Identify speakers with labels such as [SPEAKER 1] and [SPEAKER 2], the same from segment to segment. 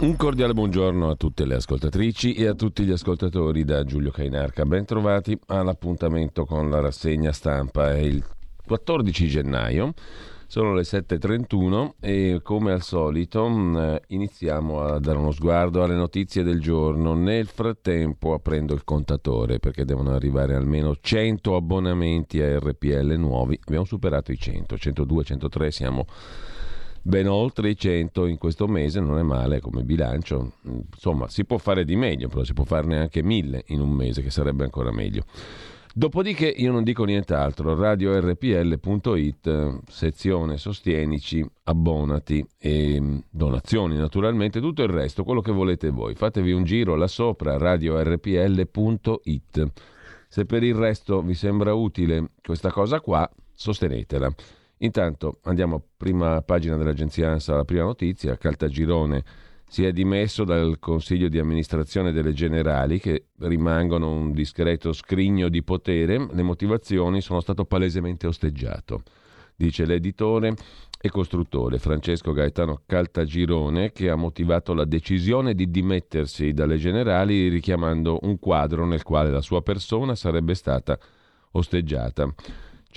[SPEAKER 1] Un cordiale buongiorno a tutte le ascoltatrici e a tutti gli ascoltatori da Giulio Cainarca. Ben trovati all'appuntamento con la rassegna stampa. È il 14 gennaio, sono le 7.31 e come al solito mm, iniziamo a dare uno sguardo alle notizie del giorno. Nel frattempo aprendo il contatore perché devono arrivare almeno 100 abbonamenti a RPL nuovi. Abbiamo superato i 100, 102, 103 siamo ben oltre i 100 in questo mese, non è male come bilancio. Insomma, si può fare di meglio, però si può farne anche mille in un mese, che sarebbe ancora meglio. Dopodiché io non dico nient'altro, radiorpl.it, sezione sostienici, abbonati e mm, donazioni naturalmente, tutto il resto, quello che volete voi. Fatevi un giro là sopra, radiorpl.it. Se per il resto vi sembra utile questa cosa qua, sostenetela. Intanto andiamo a prima pagina dell'agenzia ANSA, la prima notizia, Caltagirone si è dimesso dal consiglio di amministrazione delle generali che rimangono un discreto scrigno di potere, le motivazioni sono stato palesemente osteggiato, dice l'editore e costruttore Francesco Gaetano Caltagirone che ha motivato la decisione di dimettersi dalle generali richiamando un quadro nel quale la sua persona sarebbe stata osteggiata.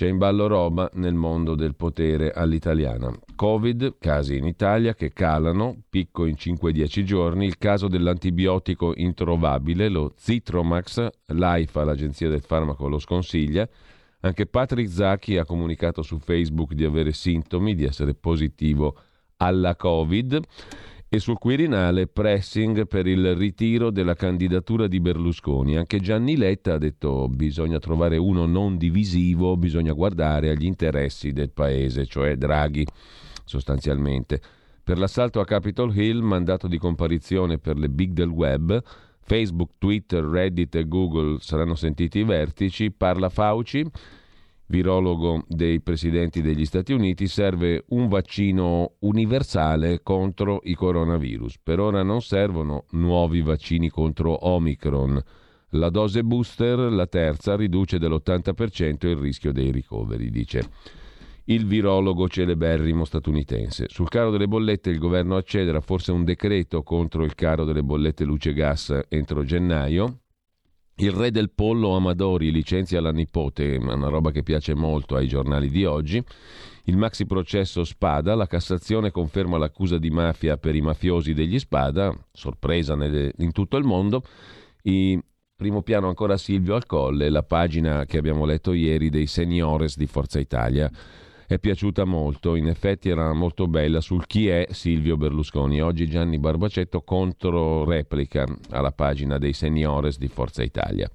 [SPEAKER 1] C'è in ballo roba nel mondo del potere all'italiana. Covid, casi in Italia che calano, picco in 5-10 giorni, il caso dell'antibiotico introvabile, lo Citromax, l'AIFA, l'agenzia del farmaco, lo sconsiglia. Anche Patrick Zacchi ha comunicato su Facebook di avere sintomi, di essere positivo alla Covid e sul Quirinale pressing per il ritiro della candidatura di Berlusconi. Anche Gianni Letta ha detto bisogna trovare uno non divisivo, bisogna guardare agli interessi del paese, cioè Draghi sostanzialmente. Per l'assalto a Capitol Hill, mandato di comparizione per le big del web, Facebook, Twitter, Reddit e Google saranno sentiti i vertici, parla Fauci virologo dei presidenti degli Stati Uniti, serve un vaccino universale contro i coronavirus. Per ora non servono nuovi vaccini contro Omicron. La dose booster, la terza, riduce dell'80% il rischio dei ricoveri, dice il virologo celeberrimo statunitense. Sul caro delle bollette il governo accederà forse a un decreto contro il caro delle bollette luce e gas entro gennaio il re del pollo Amadori licenzia la nipote, una roba che piace molto ai giornali di oggi. Il maxi processo Spada, la Cassazione conferma l'accusa di mafia per i mafiosi degli Spada, sorpresa in tutto il mondo. I, primo piano ancora Silvio al Colle, la pagina che abbiamo letto ieri dei seniores di Forza Italia è piaciuta molto, in effetti era molto bella sul chi è Silvio Berlusconi. Oggi Gianni Barbacetto contro replica alla pagina dei seniores di Forza Italia.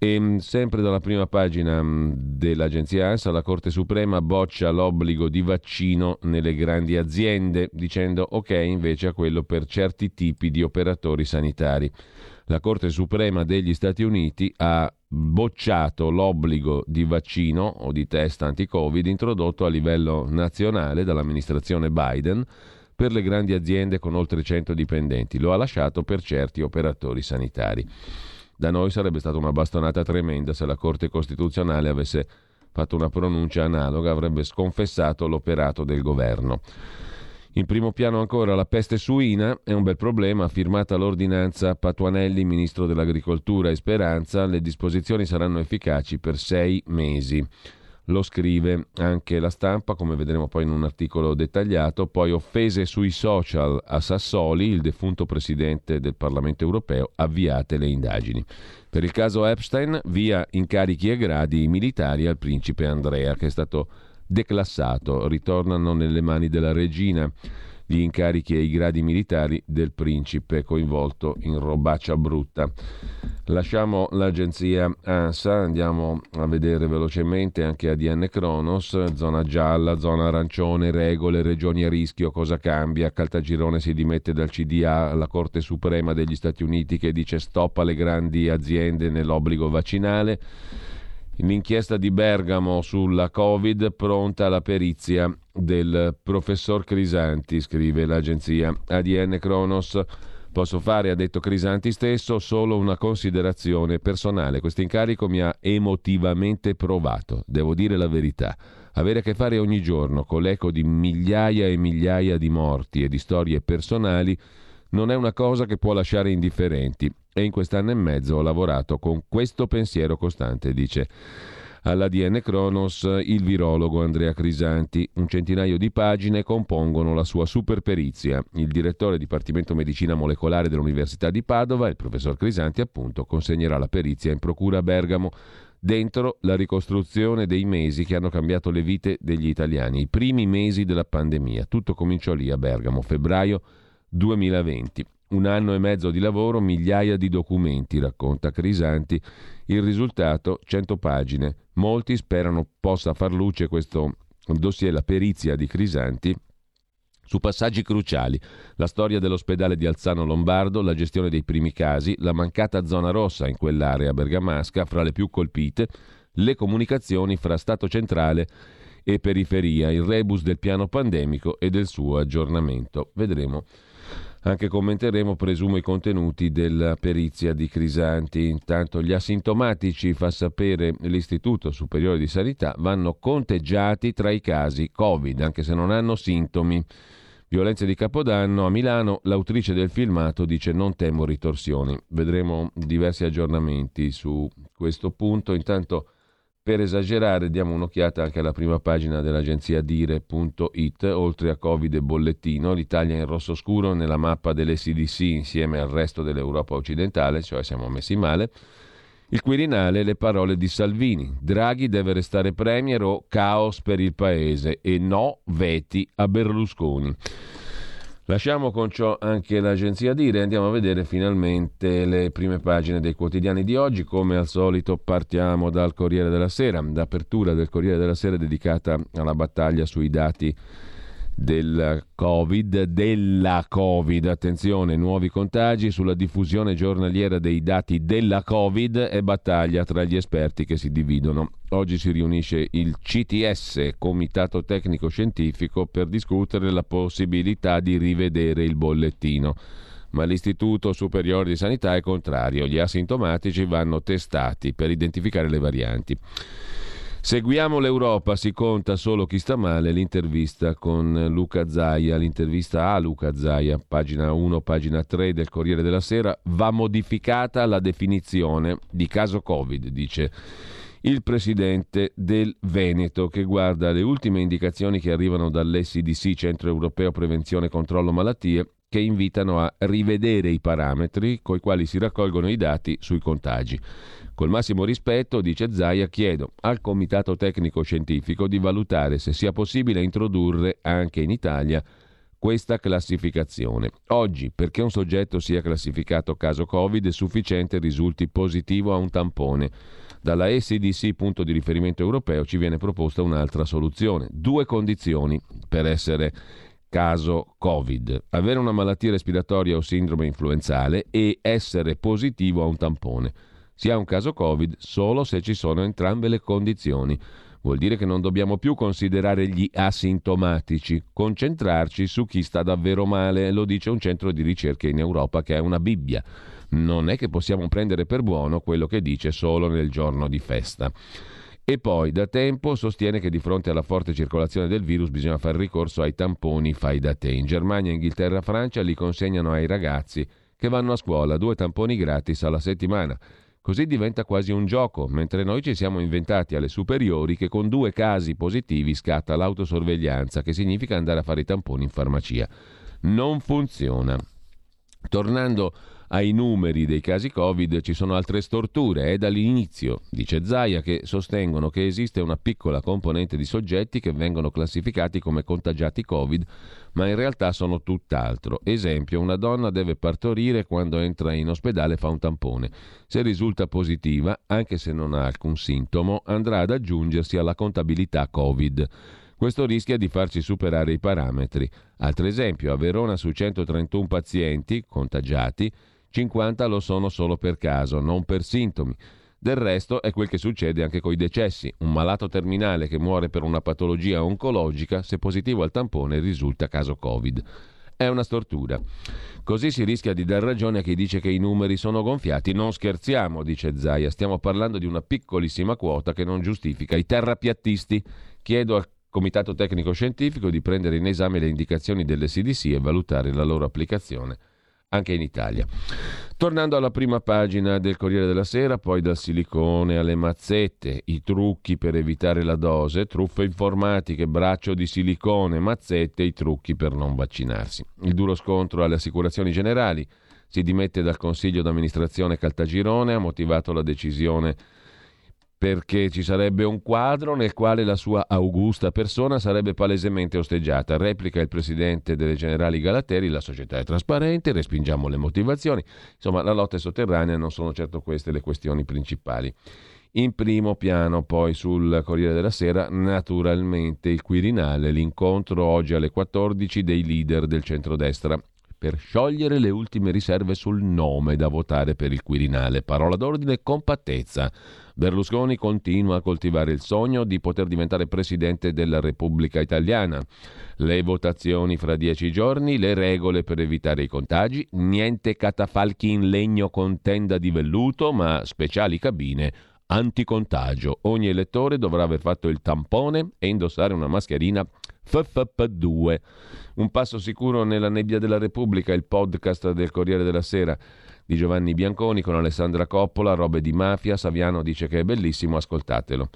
[SPEAKER 1] E mm, sempre dalla prima pagina mm, dell'agenzia ANSA, la Corte Suprema boccia l'obbligo di vaccino nelle grandi aziende, dicendo ok invece a quello per certi tipi di operatori sanitari. La Corte Suprema degli Stati Uniti ha bocciato l'obbligo di vaccino o di test anti-Covid introdotto a livello nazionale dall'amministrazione Biden per le grandi aziende con oltre 100 dipendenti. Lo ha lasciato per certi operatori sanitari. Da noi sarebbe stata una bastonata tremenda se la Corte Costituzionale avesse fatto una pronuncia analoga, avrebbe sconfessato l'operato del governo. In primo piano ancora la peste suina, è un bel problema, firmata l'ordinanza Patuanelli, ministro dell'Agricoltura e Speranza, le disposizioni saranno efficaci per sei mesi. Lo scrive anche la stampa, come vedremo poi in un articolo dettagliato. Poi offese sui social a Sassoli, il defunto presidente del Parlamento europeo, avviate le indagini. Per il caso Epstein, via incarichi e gradi militari al principe Andrea, che è stato declassato, ritornano nelle mani della regina gli incarichi e i gradi militari del principe coinvolto in robaccia brutta. Lasciamo l'agenzia ANSA, andiamo a vedere velocemente anche ADN Kronos, zona gialla, zona arancione, regole, regioni a rischio, cosa cambia? Caltagirone si dimette dal CDA, la Corte Suprema degli Stati Uniti che dice stop alle grandi aziende nell'obbligo vaccinale. L'inchiesta di Bergamo sulla Covid pronta la perizia del professor Crisanti, scrive l'agenzia ADN Kronos. Posso fare, ha detto Crisanti stesso, solo una considerazione personale. Questo incarico mi ha emotivamente provato, devo dire la verità. Avere a che fare ogni giorno con l'eco di migliaia e migliaia di morti e di storie personali non è una cosa che può lasciare indifferenti e in quest'anno e mezzo ho lavorato con questo pensiero costante, dice all'ADN Kronos il virologo Andrea Crisanti. Un centinaio di pagine compongono la sua superperizia. Il direttore Dipartimento Medicina Molecolare dell'Università di Padova, il professor Crisanti, appunto, consegnerà la perizia in procura a Bergamo. Dentro la ricostruzione dei mesi che hanno cambiato le vite degli italiani, i primi mesi della pandemia. Tutto cominciò lì a Bergamo, febbraio 2020. Un anno e mezzo di lavoro, migliaia di documenti, racconta Crisanti. Il risultato, 100 pagine. Molti sperano possa far luce questo dossier, la perizia di Crisanti, su passaggi cruciali, la storia dell'ospedale di Alzano Lombardo, la gestione dei primi casi, la mancata zona rossa in quell'area bergamasca fra le più colpite, le comunicazioni fra Stato centrale e periferia, il rebus del piano pandemico e del suo aggiornamento. Vedremo anche commenteremo, presumo, i contenuti della perizia di Crisanti. Intanto gli asintomatici, fa sapere l'Istituto Superiore di Sanità, vanno conteggiati tra i casi Covid, anche se non hanno sintomi. Violenze di Capodanno a Milano, l'autrice del filmato dice non temo ritorsioni. Vedremo diversi aggiornamenti su questo punto. Intanto per esagerare diamo un'occhiata anche alla prima pagina dell'agenzia dire.it, oltre a Covid e bollettino, l'Italia in rosso scuro nella mappa dell'SDC insieme al resto dell'Europa occidentale, cioè siamo messi male. Il Quirinale, le parole di Salvini. Draghi deve restare premier o caos per il paese e no veti a Berlusconi. Lasciamo con ciò anche l'agenzia Dire e andiamo a vedere finalmente le prime pagine dei quotidiani di oggi. Come al solito partiamo dal Corriere della Sera, d'apertura del Corriere della Sera dedicata alla battaglia sui dati del Covid, della Covid, attenzione, nuovi contagi sulla diffusione giornaliera dei dati della Covid e battaglia tra gli esperti che si dividono. Oggi si riunisce il CTS, Comitato Tecnico Scientifico, per discutere la possibilità di rivedere il bollettino. Ma l'Istituto Superiore di Sanità è contrario, gli asintomatici vanno testati per identificare le varianti. Seguiamo l'Europa, si conta solo chi sta male, l'intervista con Luca Zaia, l'intervista a Luca Zaia, pagina 1, pagina 3 del Corriere della Sera, va modificata la definizione di caso Covid, dice il presidente del Veneto che guarda le ultime indicazioni che arrivano dall'SDC, Centro Europeo Prevenzione e Controllo Malattie, che invitano a rivedere i parametri coi quali si raccolgono i dati sui contagi. Col massimo rispetto, dice Zaia, chiedo al Comitato Tecnico Scientifico di valutare se sia possibile introdurre anche in Italia questa classificazione. Oggi, perché un soggetto sia classificato caso Covid, è sufficiente risulti positivo a un tampone. Dalla SDC, punto di riferimento europeo, ci viene proposta un'altra soluzione. Due condizioni per essere caso Covid. Avere una malattia respiratoria o sindrome influenzale e essere positivo a un tampone. Si ha un caso Covid solo se ci sono entrambe le condizioni. Vuol dire che non dobbiamo più considerare gli asintomatici, concentrarci su chi sta davvero male, lo dice un centro di ricerche in Europa che è una Bibbia. Non è che possiamo prendere per buono quello che dice solo nel giorno di festa. E poi da tempo sostiene che di fronte alla forte circolazione del virus bisogna fare ricorso ai tamponi fai da te. In Germania, Inghilterra Francia li consegnano ai ragazzi che vanno a scuola due tamponi gratis alla settimana. Così diventa quasi un gioco, mentre noi ci siamo inventati alle superiori che con due casi positivi scatta l'autosorveglianza, che significa andare a fare i tamponi in farmacia. Non funziona. Tornando ai numeri dei casi Covid ci sono altre storture. È dall'inizio, dice Zaia, che sostengono che esiste una piccola componente di soggetti che vengono classificati come contagiati Covid ma in realtà sono tutt'altro. Esempio, una donna deve partorire quando entra in ospedale fa un tampone. Se risulta positiva, anche se non ha alcun sintomo, andrà ad aggiungersi alla contabilità Covid. Questo rischia di farci superare i parametri. Altro esempio, a Verona su 131 pazienti contagiati, 50 lo sono solo per caso, non per sintomi. Del resto è quel che succede anche con i decessi. Un malato terminale che muore per una patologia oncologica, se positivo al tampone, risulta caso Covid. È una stortura. Così si rischia di dar ragione a chi dice che i numeri sono gonfiati. Non scherziamo, dice Zaia, stiamo parlando di una piccolissima quota che non giustifica i terrapiattisti. Chiedo al Comitato Tecnico Scientifico di prendere in esame le indicazioni delle CDC e valutare la loro applicazione anche in Italia. Tornando alla prima pagina del Corriere della Sera, poi dal silicone alle mazzette, i trucchi per evitare la dose, truffe informatiche, braccio di silicone, mazzette, i trucchi per non vaccinarsi. Il duro scontro alle assicurazioni generali, si dimette dal consiglio d'amministrazione Caltagirone, ha motivato la decisione perché ci sarebbe un quadro nel quale la sua augusta persona sarebbe palesemente osteggiata. Replica il presidente delle Generali Galateri, la società è trasparente, respingiamo le motivazioni. Insomma, la lotta è sotterranea, non sono certo queste le questioni principali. In primo piano, poi sul Corriere della Sera, naturalmente il Quirinale, l'incontro oggi alle 14 dei leader del centrodestra per sciogliere le ultime riserve sul nome da votare per il Quirinale. Parola d'ordine compattezza. Berlusconi continua a coltivare il sogno di poter diventare presidente della Repubblica Italiana. Le votazioni fra dieci giorni, le regole per evitare i contagi, niente catafalchi in legno con tenda di velluto, ma speciali cabine anticontagio. Ogni elettore dovrà aver fatto il tampone e indossare una mascherina FFP2. Un passo sicuro nella nebbia della Repubblica, il podcast del Corriere della Sera di Giovanni Bianconi con Alessandra Coppola, robe di mafia, Saviano dice che è bellissimo, ascoltatelo.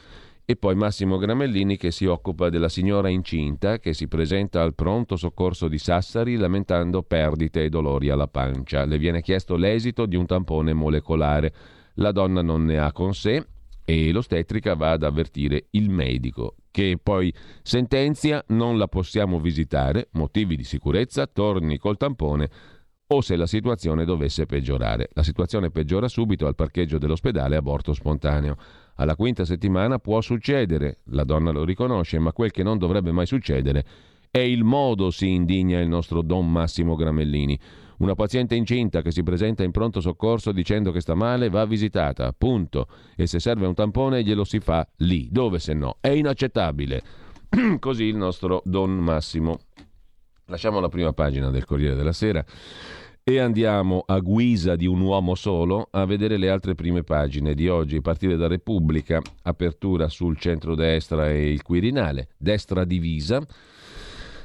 [SPEAKER 1] E poi Massimo Gramellini che si occupa della signora incinta che si presenta al pronto soccorso di Sassari lamentando perdite e dolori alla pancia. Le viene chiesto l'esito di un tampone molecolare. La donna non ne ha con sé e l'ostetrica va ad avvertire il medico che poi sentenzia non la possiamo visitare, motivi di sicurezza, torni col tampone o se la situazione dovesse peggiorare. La situazione peggiora subito al parcheggio dell'ospedale aborto spontaneo. Alla quinta settimana può succedere, la donna lo riconosce, ma quel che non dovrebbe mai succedere è il modo, si indigna il nostro Don Massimo Gramellini. Una paziente incinta che si presenta in pronto soccorso dicendo che sta male va visitata, punto. E se serve un tampone glielo si fa lì, dove se no. È inaccettabile. Così il nostro Don Massimo. Lasciamo la prima pagina del Corriere della Sera e andiamo a guisa di un uomo solo a vedere le altre prime pagine di oggi, partire da Repubblica, apertura sul centro-destra e il Quirinale, destra divisa.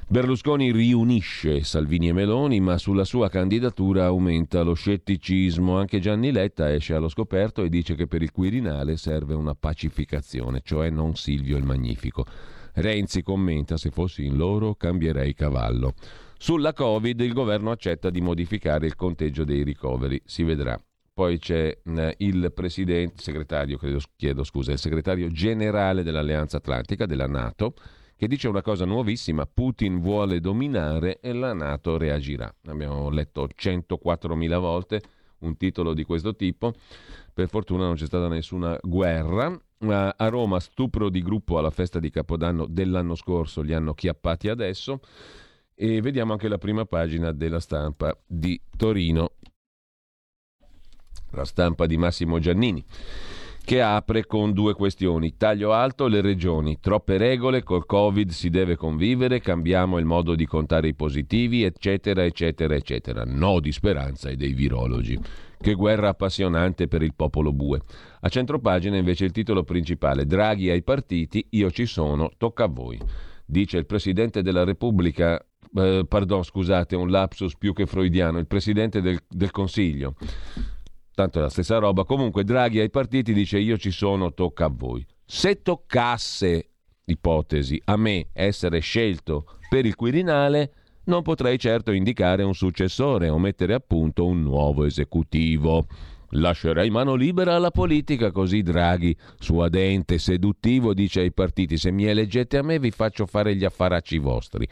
[SPEAKER 1] Berlusconi riunisce Salvini e Meloni, ma sulla sua candidatura aumenta lo scetticismo. Anche Gianni Letta esce allo scoperto e dice che per il Quirinale serve una pacificazione, cioè non Silvio il Magnifico. Renzi commenta: se fossi in loro cambierei cavallo. Sulla Covid il governo accetta di modificare il conteggio dei ricoveri, si vedrà. Poi c'è eh, il presidente, segretario, credo, chiedo scusa, il segretario generale dell'Alleanza Atlantica, della Nato, che dice una cosa nuovissima, Putin vuole dominare e la Nato reagirà. Abbiamo letto 104.000 volte un titolo di questo tipo, per fortuna non c'è stata nessuna guerra. A Roma stupro di gruppo alla festa di Capodanno dell'anno scorso, li hanno chiappati adesso e vediamo anche la prima pagina della stampa di Torino, la stampa di Massimo Giannini che apre con due questioni. Taglio alto le regioni, troppe regole, col Covid si deve convivere, cambiamo il modo di contare i positivi, eccetera, eccetera, eccetera. No di speranza e dei virologi. Che guerra appassionante per il popolo bue. A centropagina invece il titolo principale, Draghi ai partiti, io ci sono, tocca a voi. Dice il Presidente della Repubblica, eh, pardon scusate, un lapsus più che freudiano, il Presidente del, del Consiglio tanto è la stessa roba. Comunque Draghi ai partiti dice io ci sono, tocca a voi. Se toccasse, ipotesi, a me essere scelto per il Quirinale, non potrei certo indicare un successore o mettere a punto un nuovo esecutivo. Lascerei mano libera alla politica, così Draghi, suadente, seduttivo, dice ai partiti: Se mi eleggete a me, vi faccio fare gli affaracci vostri.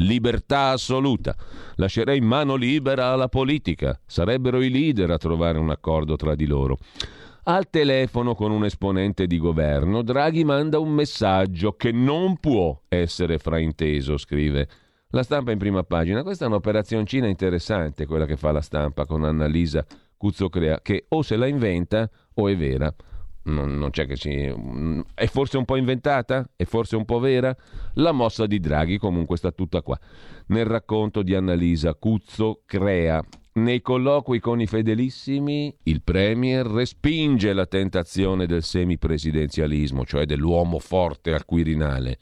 [SPEAKER 1] Libertà assoluta. Lascerei mano libera alla politica. Sarebbero i leader a trovare un accordo tra di loro. Al telefono con un esponente di governo, Draghi manda un messaggio che non può essere frainteso, scrive. La stampa in prima pagina. Questa è un'operazioncina interessante, quella che fa la stampa con Annalisa Cuzzocrea, che o se la inventa o è vera non, non c'è che ci... È forse un po' inventata? È forse un po' vera? La mossa di Draghi comunque sta tutta qua. Nel racconto di Annalisa Cuzzo crea. Nei colloqui con i fedelissimi, il Premier respinge la tentazione del semipresidenzialismo, cioè dell'uomo forte al Quirinale.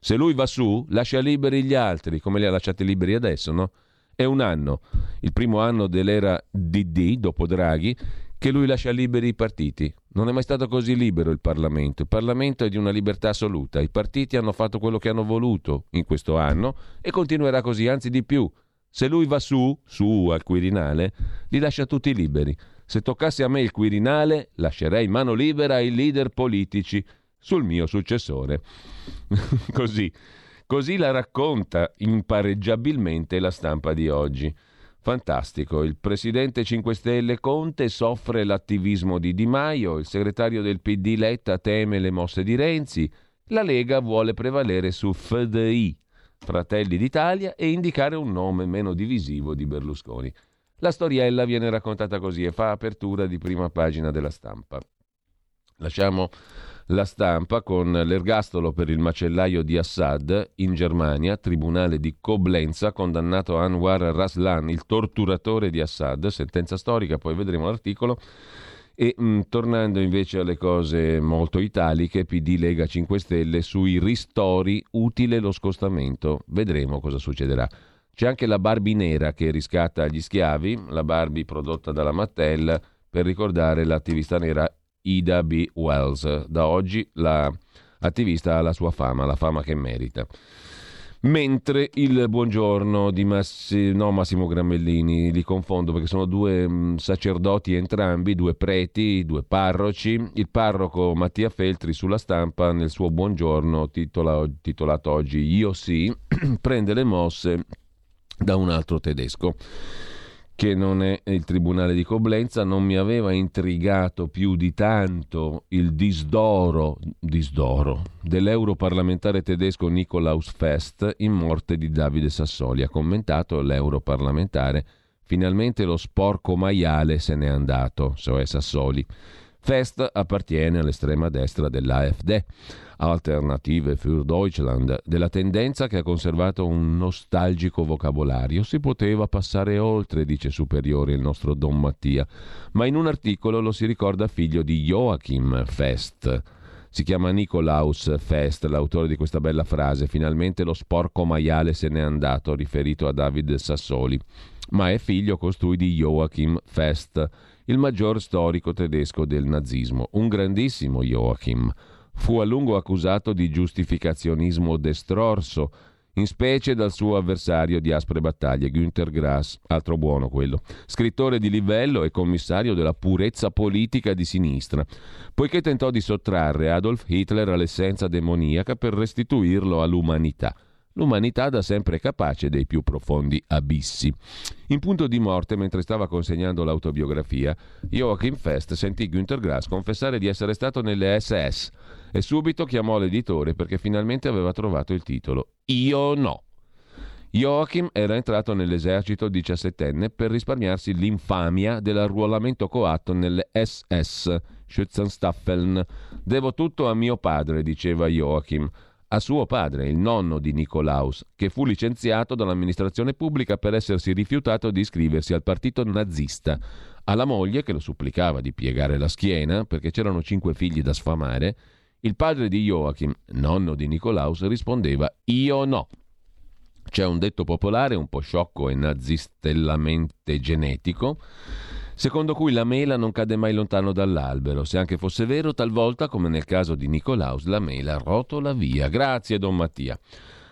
[SPEAKER 1] Se lui va su, lascia liberi gli altri, come li ha lasciati liberi adesso, no? È un anno, il primo anno dell'era DD, dopo Draghi, che lui lascia liberi i partiti. Non è mai stato così libero il Parlamento. Il Parlamento è di una libertà assoluta. I partiti hanno fatto quello che hanno voluto in questo anno e continuerà così, anzi di più. Se lui va su, su al Quirinale, li lascia tutti liberi. Se toccasse a me il Quirinale, lascerei mano libera ai leader politici sul mio successore. così. Così la racconta impareggiabilmente la stampa di oggi. Fantastico, il presidente 5 Stelle Conte soffre l'attivismo di Di Maio, il segretario del PD Letta teme le mosse di Renzi, la Lega vuole prevalere su FDI, Fratelli d'Italia, e indicare un nome meno divisivo di Berlusconi. La storiella viene raccontata così e fa apertura di prima pagina della stampa. Lasciamo la stampa con l'ergastolo per il macellaio di Assad in Germania, tribunale di Coblenza, condannato Anwar Raslan, il torturatore di Assad, sentenza storica, poi vedremo l'articolo. E mh, mm, tornando invece alle cose molto italiche, PD Lega 5 Stelle sui ristori utile lo scostamento. Vedremo cosa succederà. C'è anche la Barbie nera che riscatta gli schiavi, la Barbie prodotta dalla Mattel per ricordare l'attivista nera Ida B. Wells. Da oggi l'attivista ha la sua fama, la fama che merita. Mentre il buongiorno di Massi, no, Massimo Grammellini, li confondo perché sono due mm, sacerdoti entrambi, due preti, due parroci. Il parroco Mattia Feltri sulla stampa nel suo buongiorno titola, titolato oggi Io sì, prende le mosse da un altro tedesco che non è il Tribunale di Coblenza, non mi aveva intrigato più di tanto il disdoro, disdoro dell'europarlamentare tedesco Nikolaus Fest in morte di Davide Sassoli. Ha commentato l'europarlamentare, finalmente lo sporco maiale se n'è andato, so è Sassoli. Fest appartiene all'estrema destra dell'AfD, Alternative für Deutschland, della tendenza che ha conservato un nostalgico vocabolario. Si poteva passare oltre, dice superiore il nostro Don Mattia, ma in un articolo lo si ricorda figlio di Joachim Fest. Si chiama Nikolaus Fest, l'autore di questa bella frase. Finalmente lo sporco maiale se n'è andato, riferito a David Sassoli. Ma è figlio costui di Joachim Fest il maggior storico tedesco del nazismo, un grandissimo Joachim. Fu a lungo accusato di giustificazionismo destrorso, in specie dal suo avversario di aspre battaglie, Günter Grass, altro buono quello, scrittore di livello e commissario della purezza politica di sinistra, poiché tentò di sottrarre Adolf Hitler all'essenza demoniaca per restituirlo all'umanità l'umanità da sempre capace dei più profondi abissi. In punto di morte, mentre stava consegnando l'autobiografia, Joachim Fest sentì Günter Grass confessare di essere stato nelle SS e subito chiamò l'editore perché finalmente aveva trovato il titolo. Io no. Joachim era entrato nell'esercito diciassettenne per risparmiarsi l'infamia dell'arruolamento coatto nelle SS, Schützenstaffeln. Devo tutto a mio padre, diceva Joachim a suo padre, il nonno di Nicolaus, che fu licenziato dall'amministrazione pubblica per essersi rifiutato di iscriversi al partito nazista, alla moglie che lo supplicava di piegare la schiena perché c'erano cinque figli da sfamare, il padre di Joachim, nonno di Nicolaus, rispondeva io no. C'è un detto popolare un po' sciocco e nazistellamente genetico secondo cui la mela non cade mai lontano dall'albero. Se anche fosse vero, talvolta, come nel caso di Nicolaus, la mela rotola via. Grazie, Don Mattia.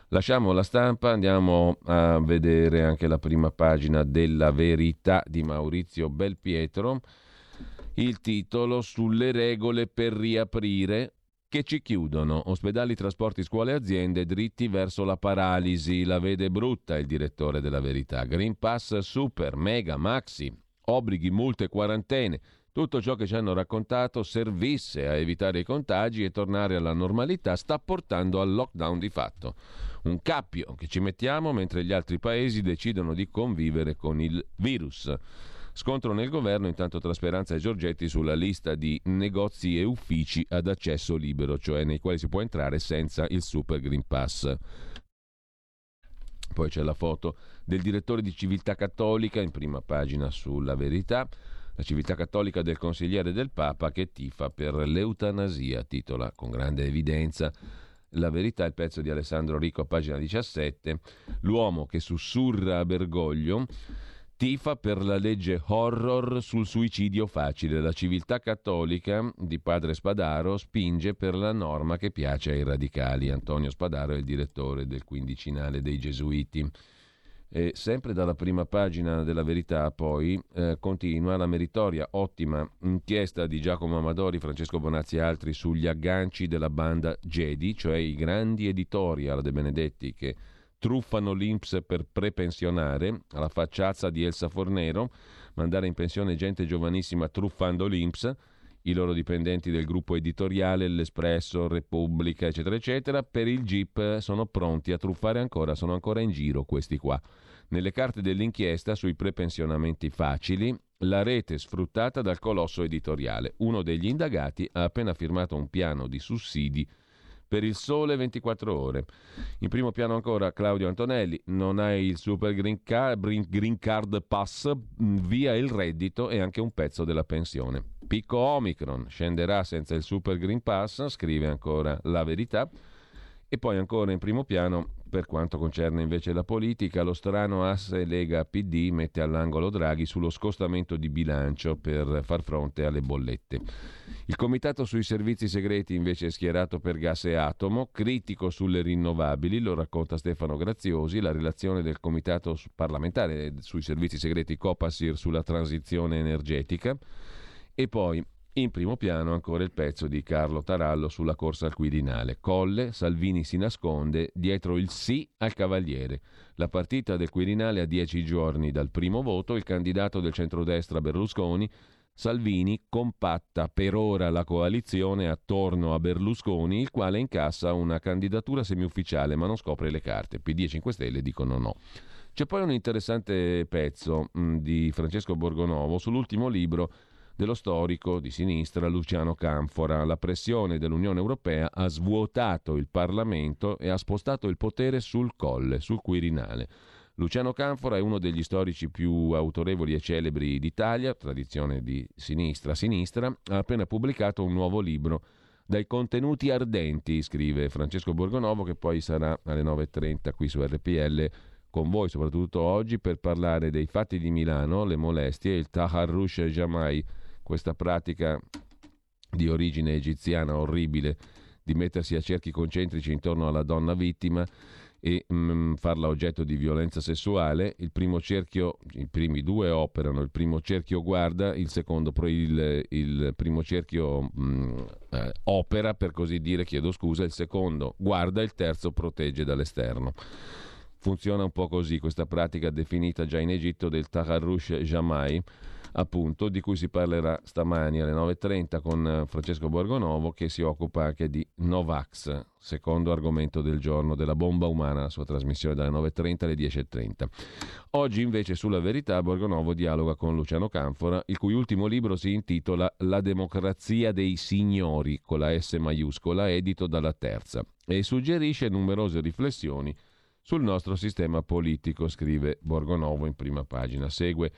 [SPEAKER 1] Lasciamo la stampa, andiamo a vedere anche la prima pagina della verità di Maurizio Belpietro. Il titolo sulle regole per riaprire che ci chiudono. Ospedali, trasporti, scuole e aziende dritti verso la paralisi. La vede brutta il direttore della verità. Green Pass super, mega, maxi obblighi, multe, quarantene, tutto ciò che ci hanno raccontato servisse a evitare i contagi e tornare alla normalità sta portando al lockdown di fatto. Un cappio che ci mettiamo mentre gli altri paesi decidono di convivere con il virus. Scontro nel governo intanto tra Speranza e Giorgetti sulla lista di negozi e uffici ad accesso libero, cioè nei quali si può entrare senza il Super Green Pass. Poi c'è la foto del direttore di Civiltà Cattolica in prima pagina sulla verità. La civiltà cattolica del consigliere del Papa che tifa per l'eutanasia, titola con grande evidenza. La verità, il pezzo di Alessandro Rico a pagina 17, l'uomo che sussurra a Bergoglio tifa per la legge horror sul suicidio facile. La civiltà cattolica di padre Spadaro spinge per la norma che piace ai radicali. Antonio Spadaro è il direttore del quindicinale dei Gesuiti. E sempre dalla prima pagina della verità poi eh, continua la meritoria ottima inchiesta di Giacomo Amadori, Francesco Bonazzi e altri sugli agganci della banda Jedi, cioè i grandi editorial De Benedetti che truffano l'Inps per prepensionare, alla facciazza di Elsa Fornero, mandare in pensione gente giovanissima truffando l'Inps, i loro dipendenti del gruppo editoriale, l'Espresso, Repubblica, eccetera, eccetera, per il GIP sono pronti a truffare ancora, sono ancora in giro questi qua. Nelle carte dell'inchiesta sui prepensionamenti facili, la rete sfruttata dal colosso editoriale. Uno degli indagati ha appena firmato un piano di sussidi per il sole 24 ore. In primo piano ancora Claudio Antonelli, non hai il super green card, green card pass, mm, via il reddito e anche un pezzo della pensione. Picco Omicron scenderà senza il super green pass, scrive ancora la verità. E poi ancora in primo piano, per quanto concerne invece la politica, lo strano asse Lega PD mette all'angolo Draghi sullo scostamento di bilancio per far fronte alle bollette. Il comitato sui servizi segreti invece è schierato per gas e atomo, critico sulle rinnovabili, lo racconta Stefano Graziosi, la relazione del comitato parlamentare sui servizi segreti Copasir sulla transizione energetica. E poi in primo piano ancora il pezzo di Carlo Tarallo sulla corsa al Quirinale. Colle, Salvini si nasconde dietro il sì al Cavaliere. La partita del Quirinale a dieci giorni dal primo voto, il candidato del centrodestra Berlusconi, Salvini compatta per ora la coalizione attorno a Berlusconi, il quale incassa una candidatura semiufficiale ma non scopre le carte. PD e 5 Stelle dicono no. C'è poi un interessante pezzo mh, di Francesco Borgonovo sull'ultimo libro dello storico di sinistra Luciano Canfora. La pressione dell'Unione Europea ha svuotato il Parlamento e ha spostato il potere sul colle, sul Quirinale. Luciano Canfora è uno degli storici più autorevoli e celebri d'Italia, tradizione di sinistra a sinistra, ha appena pubblicato un nuovo libro dai contenuti ardenti, scrive Francesco Borgonovo, che poi sarà alle 9.30 qui su RPL con voi, soprattutto oggi, per parlare dei fatti di Milano, le molestie, il Taharrush Jamai, questa pratica di origine egiziana orribile di mettersi a cerchi concentrici intorno alla donna vittima e mm, farla oggetto di violenza sessuale. Il primo cerchio, i primi due operano, il primo cerchio guarda, il secondo, il, il primo cerchio mm, eh, opera, per così dire, chiedo scusa, il secondo guarda, il terzo protegge dall'esterno. Funziona un po' così questa pratica definita già in Egitto del Taharrush Jamai appunto, di cui si parlerà stamani alle 9.30 con eh, Francesco Borgonovo che si occupa anche di Novax, secondo argomento del giorno della bomba umana, la sua trasmissione dalle 9.30 alle 10.30. Oggi invece sulla verità Borgonovo dialoga con Luciano Canfora, il cui ultimo libro si intitola La democrazia dei signori, con la S maiuscola, edito dalla Terza, e suggerisce numerose riflessioni sul nostro sistema politico, scrive Borgonovo in prima pagina. Segue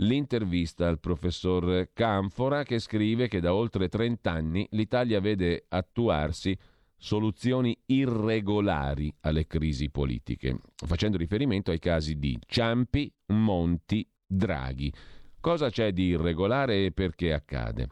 [SPEAKER 1] l'intervista al professor Canfora che scrive che da oltre 30 anni l'Italia vede attuarsi soluzioni irregolari alle crisi politiche, facendo riferimento ai casi di Ciampi, Monti, Draghi. Cosa c'è di irregolare e perché accade?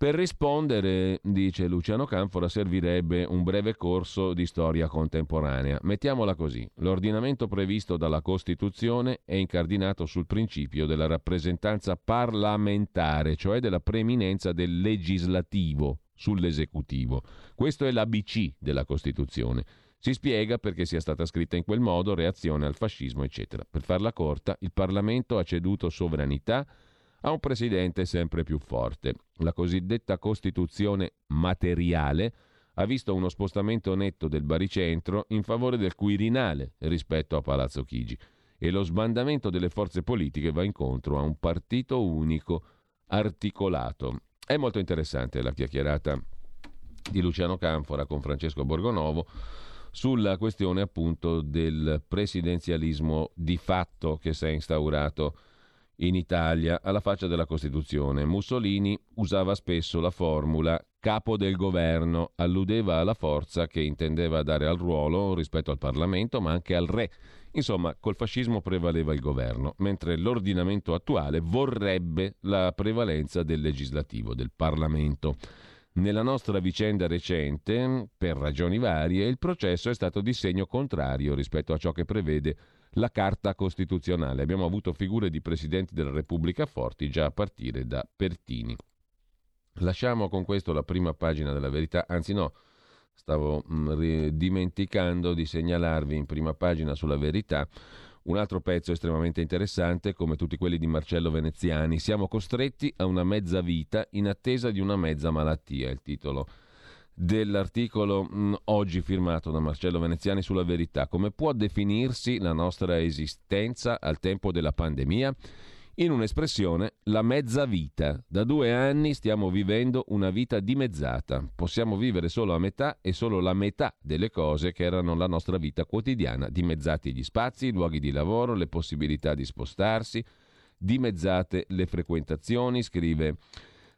[SPEAKER 1] Per rispondere, dice Luciano Canfora, servirebbe un breve corso di storia contemporanea. Mettiamola così, l'ordinamento previsto dalla Costituzione è incardinato sul principio della rappresentanza parlamentare, cioè della preeminenza del legislativo sull'esecutivo. Questo è l'ABC della Costituzione. Si spiega perché sia stata scritta in quel modo, reazione al fascismo, eccetera. Per farla corta, il Parlamento ha ceduto sovranità a un presidente sempre più forte. La cosiddetta Costituzione materiale ha visto uno spostamento netto del baricentro in favore del Quirinale rispetto a Palazzo Chigi e lo sbandamento delle forze politiche va incontro a un partito unico articolato. È molto interessante la chiacchierata di Luciano Canfora con Francesco Borgonovo sulla questione appunto del presidenzialismo di fatto che si è instaurato in Italia alla faccia della Costituzione. Mussolini usava spesso la formula capo del governo, alludeva alla forza che intendeva dare al ruolo rispetto al Parlamento, ma anche al re. Insomma, col fascismo prevaleva il governo, mentre l'ordinamento attuale vorrebbe la prevalenza del legislativo, del Parlamento. Nella nostra vicenda recente, per ragioni varie, il processo è stato di segno contrario rispetto a ciò che prevede la Carta Costituzionale. Abbiamo avuto figure di presidenti della Repubblica forti già a partire da Pertini. Lasciamo con questo la prima pagina della verità, anzi no, stavo mh, mm, dimenticando di segnalarvi in prima pagina sulla verità un altro pezzo estremamente interessante, come tutti quelli di Marcello Veneziani. Siamo costretti a una mezza vita in attesa di una mezza malattia, il titolo dell'articolo mh, mm, oggi firmato da Marcello Veneziani sulla verità. Come può definirsi la nostra esistenza al tempo della pandemia? In un'espressione, la mezza vita. Da due anni stiamo vivendo una vita dimezzata. Possiamo vivere solo a metà e solo la metà delle cose che erano la nostra vita quotidiana. Dimezzati gli spazi, i luoghi di lavoro, le possibilità di spostarsi, dimezzate le frequentazioni, scrive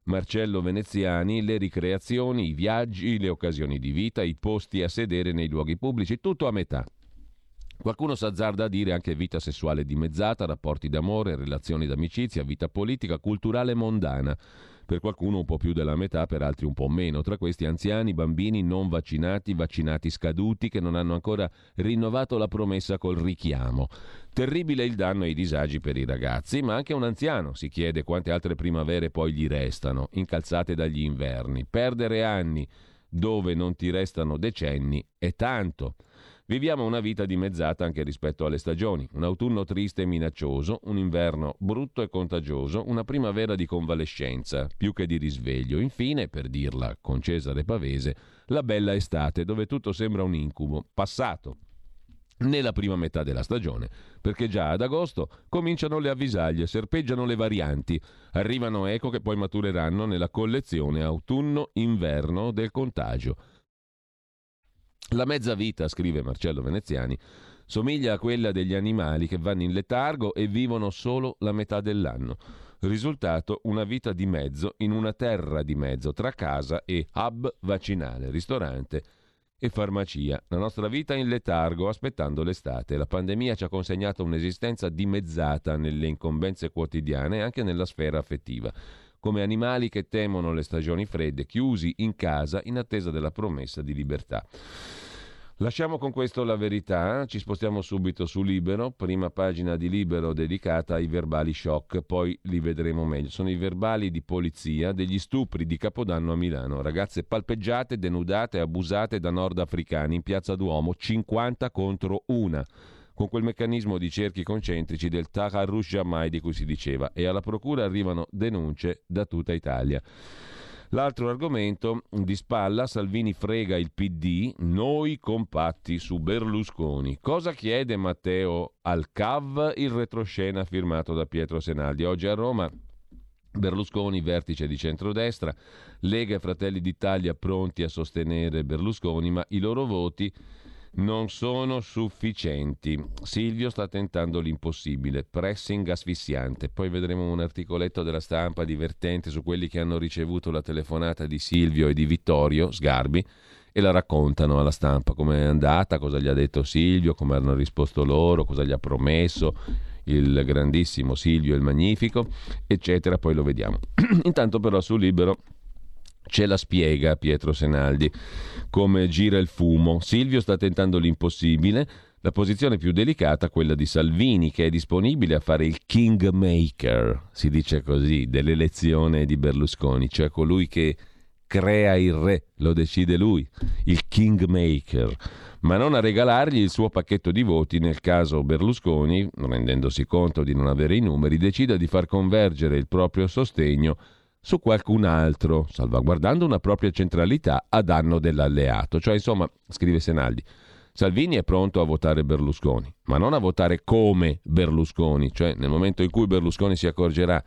[SPEAKER 1] Marcello Veneziani, le ricreazioni, i viaggi, le occasioni di vita, i posti a sedere nei luoghi pubblici, tutto a metà. Qualcuno s'azzarda a dire anche vita sessuale dimezzata, rapporti d'amore, relazioni d'amicizia, vita politica, culturale mondana. Per qualcuno un po' più della metà, per altri un po' meno. Tra questi anziani, bambini non vaccinati, vaccinati scaduti che non hanno ancora rinnovato la promessa col richiamo. Terribile il danno e i disagi per i ragazzi, ma anche un anziano si chiede quante altre primavere poi gli restano, incalzate dagli inverni. Perdere anni dove non ti restano decenni è tanto. Viviamo una vita dimezzata anche rispetto alle stagioni, un autunno triste e minaccioso, un inverno brutto e contagioso, una primavera di convalescenza più che di risveglio, infine, per dirla con Cesare Pavese, la bella estate dove tutto sembra un incubo, passato nella prima metà della stagione, perché già ad agosto cominciano le avvisaglie, serpeggiano le varianti, arrivano eco che poi matureranno nella collezione autunno-inverno del contagio. La mezza vita, scrive Marcello Veneziani, somiglia a quella degli animali che vanno in letargo e vivono solo la metà dell'anno. Risultato una vita di mezzo in una terra di mezzo tra casa e hub vaccinale, ristorante e farmacia. La nostra vita in letargo aspettando l'estate. La pandemia ci ha consegnato un'esistenza dimezzata nelle incombenze quotidiane e anche nella sfera affettiva come animali che temono le stagioni fredde, chiusi in casa in attesa della promessa di libertà. Lasciamo con questo la verità, ci spostiamo subito su Libero, prima pagina di Libero dedicata ai verbali shock, poi li vedremo meglio. Sono i verbali di polizia degli stupri di Capodanno a Milano, ragazze palpeggiate, denudate, abusate da nordafricani in piazza Duomo, 50 contro una con quel meccanismo di cerchi concentrici del Taharrush Jamai di cui si diceva e alla procura arrivano denunce da tutta Italia. L'altro argomento di spalla, Salvini frega il PD, noi compatti su Berlusconi. Cosa chiede Matteo al CAV? Il retroscena firmato da Pietro Senaldi. Oggi a Roma Berlusconi, vertice di centrodestra, Lega e Fratelli d'Italia pronti a sostenere Berlusconi, ma i loro voti non sono sufficienti. Silvio sta tentando l'impossibile, pressing asfissiante. Poi vedremo un articoletto della stampa divertente su quelli che hanno ricevuto la telefonata di Silvio e di Vittorio Sgarbi e la raccontano alla stampa come è andata, cosa gli ha detto Silvio, come hanno risposto loro, cosa gli ha promesso il grandissimo Silvio il Magnifico, eccetera. Poi lo vediamo. Intanto però su Libero Ce la spiega Pietro Senaldi come gira il fumo. Silvio sta tentando l'impossibile. La posizione più delicata, quella di Salvini, che è disponibile a fare il kingmaker, si dice così, dell'elezione di Berlusconi, cioè colui che crea il re, lo decide lui, il kingmaker, ma non a regalargli il suo pacchetto di voti nel caso Berlusconi, rendendosi conto di non avere i numeri, decida di far convergere il proprio sostegno su qualcun altro, salvaguardando una propria centralità a danno dell'alleato. Cioè, insomma, scrive Senaldi, Salvini è pronto a votare Berlusconi, ma non a votare come Berlusconi, cioè nel momento in cui Berlusconi si accorgerà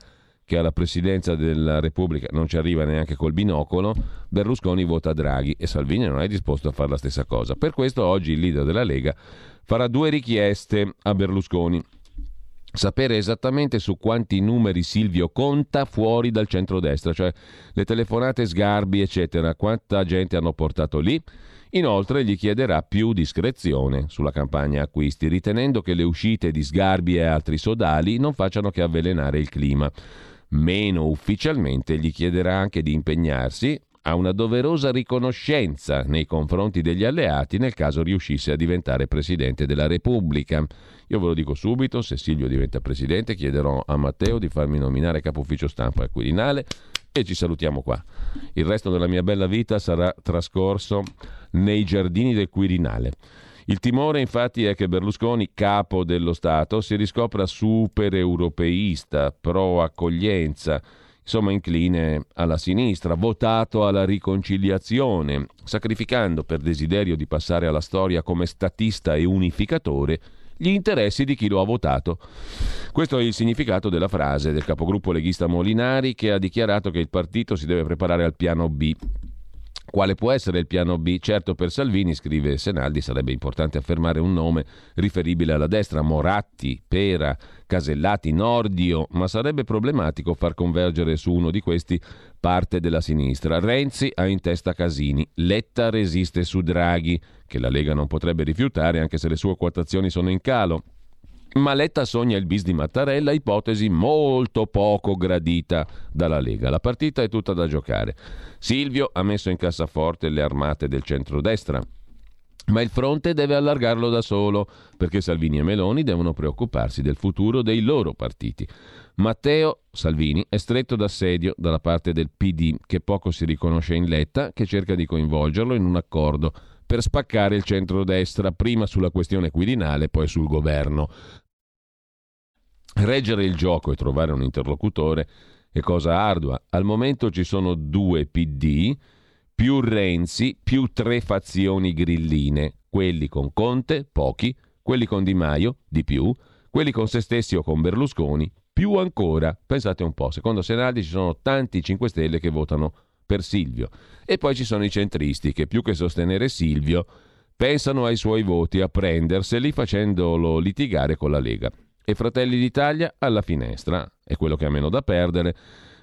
[SPEAKER 1] che alla presidenza della Repubblica non ci arriva neanche col binocolo, Berlusconi vota Draghi e Salvini non è disposto a fare la stessa cosa. Per questo oggi il leader della Lega farà due richieste a Berlusconi. Sapere esattamente su quanti numeri Silvio conta fuori dal centrodestra, cioè le telefonate sgarbi, eccetera, quanta gente hanno portato lì. Inoltre gli chiederà più discrezione sulla campagna acquisti, ritenendo che le uscite di sgarbi e altri sodali non facciano che avvelenare il clima. Meno ufficialmente gli chiederà anche di impegnarsi a una doverosa riconoscenza nei confronti degli alleati nel caso riuscisse a diventare Presidente della Repubblica. Io ve lo dico subito, se Silvio diventa Presidente chiederò a Matteo di farmi nominare capo ufficio stampa al Quirinale e ci salutiamo qua. Il resto della mia bella vita sarà trascorso nei giardini del Quirinale. Il timore infatti è che Berlusconi, capo dello Stato, si riscopra super europeista, pro accoglienza, insomma incline alla sinistra, votato alla riconciliazione, sacrificando per desiderio di passare alla storia come statista e unificatore gli interessi di chi lo ha votato. Questo è il significato della frase del capogruppo leghista Molinari che ha dichiarato che il partito si deve preparare al piano B quale può essere il piano B? Certo per Salvini, scrive Senaldi, sarebbe importante affermare un nome riferibile alla destra, Moratti, Pera, Casellati, Nordio, ma sarebbe problematico far convergere su uno di questi parte della sinistra. Renzi ha in testa Casini, Letta resiste su Draghi, che la Lega non potrebbe rifiutare anche se le sue quotazioni sono in calo. Ma Letta sogna il bis di Mattarella, ipotesi molto poco gradita dalla Lega. La partita è tutta da giocare. Silvio ha messo in cassaforte le armate del centrodestra. Ma il fronte deve allargarlo da solo, perché Salvini e Meloni devono preoccuparsi del futuro dei loro partiti. Matteo Salvini è stretto d'assedio dalla parte del PD, che poco si riconosce in Letta, che cerca di coinvolgerlo in un accordo per spaccare il centrodestra, prima sulla questione quirinale, poi sul governo. Reggere il gioco e trovare un interlocutore è cosa ardua. Al momento ci sono due PD, più Renzi, più tre fazioni grilline, quelli con Conte, pochi, quelli con Di Maio, di più, quelli con se stessi o con Berlusconi, più ancora. Pensate un po', secondo Senaldi ci sono tanti 5 Stelle che votano per Silvio. E poi ci sono i centristi che più che sostenere Silvio pensano ai suoi voti a prenderseli facendolo litigare con la Lega e Fratelli d'Italia alla finestra. È quello che ha meno da perdere.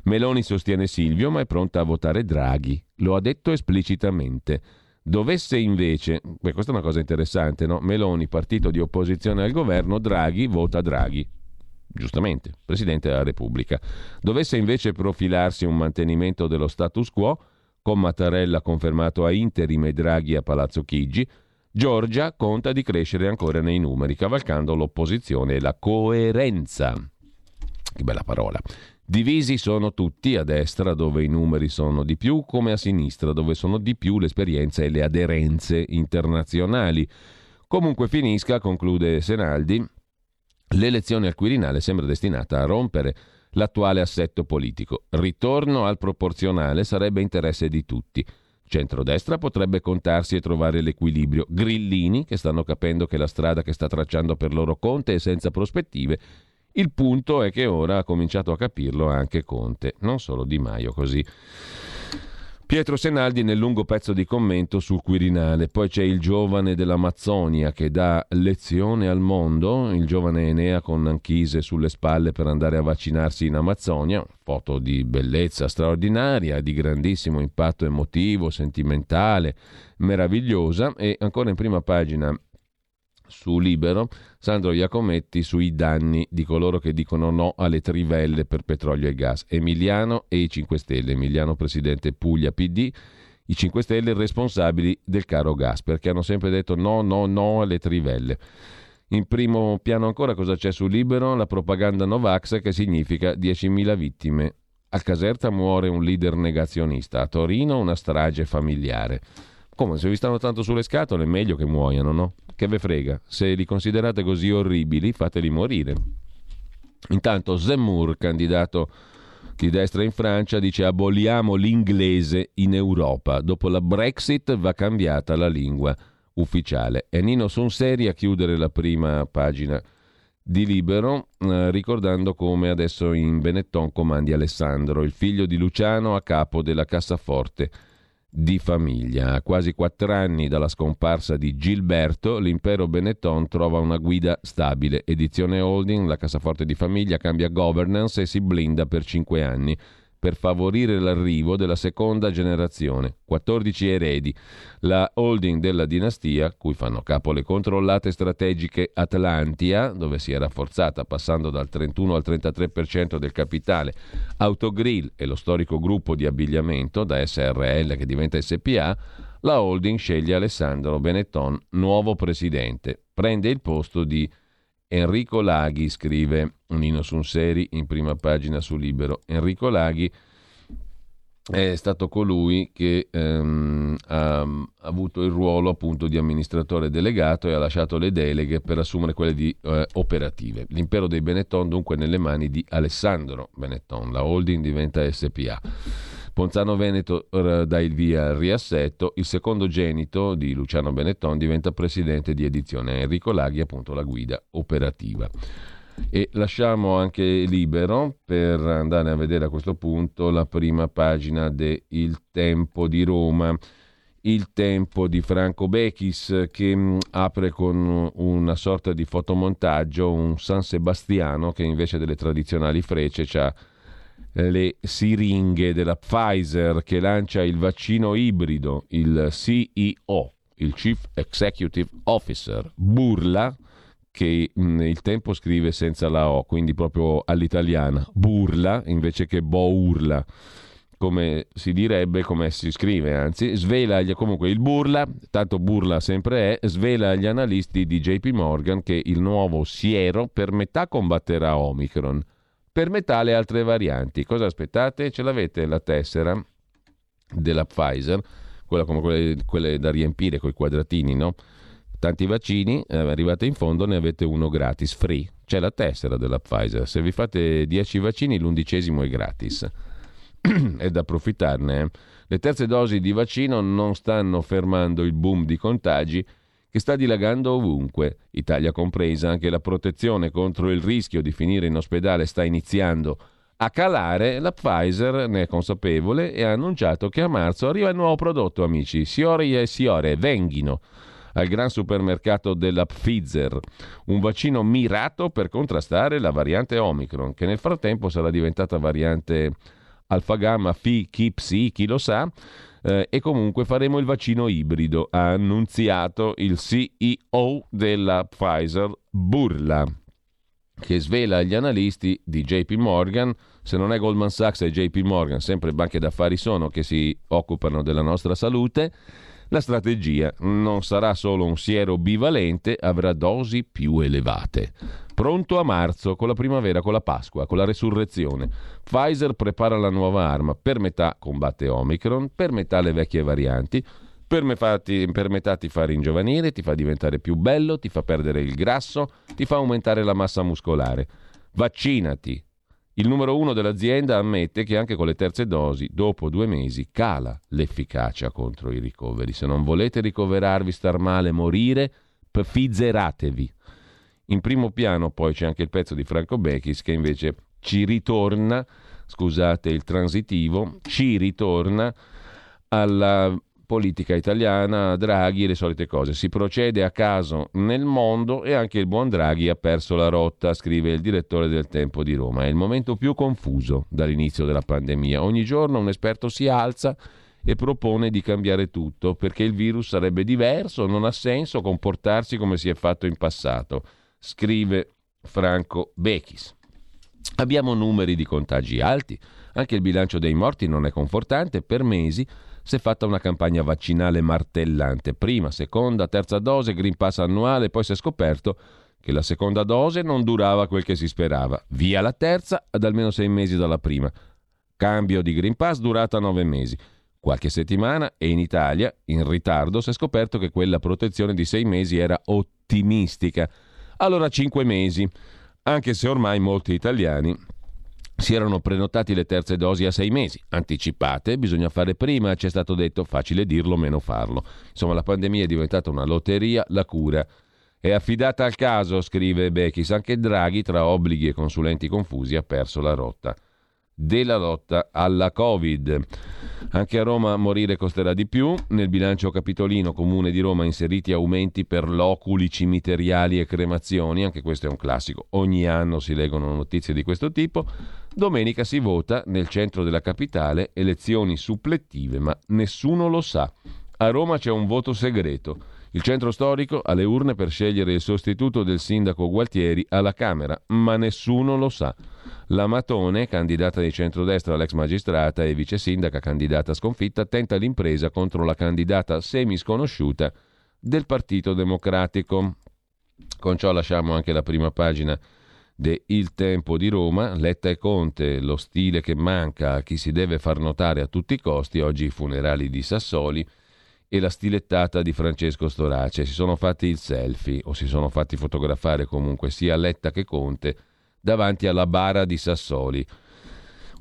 [SPEAKER 1] Meloni sostiene Silvio, ma è pronta a votare Draghi. Lo ha detto esplicitamente. Dovesse invece, beh, questa è una cosa interessante, no? Meloni, partito di opposizione al governo, Draghi vota Draghi. Giustamente, Presidente della Repubblica. Dovesse invece profilarsi un mantenimento dello status quo, con Mattarella confermato a interim e Draghi a Palazzo Chigi, Giorgia conta di crescere ancora nei numeri, cavalcando l'opposizione e la coerenza. Che bella parola. Divisi sono tutti a destra dove i numeri sono di più, come a sinistra dove sono di più l'esperienza e le aderenze internazionali. Comunque finisca, conclude Senaldi, l'elezione al Quirinale sembra destinata a rompere l'attuale assetto politico. Ritorno al proporzionale sarebbe interesse di tutti. Centrodestra potrebbe contarsi e trovare l'equilibrio. Grillini, che stanno capendo che la strada che sta tracciando per loro Conte è senza prospettive. Il punto è che ora ha cominciato a capirlo anche Conte, non solo Di Maio così. Pietro Senaldi nel lungo pezzo di commento sul Quirinale. Poi c'è il giovane dell'Amazzonia che dà lezione al mondo, il giovane Enea con Anchise sulle spalle per andare a vaccinarsi in Amazzonia. Foto di bellezza straordinaria, di grandissimo impatto emotivo, sentimentale, meravigliosa. E ancora in prima pagina su Libero, Sandro Iacometti sui danni di coloro che dicono no alle trivelle per petrolio e gas. Emiliano e i 5 Stelle. Emiliano presidente Puglia PD, i 5 Stelle responsabili del caro gas, perché hanno sempre detto no, no, no alle trivelle. In primo piano ancora cosa c'è su Libero? La propaganda Novax che significa 10.000 vittime. A Caserta muore un leader negazionista, a Torino una strage familiare. Come se vi stanno tanto sulle scatole, è meglio che muoiano, no? Che ve frega? Se li considerate così orribili, fateli morire. Intanto Zemmour, candidato di destra in Francia, dice aboliamo l'inglese in Europa. Dopo la Brexit va cambiata la lingua ufficiale. E Nino Sonseri a chiudere la prima pagina di Libero, eh, ricordando come adesso in Benetton comandi Alessandro, il figlio di Luciano a capo della cassaforte di famiglia. A quasi quattro anni dalla scomparsa di Gilberto, l'impero Benetton trova una guida stabile. Edizione holding, la cassaforte di famiglia cambia governance e si blinda per cinque anni per favorire l'arrivo della seconda generazione, 14 eredi, la holding della dinastia, cui fanno capo le controllate strategiche Atlantia, dove si è rafforzata passando dal 31 al 33% del capitale, Autogrill e lo storico gruppo di abbigliamento, da SRL che diventa SPA, la holding sceglie Alessandro Benetton nuovo presidente. Prende il posto di Enrico Laghi, scrive Nino Sunseri in prima pagina su Libero. Enrico Laghi è stato colui che ehm, ha, avuto il ruolo appunto di amministratore delegato e ha lasciato le deleghe per assumere quelle di eh, operative. L'impero dei Benetton dunque nelle mani di Alessandro Benetton, la holding diventa SPA. Ponzano Veneto dà il via al riassetto, il secondogenito di Luciano Benetton diventa presidente di edizione, Enrico Laghi appunto la guida operativa. E lasciamo anche libero per andare a vedere a questo punto la prima pagina de Il Tempo di Roma. Il tempo di Franco Bechis che mh, apre con una sorta di fotomontaggio un San Sebastiano che invece delle tradizionali frecce ha le siringhe della Pfizer che lancia il vaccino ibrido, il CEO, il Chief Executive Officer, burla che mh, il tempo scrive senza la O, quindi proprio all'italiana, burla invece che bourla come si direbbe, come si scrive, anzi, svela comunque il burla, tanto burla sempre è, svela agli analisti di JP Morgan che il nuovo siero per metà combatterà Omicron per metà le altre varianti. Cosa aspettate? Ce l'avete la tessera della Pfizer, quella come quelle, quelle da riempire con i quadratini, no? Tanti vaccini, eh, arrivate in fondo ne avete uno gratis, free. C'è la tessera della Pfizer. Se vi fate 10 vaccini, l'undicesimo è gratis. è da approfittarne. Eh? Le terze dosi di vaccino non stanno fermando il boom di contagi che sta dilagando ovunque, Italia compresa, anche la protezione contro il rischio di finire in ospedale sta iniziando. A calare, la Pfizer ne è consapevole e ha annunciato che a marzo arriva il nuovo prodotto, amici, Siori e Siore, Venghino, al gran supermercato della Pfizer, un vaccino mirato per contrastare la variante Omicron, che nel frattempo sarà diventata variante alfa gamma, Phi, Chi, Psi, chi lo sa, eh, e comunque faremo il vaccino ibrido, ha annunziato il CEO della Pfizer, Burla, che svela agli analisti di JP Morgan, se non è Goldman Sachs e JP Morgan, sempre banche d'affari sono che si occupano della nostra salute, la strategia non sarà solo un siero bivalente, avrà dosi più elevate. Pronto a marzo, con la primavera, con la Pasqua, con la resurrezione. Pfizer prepara la nuova arma, per metà combatte Omicron, per metà le vecchie varianti, per, fatti, per metà ti fa ringiovanire, ti fa diventare più bello, ti fa perdere il grasso, ti fa aumentare la massa muscolare. Vaccinati, il numero uno dell'azienda ammette che anche con le terze dosi, dopo due mesi, cala l'efficacia contro i ricoveri. Se non volete ricoverarvi, star male, morire, pfizzeratevi. In primo piano poi c'è anche il pezzo di Franco Bechis che invece ci ritorna, scusate il transitivo, ci ritorna alla politica italiana, Draghi e le solite cose. Si procede a caso nel mondo e anche il buon Draghi ha perso la rotta, scrive il direttore del Tempo di Roma. È il momento più confuso dall'inizio della pandemia. Ogni giorno un esperto si alza e propone di cambiare tutto perché il virus sarebbe diverso, non ha senso comportarsi come si è fatto in passato, scrive Franco Bechis. Abbiamo numeri di contagi alti, anche il bilancio dei morti non è confortante, per mesi si è fatta una campagna vaccinale martellante. Prima, seconda, terza dose, Green Pass annuale, poi si è scoperto che la seconda dose non durava quel che si sperava. Via la terza ad almeno sei mesi dalla prima. Cambio di Green Pass durata nove mesi. Qualche settimana e in Italia, in ritardo, si è scoperto che quella protezione di sei mesi era ottimistica. Allora cinque mesi, anche se ormai molti italiani si erano prenotati le terze dosi a sei mesi, anticipate, bisogna fare prima, ci è stato detto, facile dirlo, meno farlo. Insomma, la pandemia è diventata una lotteria, la cura è affidata al caso, scrive Bechis, anche Draghi, tra obblighi e consulenti confusi, ha perso la rotta. della lotta alla Covid. Anche a Roma morire costerà di più. Nel bilancio capitolino Comune di Roma inseriti aumenti per loculi cimiteriali e cremazioni, anche questo è un classico. Ogni anno si leggono notizie di questo tipo. Domenica si vota nel centro della capitale elezioni supplettive, ma nessuno lo sa. A Roma c'è un voto segreto. Il centro storico ha le urne per scegliere il sostituto del sindaco Gualtieri alla Camera, ma nessuno lo sa. La Matone, candidata di centrodestra all'ex magistrata e vice sindaca candidata sconfitta, tenta l'impresa contro la candidata semisconosciuta del Partito Democratico. Con ciò lasciamo anche la prima pagina de Il Tempo di Roma, Letta e Conte, lo stile che manca a chi si deve far notare a tutti i costi, oggi i funerali di Sassoli, e la stilettata di Francesco Storace. Si sono fatti il selfie o si sono fatti fotografare comunque sia Letta che Conte davanti alla bara di Sassoli.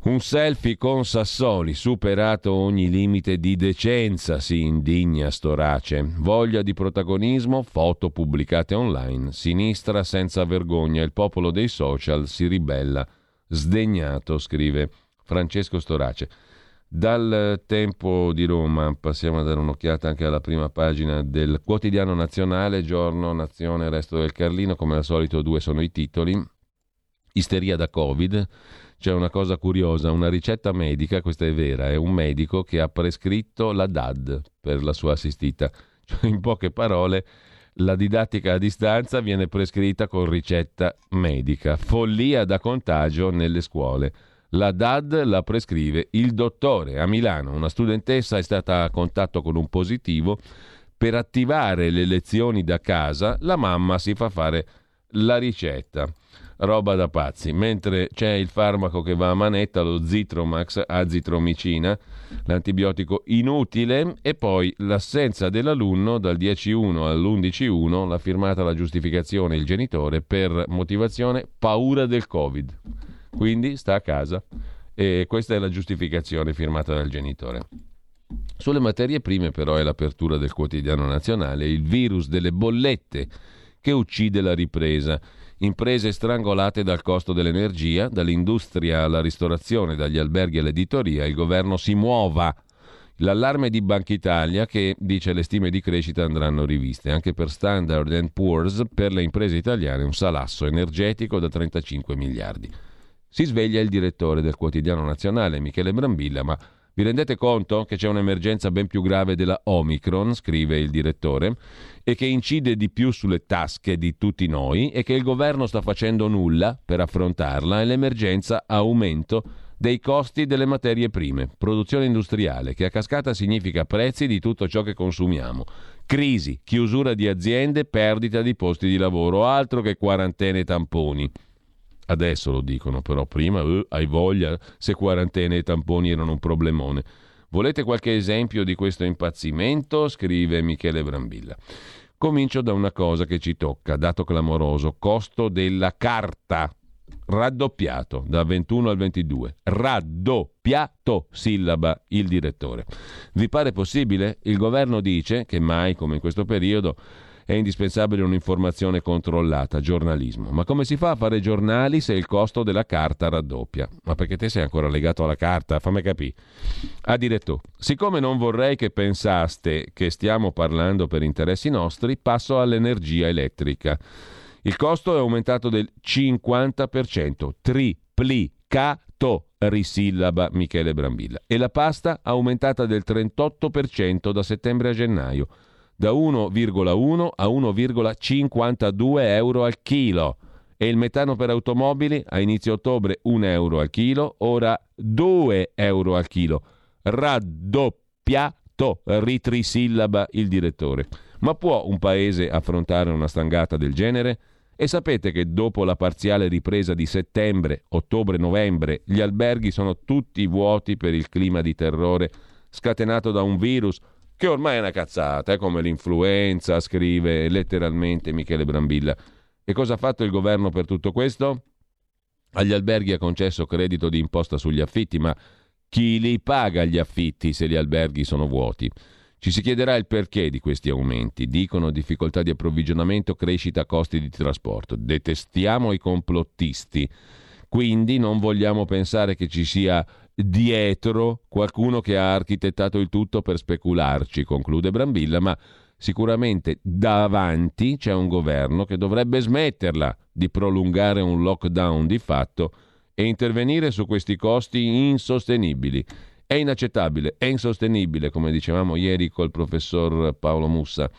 [SPEAKER 1] Un selfie con Sassoli, superato ogni limite di decenza, si indigna Storace. Voglia di protagonismo, foto pubblicate online. Sinistra senza vergogna, il popolo dei social si ribella. Sdegnato, scrive Francesco Storace. Dal tempo di Roma passiamo a dare un'occhiata anche alla prima pagina del quotidiano nazionale, giorno, nazione, resto del Carlino, come al solito due sono i titoli. Isteria da Covid, c'è una cosa curiosa, una ricetta medica, questa è vera, è un medico che ha prescritto la DAD per la sua assistita. Cioè, in poche parole, la didattica a distanza viene prescritta con ricetta medica. Follia da contagio nelle scuole. La DAD la prescrive il dottore a Milano. Una studentessa è stata a contatto con un positivo. Per attivare le lezioni da casa, la mamma si fa fare la ricetta. Roba da pazzi. Mentre c'è il farmaco che va a manetta, lo Zitromax, azitromicina, l'antibiotico inutile, e poi l'assenza dell'alunno dal 10.1 all'11.1, l'ha firmata la giustificazione il genitore per motivazione paura del Covid quindi sta a casa e questa è la giustificazione firmata dal genitore. Sulle materie prime però è l'apertura del quotidiano nazionale, il virus delle bollette che uccide la ripresa. Imprese strangolate dal costo dell'energia, dall'industria alla ristorazione, dagli alberghi all'editoria, il governo si muova. L'allarme di Banca Italia che dice le stime di crescita andranno riviste, anche per Standard Poor's per le imprese italiane un salasso energetico da 35 miliardi. Si sveglia il direttore del quotidiano nazionale, Michele Brambilla, ma vi rendete conto che c'è un'emergenza ben più grave della Omicron, scrive il direttore, e che incide di più sulle tasche di tutti noi e che il governo sta facendo nulla per affrontarla e l'emergenza aumento dei costi delle materie prime, produzione industriale, che a cascata significa prezzi di tutto ciò che consumiamo. Crisi, chiusura di aziende, perdita di posti di lavoro, altro che quarantene e tamponi. Adesso lo dicono, però prima uh, hai voglia se quarantene e tamponi erano un problemone. Volete qualche esempio di questo impazzimento? Scrive Michele Brambilla. Comincio da una cosa che ci tocca, dato clamoroso, costo della carta raddoppiato da 21 al 22. Raddoppiato, sillaba il direttore. Vi pare possibile? Il governo dice che mai come in questo periodo è indispensabile un'informazione controllata, giornalismo. Ma come si fa a fare giornali se il costo della carta raddoppia? Ma perché te sei ancora legato alla carta? Fammi capire. Ha diretto, siccome non vorrei che pensaste che stiamo parlando per interessi nostri, passo all'energia elettrica. Il costo è aumentato del 50%, triplicato, risillaba Michele Brambilla. E la pasta aumentata del 38% da settembre a gennaio da 1,1 a 1,52 euro al chilo e il metano per automobili a inizio ottobre 1 euro al chilo, ora 2 euro al chilo. Raddoppiato, ritrisillaba il direttore. Ma può un paese affrontare una stangata del genere? E sapete che dopo la parziale ripresa di settembre, ottobre, novembre, gli alberghi sono tutti vuoti per il clima di terrore scatenato da un virus che ormai è una cazzata, è come l'influenza, scrive letteralmente Michele Brambilla. E cosa ha fatto il governo per tutto questo? Agli alberghi ha concesso credito di imposta sugli affitti, ma chi li paga gli affitti se gli alberghi sono vuoti? Ci si chiederà il perché di questi aumenti. Dicono difficoltà di approvvigionamento, crescita costi di trasporto. Detestiamo i complottisti Quindi non vogliamo pensare che ci sia dietro qualcuno che ha architettato il tutto per specularci, conclude Brambilla, ma sicuramente davanti c'è un governo che dovrebbe smetterla di prolungare un lockdown di fatto e intervenire su questi costi insostenibili. È inaccettabile, è insostenibile, come dicevamo ieri col professor Paolo Mussa.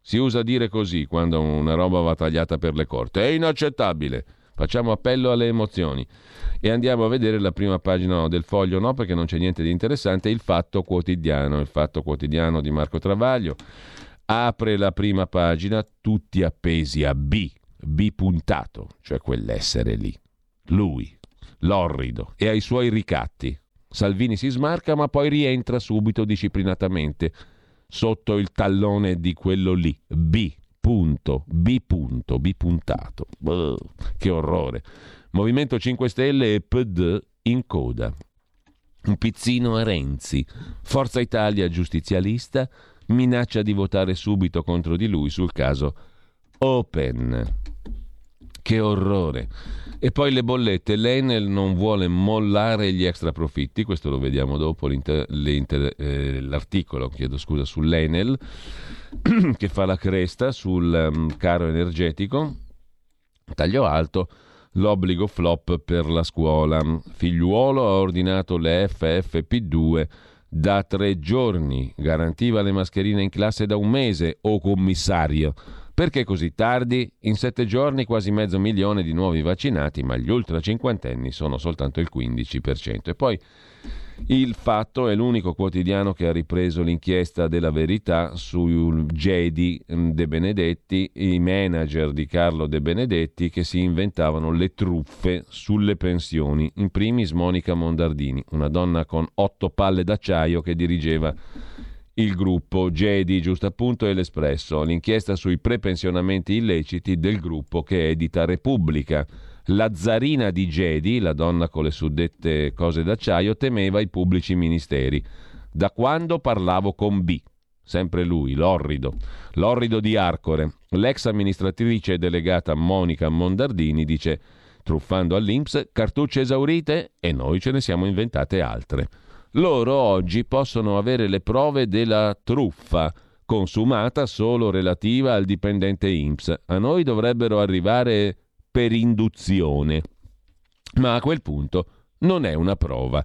[SPEAKER 1] Si usa dire così quando una roba va tagliata per le corte. È inaccettabile. Facciamo appello alle emozioni e andiamo a vedere la prima pagina del foglio, no perché non c'è niente di interessante, il fatto quotidiano, il fatto quotidiano di Marco Travaglio. Apre la prima pagina, tutti appesi a B, B puntato, cioè quell'essere lì. Lui, l'orrido, e ai suoi ricatti. Salvini si smarca ma poi rientra subito disciplinatamente sotto il tallone di quello lì, B, punto, B punto, B puntato. Buh, che orrore. Movimento 5 Stelle e PD in coda. Un pizzino a Renzi. Forza Italia giustizialista minaccia di votare subito contro di lui sul caso Open. Che orrore. E poi le bollette. L'Enel non vuole mollare gli extra profitti, questo lo vediamo dopo eh, l'articolo, chiedo scusa, sull'Enel che fa la cresta sul um, caro energetico. Taglio alto l'obbligo flop per la scuola. Figliuolo ha ordinato le FFP2 da tre giorni, garantiva le mascherine in classe da un mese, o commissario. Perché così tardi? In sette giorni quasi mezzo milione di nuovi vaccinati, ma gli ultra cinquantenni sono soltanto il 15%. E poi il Fatto è l'unico quotidiano che ha ripreso l'inchiesta della verità su Gedi mm, De Benedetti, i manager di Carlo De Benedetti che si inventavano le truffe sulle pensioni. In primis Monica Mondardini, una donna con otto palle d'acciaio che dirigeva il gruppo Gedi, giusto appunto, e l'Espresso. L'inchiesta sui prepensionamenti illeciti del gruppo che edita Repubblica. La zarina di Gedi, la donna con le suddette cose d'acciaio, temeva i pubblici ministeri. Da quando parlavo con B, sempre lui, l'orrido, l'orrido di Arcore. L'ex amministratrice delegata Monica Mondardini dice, truffando all'Inps, cartucce esaurite e noi ce ne siamo inventate altre. Loro oggi possono avere le prove della truffa, consumata solo relativa al dipendente INPS. A noi dovrebbero arrivare per induzione. Ma a quel punto non è una prova.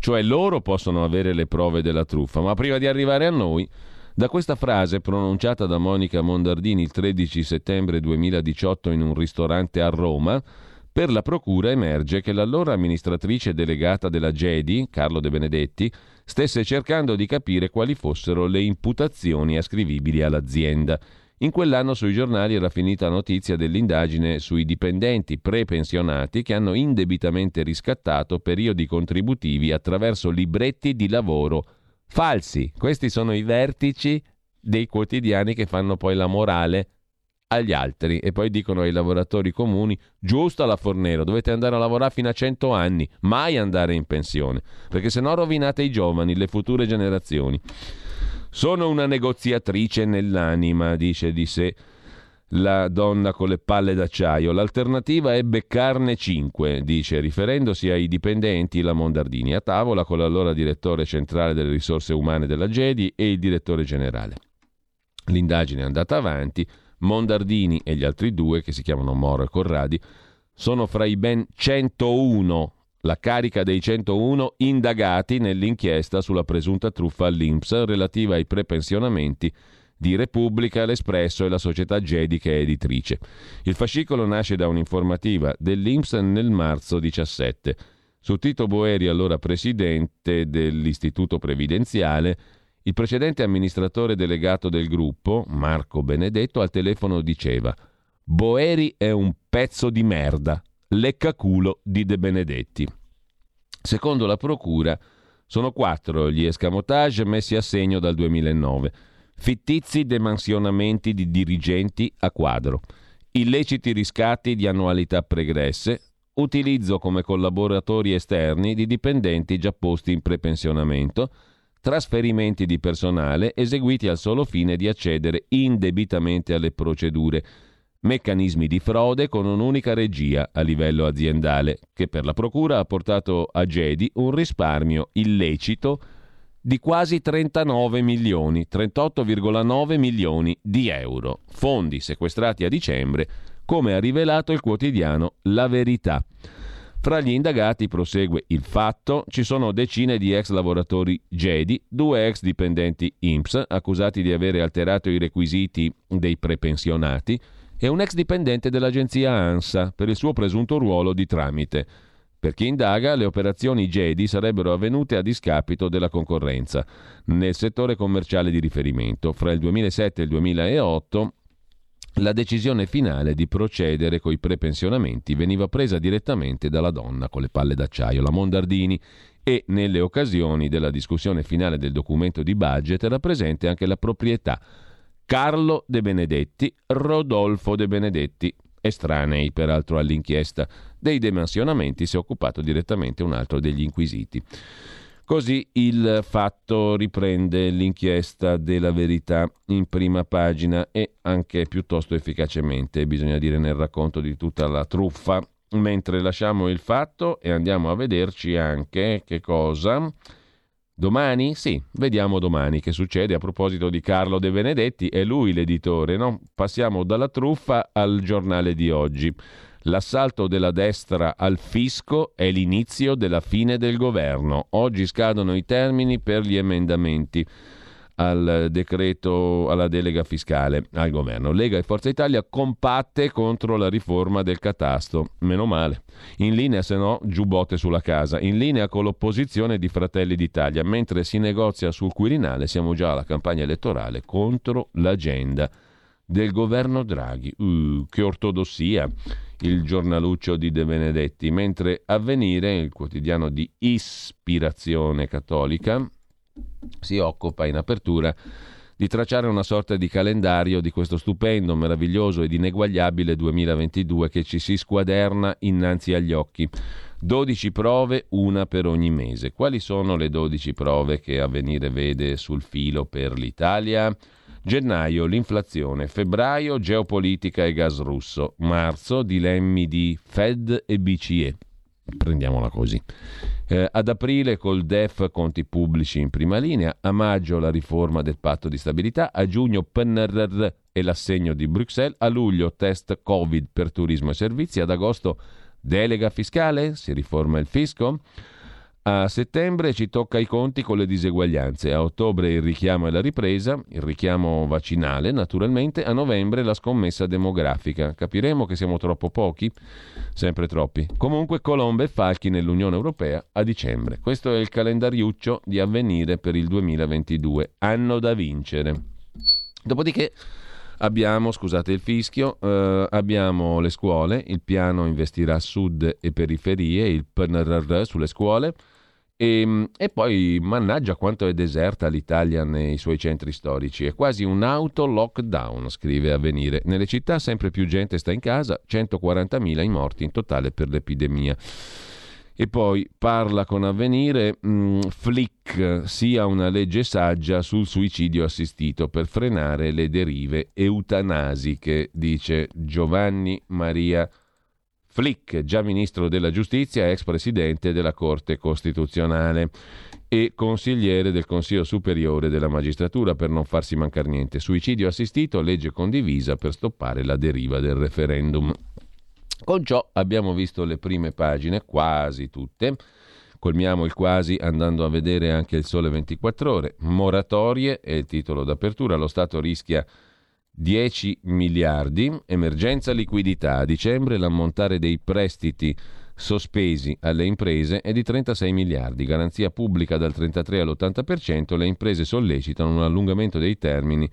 [SPEAKER 1] Cioè loro possono avere le prove della truffa, ma prima di arrivare a noi, da questa frase pronunciata da Monica Mondardini il 13 settembre 2018 in un ristorante a Roma, per la procura emerge che l'allora amministratrice delegata della GEDI, Carlo De Benedetti, stesse cercando di capire quali fossero le imputazioni ascrivibili all'azienda. In quell'anno sui giornali era finita notizia dell'indagine sui dipendenti prepensionati che hanno indebitamente riscattato periodi contributivi attraverso libretti di lavoro. Falsi. Questi sono i vertici dei quotidiani che fanno poi la morale agli altri e poi dicono ai lavoratori comuni giusto alla Fornero dovete andare a lavorare fino a 100 anni mai andare in pensione perché sennò rovinate i giovani le future generazioni sono una negoziatrice nell'anima, dice di sé la donna con le palle d'acciaio. L'alternativa è beccarne cinque, dice, riferendosi ai dipendenti la Mondardini, a tavola con l'allora direttore centrale delle risorse umane della GEDI e il direttore generale. L'indagine è andata avanti, Mondardini e gli altri due, che si chiamano Moro e Corradi, sono fra i ben 101 la carica dei 101 indagati nell'inchiesta sulla presunta truffa all'Inps relativa ai prepensionamenti di Repubblica, l'Espresso e la società Gedi che editrice. Il fascicolo nasce da un'informativa dell'Inps nel marzo 17. Su Tito Boeri, allora presidente dell'Istituto Previdenziale, il precedente amministratore delegato del gruppo, Marco Benedetto, al telefono diceva Boeri è un pezzo di merda, leccaculo di De Benedetti. Secondo la Procura, sono quattro gli escamotage messi a segno dal 2009. Fittizi demansionamenti di dirigenti a quadro, illeciti riscatti di annualità pregresse, utilizzo come collaboratori esterni di dipendenti già posti in prepensionamento, trasferimenti di personale eseguiti al solo fine di accedere indebitamente alle procedure, meccanismi di frode con un'unica regia a livello aziendale, che per la Procura ha portato a Gedi un risparmio illecito di quasi 39 milioni, 38,9 milioni di euro, fondi sequestrati a dicembre, come ha rivelato il quotidiano La Verità. Fra gli indagati, prosegue il fatto, ci sono decine di ex lavoratori GEDI, due ex dipendenti INPS accusati di avere alterato i requisiti dei prepensionati e un ex dipendente dell'agenzia ANSA per il suo presunto ruolo di tramite. Per chi indaga, le operazioni GEDI sarebbero avvenute a discapito della concorrenza nel settore commerciale di riferimento. Fra il 2007 e il 2008 la decisione finale di procedere coi prepensionamenti veniva presa direttamente dalla donna con le palle d'acciaio, la Mondardini, e nelle occasioni della discussione finale del documento di budget era presente anche la proprietà Carlo De Benedetti, Rodolfo De Benedetti, estranei peraltro all'inchiesta. Dei demansionamenti si è occupato direttamente un altro degli inquisiti. Così il fatto riprende l'inchiesta della verità in prima pagina e anche piuttosto efficacemente, bisogna dire, nel racconto di tutta la truffa. Mentre lasciamo il fatto e andiamo a vederci anche che cosa. Domani? Sì, vediamo domani che succede a proposito di Carlo De Benedetti, è lui l'editore, no? Passiamo dalla truffa al giornale di oggi. L'assalto della destra al fisco è l'inizio della fine del governo. Oggi scadono i termini per gli emendamenti al decreto alla delega fiscale al governo. Lega e Forza Italia compatte contro la riforma del catasto. Meno male. In linea, se no, giubbotte sulla casa. In linea con l'opposizione di Fratelli d'Italia. Mentre si negozia sul Quirinale, siamo già alla campagna elettorale contro l'agenda del governo Draghi. Uh, che ortodossia! il giornaluccio di De Benedetti, mentre Avvenire, il quotidiano di ispirazione cattolica, si occupa in apertura di tracciare una sorta di calendario di questo stupendo, meraviglioso ed ineguagliabile 2022 che ci si squaderna innanzi agli occhi. 12 prove, una per ogni mese. Quali sono le 12 prove che Avvenire vede sul filo per l'Italia? Gennaio l'inflazione, febbraio geopolitica e gas russo, marzo dilemmi di Fed e BCE. Prendiamola così. Eh, ad aprile col DEF conti pubblici in prima linea, a maggio la riforma del patto di stabilità, a giugno PNRR e l'assegno di Bruxelles, a luglio test Covid per turismo e servizi, ad agosto delega fiscale, si riforma il fisco. A settembre ci tocca i conti con le diseguaglianze, a ottobre il richiamo e la ripresa, il richiamo vaccinale naturalmente, a novembre la scommessa demografica. Capiremo che siamo troppo pochi? Sempre troppi. Comunque colombe e falchi nell'Unione Europea a dicembre. Questo è il calendariuccio di avvenire per il 2022, anno da vincere. Dopodiché abbiamo, scusate il fischio, eh, abbiamo le scuole, il piano investirà sud e periferie, il PNRR sulle scuole, e, ehm, e, poi, mannaggia quanto è deserta l'Italia nei suoi centri storici. È quasi un auto-lockdown, scrive Avvenire. Nelle città sempre più gente sta in casa, 140.000 i morti in totale per l'epidemia. E poi parla con Avvenire, mh, mm, Flick sia una legge saggia sul suicidio assistito per frenare le derive eutanasiche, dice Giovanni Maria Flick, già ministro della giustizia, ex presidente della Corte Costituzionale e consigliere del Consiglio Superiore della Magistratura per non farsi mancare niente. Suicidio assistito, legge condivisa per stoppare la deriva del referendum. Con ciò abbiamo visto le prime pagine, quasi tutte. Colmiamo il quasi andando a vedere anche il Sole 24 ore. Moratorie è il titolo d'apertura. Lo Stato rischia 10 miliardi, emergenza liquidità. A dicembre l'ammontare dei prestiti sospesi alle imprese è di 36 miliardi, garanzia pubblica dal 33 all'80%, le imprese sollecitano un allungamento dei termini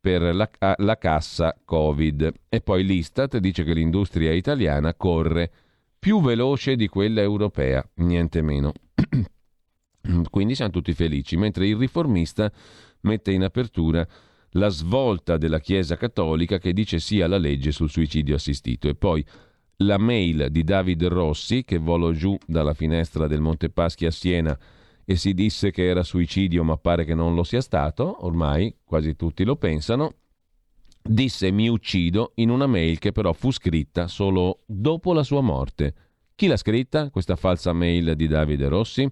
[SPEAKER 1] per la, la cassa Covid. E poi l'Istat dice che l'industria italiana corre più veloce di quella europea, niente meno. Quindi siamo tutti felici, mentre il riformista mette in apertura la svolta della Chiesa Cattolica che dice sì alla legge sul suicidio assistito e poi la mail di David Rossi che volò giù dalla finestra del Montepaschi a Siena e si disse che era suicidio ma pare che non lo sia stato, ormai quasi tutti lo pensano, disse mi uccido in una mail che però fu scritta solo dopo la sua morte. Chi l'ha scritta, questa falsa mail di Davide Rossi?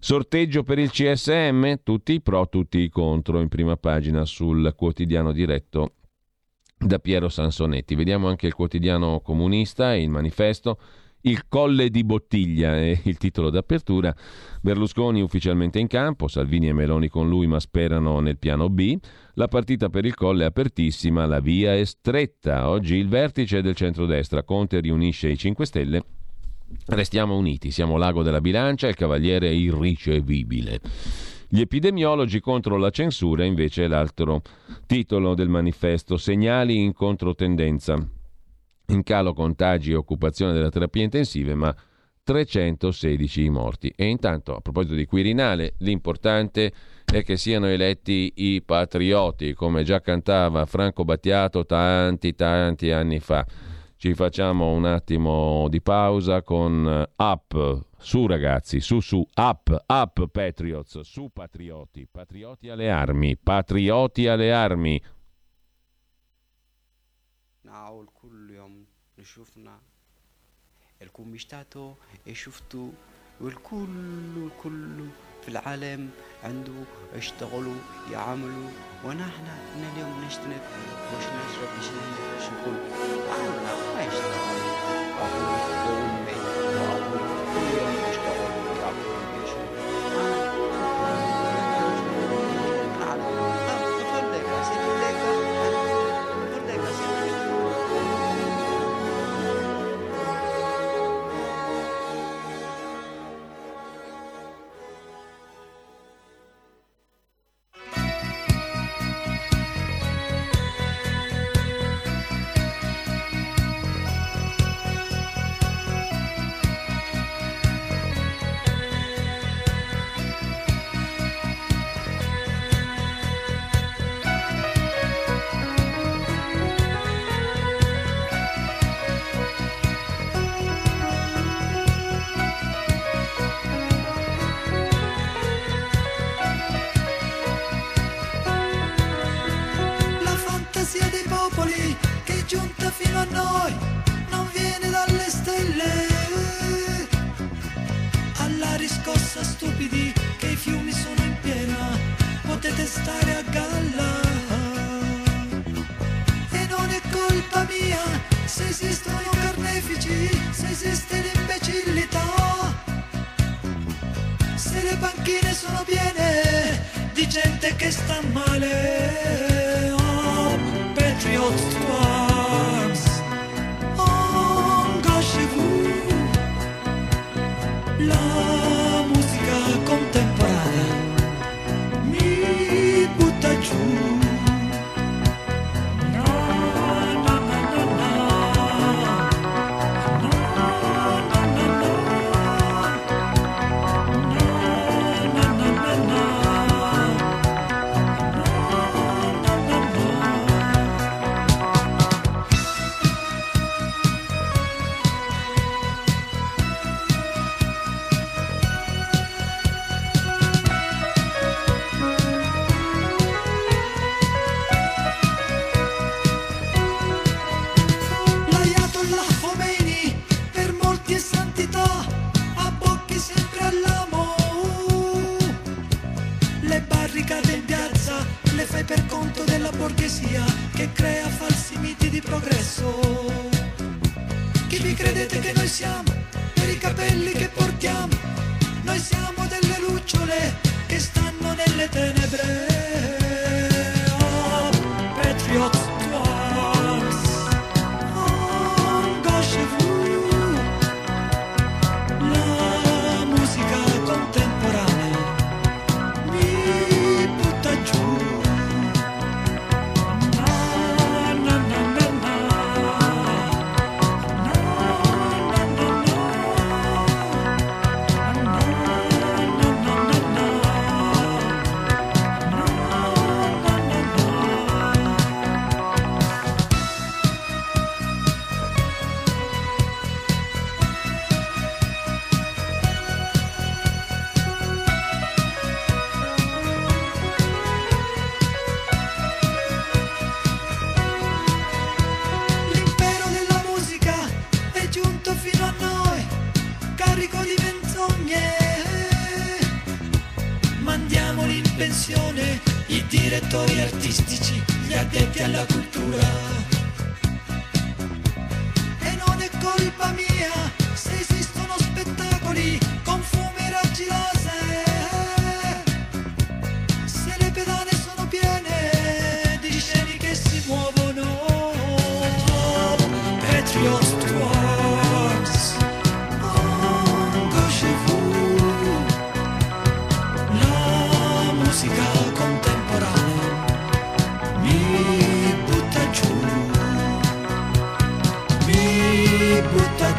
[SPEAKER 1] Sorteggio per il CSM, tutti i pro, tutti i contro, in prima pagina sul quotidiano diretto da Piero Sansonetti. Vediamo anche il quotidiano comunista il manifesto. Il colle di bottiglia è il titolo d'apertura. Berlusconi ufficialmente in campo, Salvini e Meloni con lui ma sperano nel piano B. La partita per il colle è apertissima, la via è stretta. Oggi il vertice del centrodestra. Conte riunisce i 5 Stelle Restiamo uniti, siamo l'ago della bilancia il cavaliere irricevibile. Gli epidemiologi contro la censura invece è l'altro titolo del manifesto, segnali in controtendenza in calo contagi e occupazione della terapia intensiva, ma 316 i morti. E intanto, a proposito di Quirinale, l'importante è che siano eletti i patrioti, come già cantava Franco Battiato tanti, tanti anni fa. Ci facciamo un attimo di pausa con eh, Up, su ragazzi, su su, Up, Up Patriots, su patrioti, patrioti alle armi, patrioti alle armi.
[SPEAKER 2] No, il. نشوفنا الكل مشتاتو يشوفتوا والكل الكل في العالم عنده يشتغلوا يعملوا ونحن من اليوم نشتنف وش نشرب وش نعمل وش نقول ما يشتغل.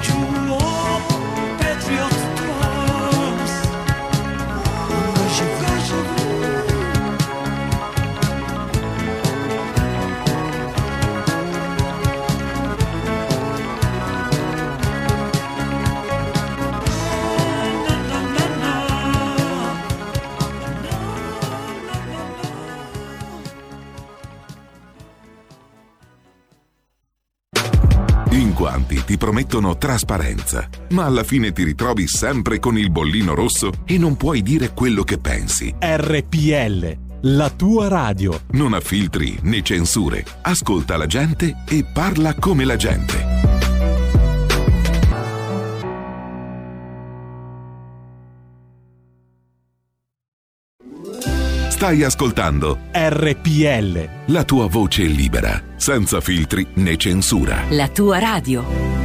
[SPEAKER 3] 烛 promettono trasparenza, ma alla fine ti ritrovi sempre con il bollino rosso e non puoi dire quello che pensi.
[SPEAKER 4] RPL, la tua radio.
[SPEAKER 3] Non ha filtri né censure. Ascolta la gente e parla come la gente. Stai ascoltando
[SPEAKER 4] RPL.
[SPEAKER 3] la tua voce libera, senza filtri né censura.
[SPEAKER 5] La tua radio.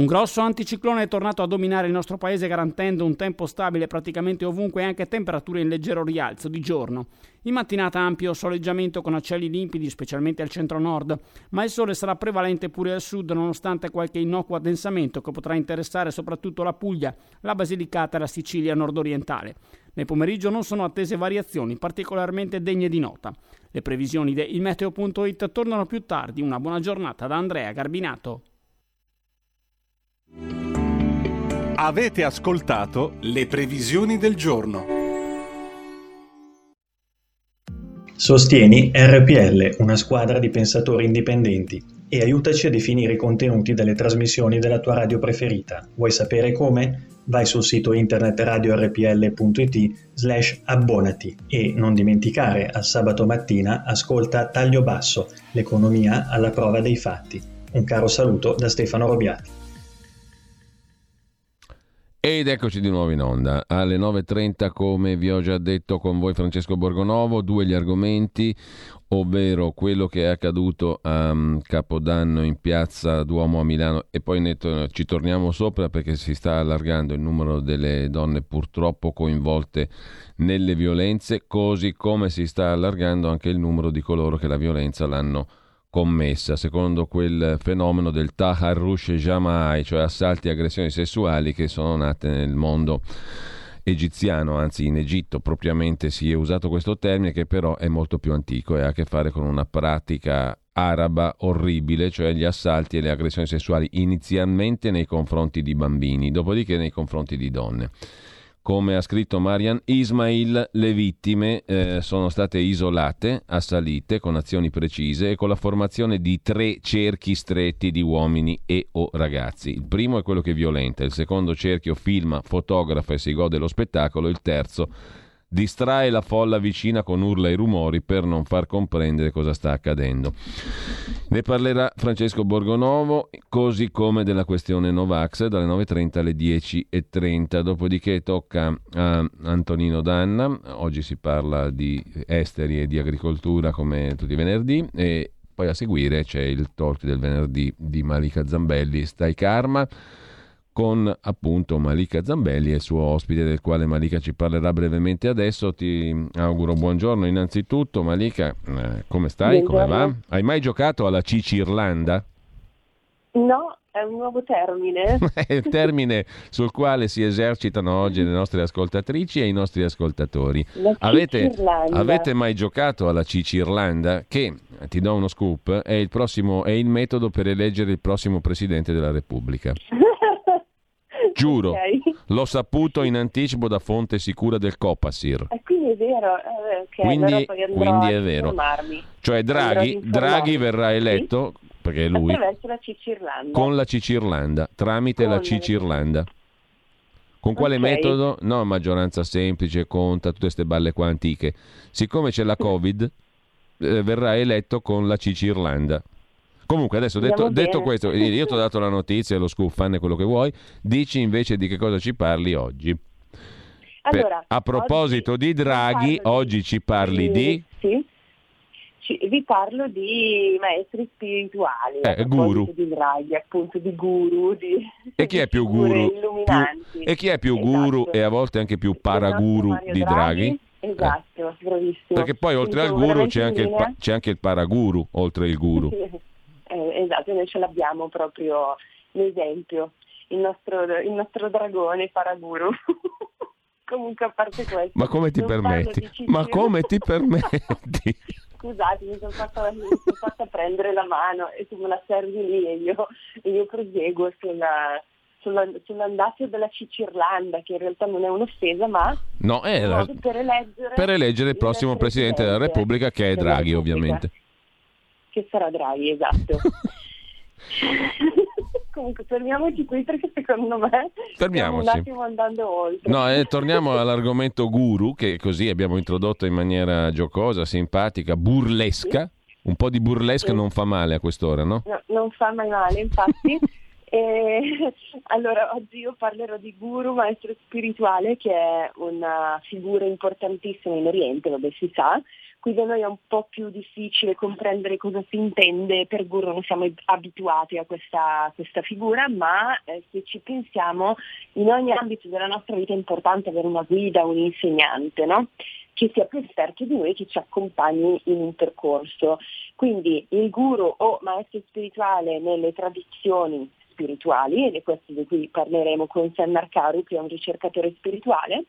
[SPEAKER 6] Un grosso anticiclone è tornato a dominare il nostro paese garantendo un tempo stabile praticamente ovunque e anche temperature in leggero rialzo di giorno. In mattinata ampio soleggiamento con cieli limpidi specialmente al centro-nord, ma il sole sarà prevalente pure al sud nonostante qualche innocuo addensamento che potrà interessare soprattutto la Puglia, la Basilicata e la Sicilia nord-orientale. Nel pomeriggio non sono attese variazioni particolarmente degne di nota. Le previsioni di ilmeteo.it tornano più tardi. Una buona giornata da Andrea Garbinato.
[SPEAKER 4] Avete ascoltato le previsioni del giorno.
[SPEAKER 7] Sostieni RPL, una squadra di pensatori indipendenti, e aiutaci a definire i contenuti delle trasmissioni della tua radio preferita. Vuoi sapere come? Vai sul sito internet radiorpl.it slash abbonati e non dimenticare al sabato mattina ascolta Taglio Basso, l'economia alla prova dei fatti. Un caro saluto da Stefano Robiati.
[SPEAKER 1] Ed eccoci di nuovo in onda. Alle 9.30 come vi ho già detto con voi Francesco Borgonovo, due gli argomenti, ovvero quello che è accaduto a um, Capodanno in piazza Duomo a Milano. E poi ne to- ci torniamo sopra perché si sta allargando il numero delle donne purtroppo coinvolte nelle violenze, così come si sta allargando anche il numero di coloro che la violenza l'hanno commessa, secondo quel fenomeno del Taharrush Jamai, cioè assalti e aggressioni sessuali che sono nate nel mondo egiziano, anzi in Egitto propriamente si è usato questo termine che però è molto più antico e ha a che fare con una pratica araba orribile, cioè gli assalti e le aggressioni sessuali inizialmente nei confronti di bambini, dopodiché nei confronti di donne. Come ha scritto Marian Ismail, le vittime eh, sono state isolate, assalite con azioni precise e con la formazione di tre cerchi stretti di uomini e o ragazzi. Il primo è quello che violenta, il secondo cerchio filma, fotografa e si gode lo spettacolo, il terzo distrae la folla vicina con urla e rumori per non far comprendere cosa sta accadendo. Ne parlerà Francesco Borgonovo, così come della questione Novax dalle 9.30 alle 10.30. Dopodiché tocca a Antonino Danna, oggi si parla di esteri e di agricoltura come tutti i venerdì e poi a seguire c'è il talk del venerdì di Malika Zambelli, Stai Karma con appunto Malika Zambelli e il suo ospite del quale Malika ci parlerà brevemente adesso. Ti auguro buongiorno innanzitutto. Malika, eh, come stai? Buongiorno. Come va? Hai mai giocato alla Cici Irlanda?
[SPEAKER 5] No, è un nuovo termine.
[SPEAKER 1] è il termine sul quale si esercitano oggi le nostre ascoltatrici e i nostri ascoltatori. Avete, avete, mai giocato alla Cicirlanda? Che, ti do uno scoop, è il, prossimo, è il metodo per eleggere il prossimo Presidente della Repubblica. Giuro, okay. l'ho saputo in anticipo da fonte sicura del Copasir.
[SPEAKER 5] E quindi è vero, eh, okay,
[SPEAKER 1] quindi, quindi è vero. Cioè Draghi, Draghi verrà eletto sì? perché lui
[SPEAKER 5] attraverso la Cicirlanda.
[SPEAKER 1] Con la Cicirlanda, tramite con la Cicirlanda. Con quale okay. metodo? No, maggioranza semplice, conta, tutte queste balle qua antiche. Siccome c'è la Covid, eh, verrà eletto con la Cicirlanda. Comunque, adesso detto, detto, questo, io ti ho dato la notizia, lo scoop, fanne quello che vuoi. Dici invece di che cosa ci parli oggi.
[SPEAKER 5] Allora,
[SPEAKER 1] per, a proposito di Draghi, oggi ci parli di...
[SPEAKER 5] Sì vi parlo di maestri spirituali,
[SPEAKER 1] eh, guru.
[SPEAKER 5] di draghi, appunto di guru, di,
[SPEAKER 1] e chi è più guru? Più, e chi è più esatto. guru e a volte anche più paraguru di draghi?
[SPEAKER 5] Esatto, eh. bravissimo.
[SPEAKER 1] Perché poi oltre al guru c'è anche, il, c'è anche, il, paraguru, oltre il guru.
[SPEAKER 5] Eh, esatto, noi ce l'abbiamo proprio l'esempio, il nostro, il nostro dragone paraguru. Comunque a parte questo.
[SPEAKER 1] Ma come ti permetti? Ma come ti permetti?
[SPEAKER 5] scusate, mi sono fatta, mi sono fatta prendere la mano e tu me la servi lì e io, e io proseguo sulla, sulla, sull'andazzo della Cicirlanda, che in realtà non è un'offesa, ma
[SPEAKER 1] no, è
[SPEAKER 5] per, eleggere
[SPEAKER 1] per eleggere il prossimo Presidente della Repubblica, che è Draghi, ovviamente.
[SPEAKER 5] Che sarà Draghi, esatto. Comunque fermiamoci qui perché secondo me
[SPEAKER 1] Fermiamoci.
[SPEAKER 5] stiamo un attimo andando oltre.
[SPEAKER 1] No, eh, torniamo all'argomento guru che così abbiamo introdotto in maniera giocosa, simpatica, burlesca. Un po' di burlesca sì. non fa male a quest'ora, no?
[SPEAKER 5] no non fa mai male, infatti. E, allora, oggi io parlerò di Guru, maestro spirituale, che è una figura importantissima in Oriente, vabbè si sa, qui da noi è un po' più difficile comprendere cosa si intende, per Guru non siamo abituati a questa, questa figura, ma eh, se ci pensiamo in ogni ambito della nostra vita è importante avere una guida, un insegnante, no? che sia più esperto di noi, che ci accompagni in un percorso. Quindi il guru o maestro spirituale nelle tradizioni spirituali, ed è questo di cui parleremo con Sam Marcaru, che è un ricercatore spirituale,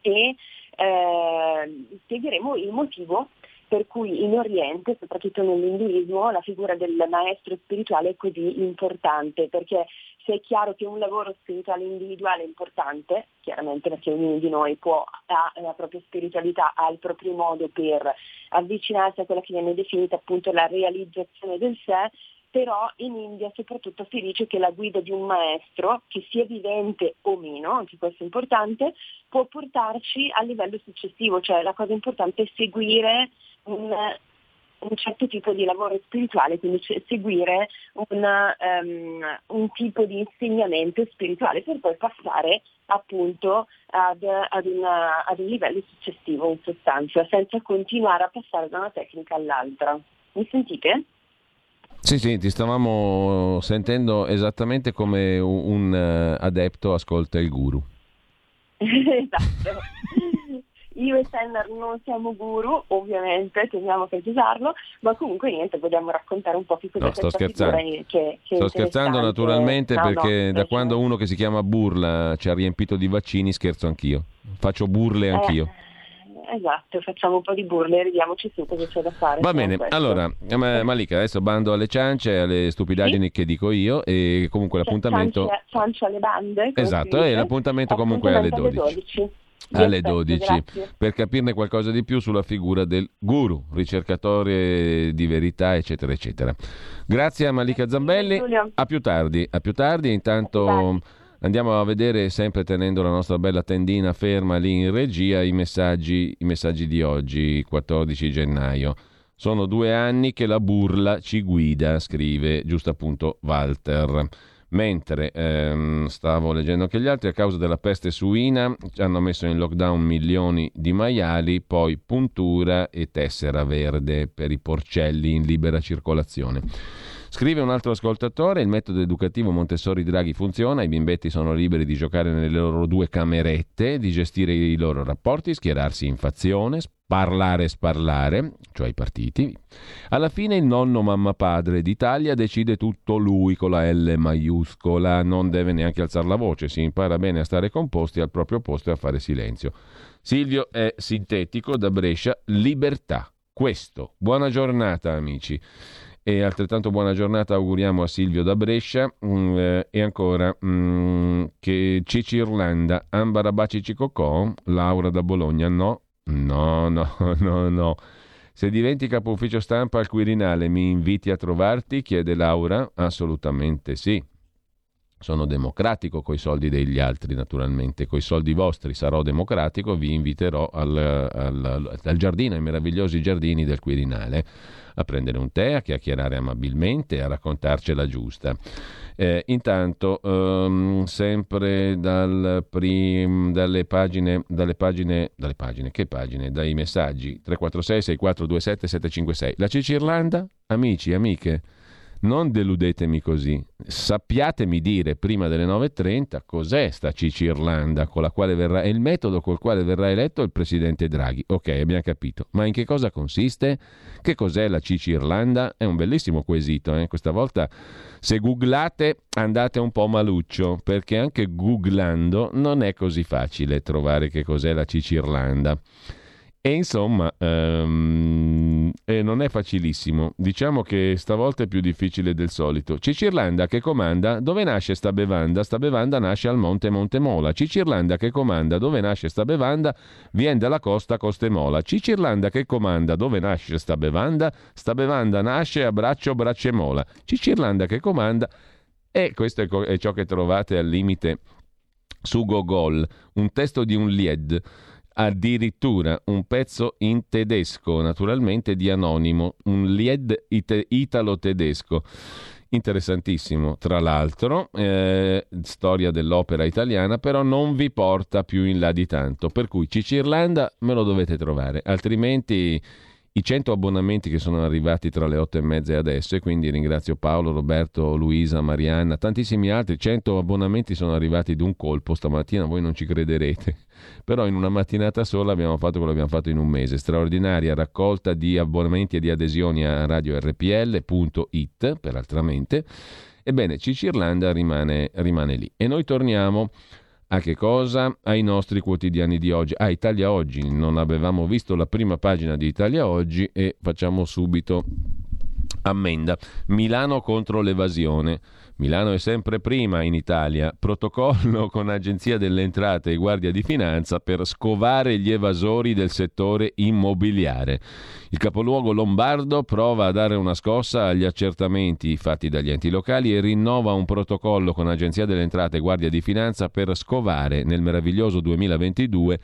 [SPEAKER 5] e eh, spiegheremo il motivo per cui in Oriente, soprattutto nell'induismo, la figura del maestro spirituale è così importante, perché se è chiaro che un lavoro spirituale individuale è importante, chiaramente perché ognuno di noi può, ha la propria spiritualità, ha il proprio modo per avvicinarsi a quella che viene definita appunto la realizzazione del sé, però in India soprattutto si dice che la guida di un maestro, che sia vivente o meno, anche questo è importante, può portarci al livello successivo, cioè la cosa importante è seguire un, un certo tipo di lavoro spirituale, quindi seguire una, um, un tipo di insegnamento spirituale per poi passare appunto ad, ad, una, ad un livello successivo in sostanza, senza continuare a passare da una tecnica all'altra. Mi sentite?
[SPEAKER 1] Sì, sì, ti stavamo sentendo esattamente come un, un uh, adepto ascolta il guru.
[SPEAKER 5] esatto. Io e Sennar non siamo guru, ovviamente, teniamo a precisarlo, ma comunque niente, vogliamo raccontare un po' che cosa
[SPEAKER 1] no, sto scherzando.
[SPEAKER 5] Che, che
[SPEAKER 1] sto scherzando naturalmente no, perché no, da quando uno che si chiama Burla ci ha riempito di vaccini scherzo anch'io. Faccio burle eh, anch'io. Eh
[SPEAKER 5] esatto, facciamo un po' di burle e ridiamoci su cosa c'è da fare.
[SPEAKER 1] Va bene, allora, ma, Malika, adesso bando alle ciance, alle stupidaggini sì. che dico io e comunque cioè, l'appuntamento...
[SPEAKER 5] Ciance alle bande.
[SPEAKER 1] Esatto, e l'appuntamento comunque è alle 12. Alle 12 alle 12 per capirne qualcosa di più sulla figura del guru, ricercatore di verità, eccetera, eccetera. Grazie a Malika Zambelli. A più tardi, a più tardi. Intanto Andiamo a vedere, sempre tenendo la nostra bella tendina ferma lì in regia, i messaggi, i messaggi di oggi, 14 gennaio. Sono due anni che la burla ci guida, scrive giusto appunto Walter. Mentre ehm, stavo leggendo che gli altri, a causa della peste suina, hanno messo in lockdown milioni di maiali, poi puntura e tessera verde per i porcelli in libera circolazione. Scrive un altro ascoltatore, il metodo educativo Montessori Draghi funziona, i bimbetti sono liberi di giocare nelle loro due camerette, di gestire i loro rapporti, schierarsi in fazione, parlare e sparlare, cioè i partiti. Alla fine il nonno mamma padre d'Italia decide tutto lui con la L maiuscola, non deve neanche alzare la voce, si impara bene a stare composti al proprio posto e a fare silenzio. Silvio è sintetico da Brescia, libertà. Questo. Buona giornata amici. E altrettanto buona giornata auguriamo a Silvio da Brescia mm, eh, e ancora mm, che Cici Irlanda, Ambara Baci Cicocò, Laura da Bologna, no, no, no, no, no. Se diventi capo ufficio stampa al Quirinale mi inviti a trovarti? chiede Laura. Assolutamente sì. Sono democratico coi soldi degli altri, naturalmente, coi soldi vostri sarò democratico, vi inviterò al, al, al giardino, ai meravigliosi giardini del Quirinale, a prendere un tè, a chiacchierare amabilmente, a raccontarcela giusta. Eh, intanto, um, sempre dal prim, dalle, pagine, dalle pagine, dalle pagine, che pagine? Dai messaggi 346 6427 756. La Cicirlanda? Amici, amiche non deludetemi così. Sappiatemi dire prima delle 9.30 cos'è sta Cici Irlanda con la quale verrà, e il metodo col quale verrà eletto il presidente Draghi. Ok, abbiamo capito. Ma in che cosa consiste? Che cos'è la Cici Irlanda? È un bellissimo quesito. Eh? Questa volta se googlate andate un po' maluccio, perché anche googlando non è così facile trovare che cos'è la Cici Irlanda. E insomma, um, eh, non è facilissimo. Diciamo che stavolta è più difficile del solito. Cicirlanda che comanda, dove nasce sta bevanda? Sta bevanda nasce al monte Montemola. Cicirlanda che comanda, dove nasce sta bevanda? Viene dalla costa Costemola. Cicirlanda che comanda, dove nasce sta bevanda? Sta bevanda nasce a Braccio Braccemola. Cicirlanda che comanda, e questo è, co- è ciò che trovate al limite su Gogol, un testo di un Lied addirittura un pezzo in tedesco, naturalmente di Anonimo, un Lied it- italo-tedesco. Interessantissimo, tra l'altro, eh, storia dell'opera italiana, però non vi porta più in là di tanto, per cui Cicirlanda me lo dovete trovare, altrimenti i 100 abbonamenti che sono arrivati tra le 8 e mezza e adesso, e quindi ringrazio Paolo, Roberto, Luisa, Marianna, tantissimi altri, 100 abbonamenti sono arrivati d'un colpo stamattina, voi non ci crederete, però in una mattinata sola abbiamo fatto quello che abbiamo fatto in un mese, straordinaria raccolta di abbonamenti e di adesioni a radiorpl.it, per altramente, ebbene Cicirlanda rimane, rimane lì. E noi torniamo a che cosa? Ai nostri quotidiani di oggi. A Italia Oggi. Non avevamo visto la prima pagina di Italia Oggi e facciamo subito ammenda. Milano contro l'evasione. Milano è sempre prima in Italia. Protocollo con Agenzia delle Entrate e Guardia di Finanza per scovare gli evasori del settore immobiliare. Il capoluogo lombardo prova a dare una scossa agli accertamenti fatti dagli enti locali e rinnova un protocollo con Agenzia delle Entrate e Guardia di Finanza per scovare nel meraviglioso 2022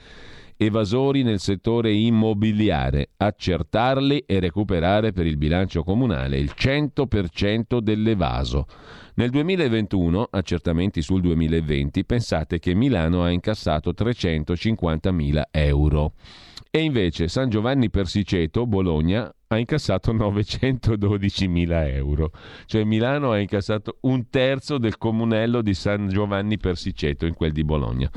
[SPEAKER 1] evasori nel settore immobiliare, accertarli e recuperare per il bilancio comunale il 100% dell'evaso. Nel 2021, accertamenti sul 2020, pensate che Milano ha incassato 350.000 euro. E invece San Giovanni Persiceto, Bologna, ha incassato 912.000 euro. Cioè Milano ha incassato un terzo del comunello di San Giovanni Persiceto in quel di Bologna.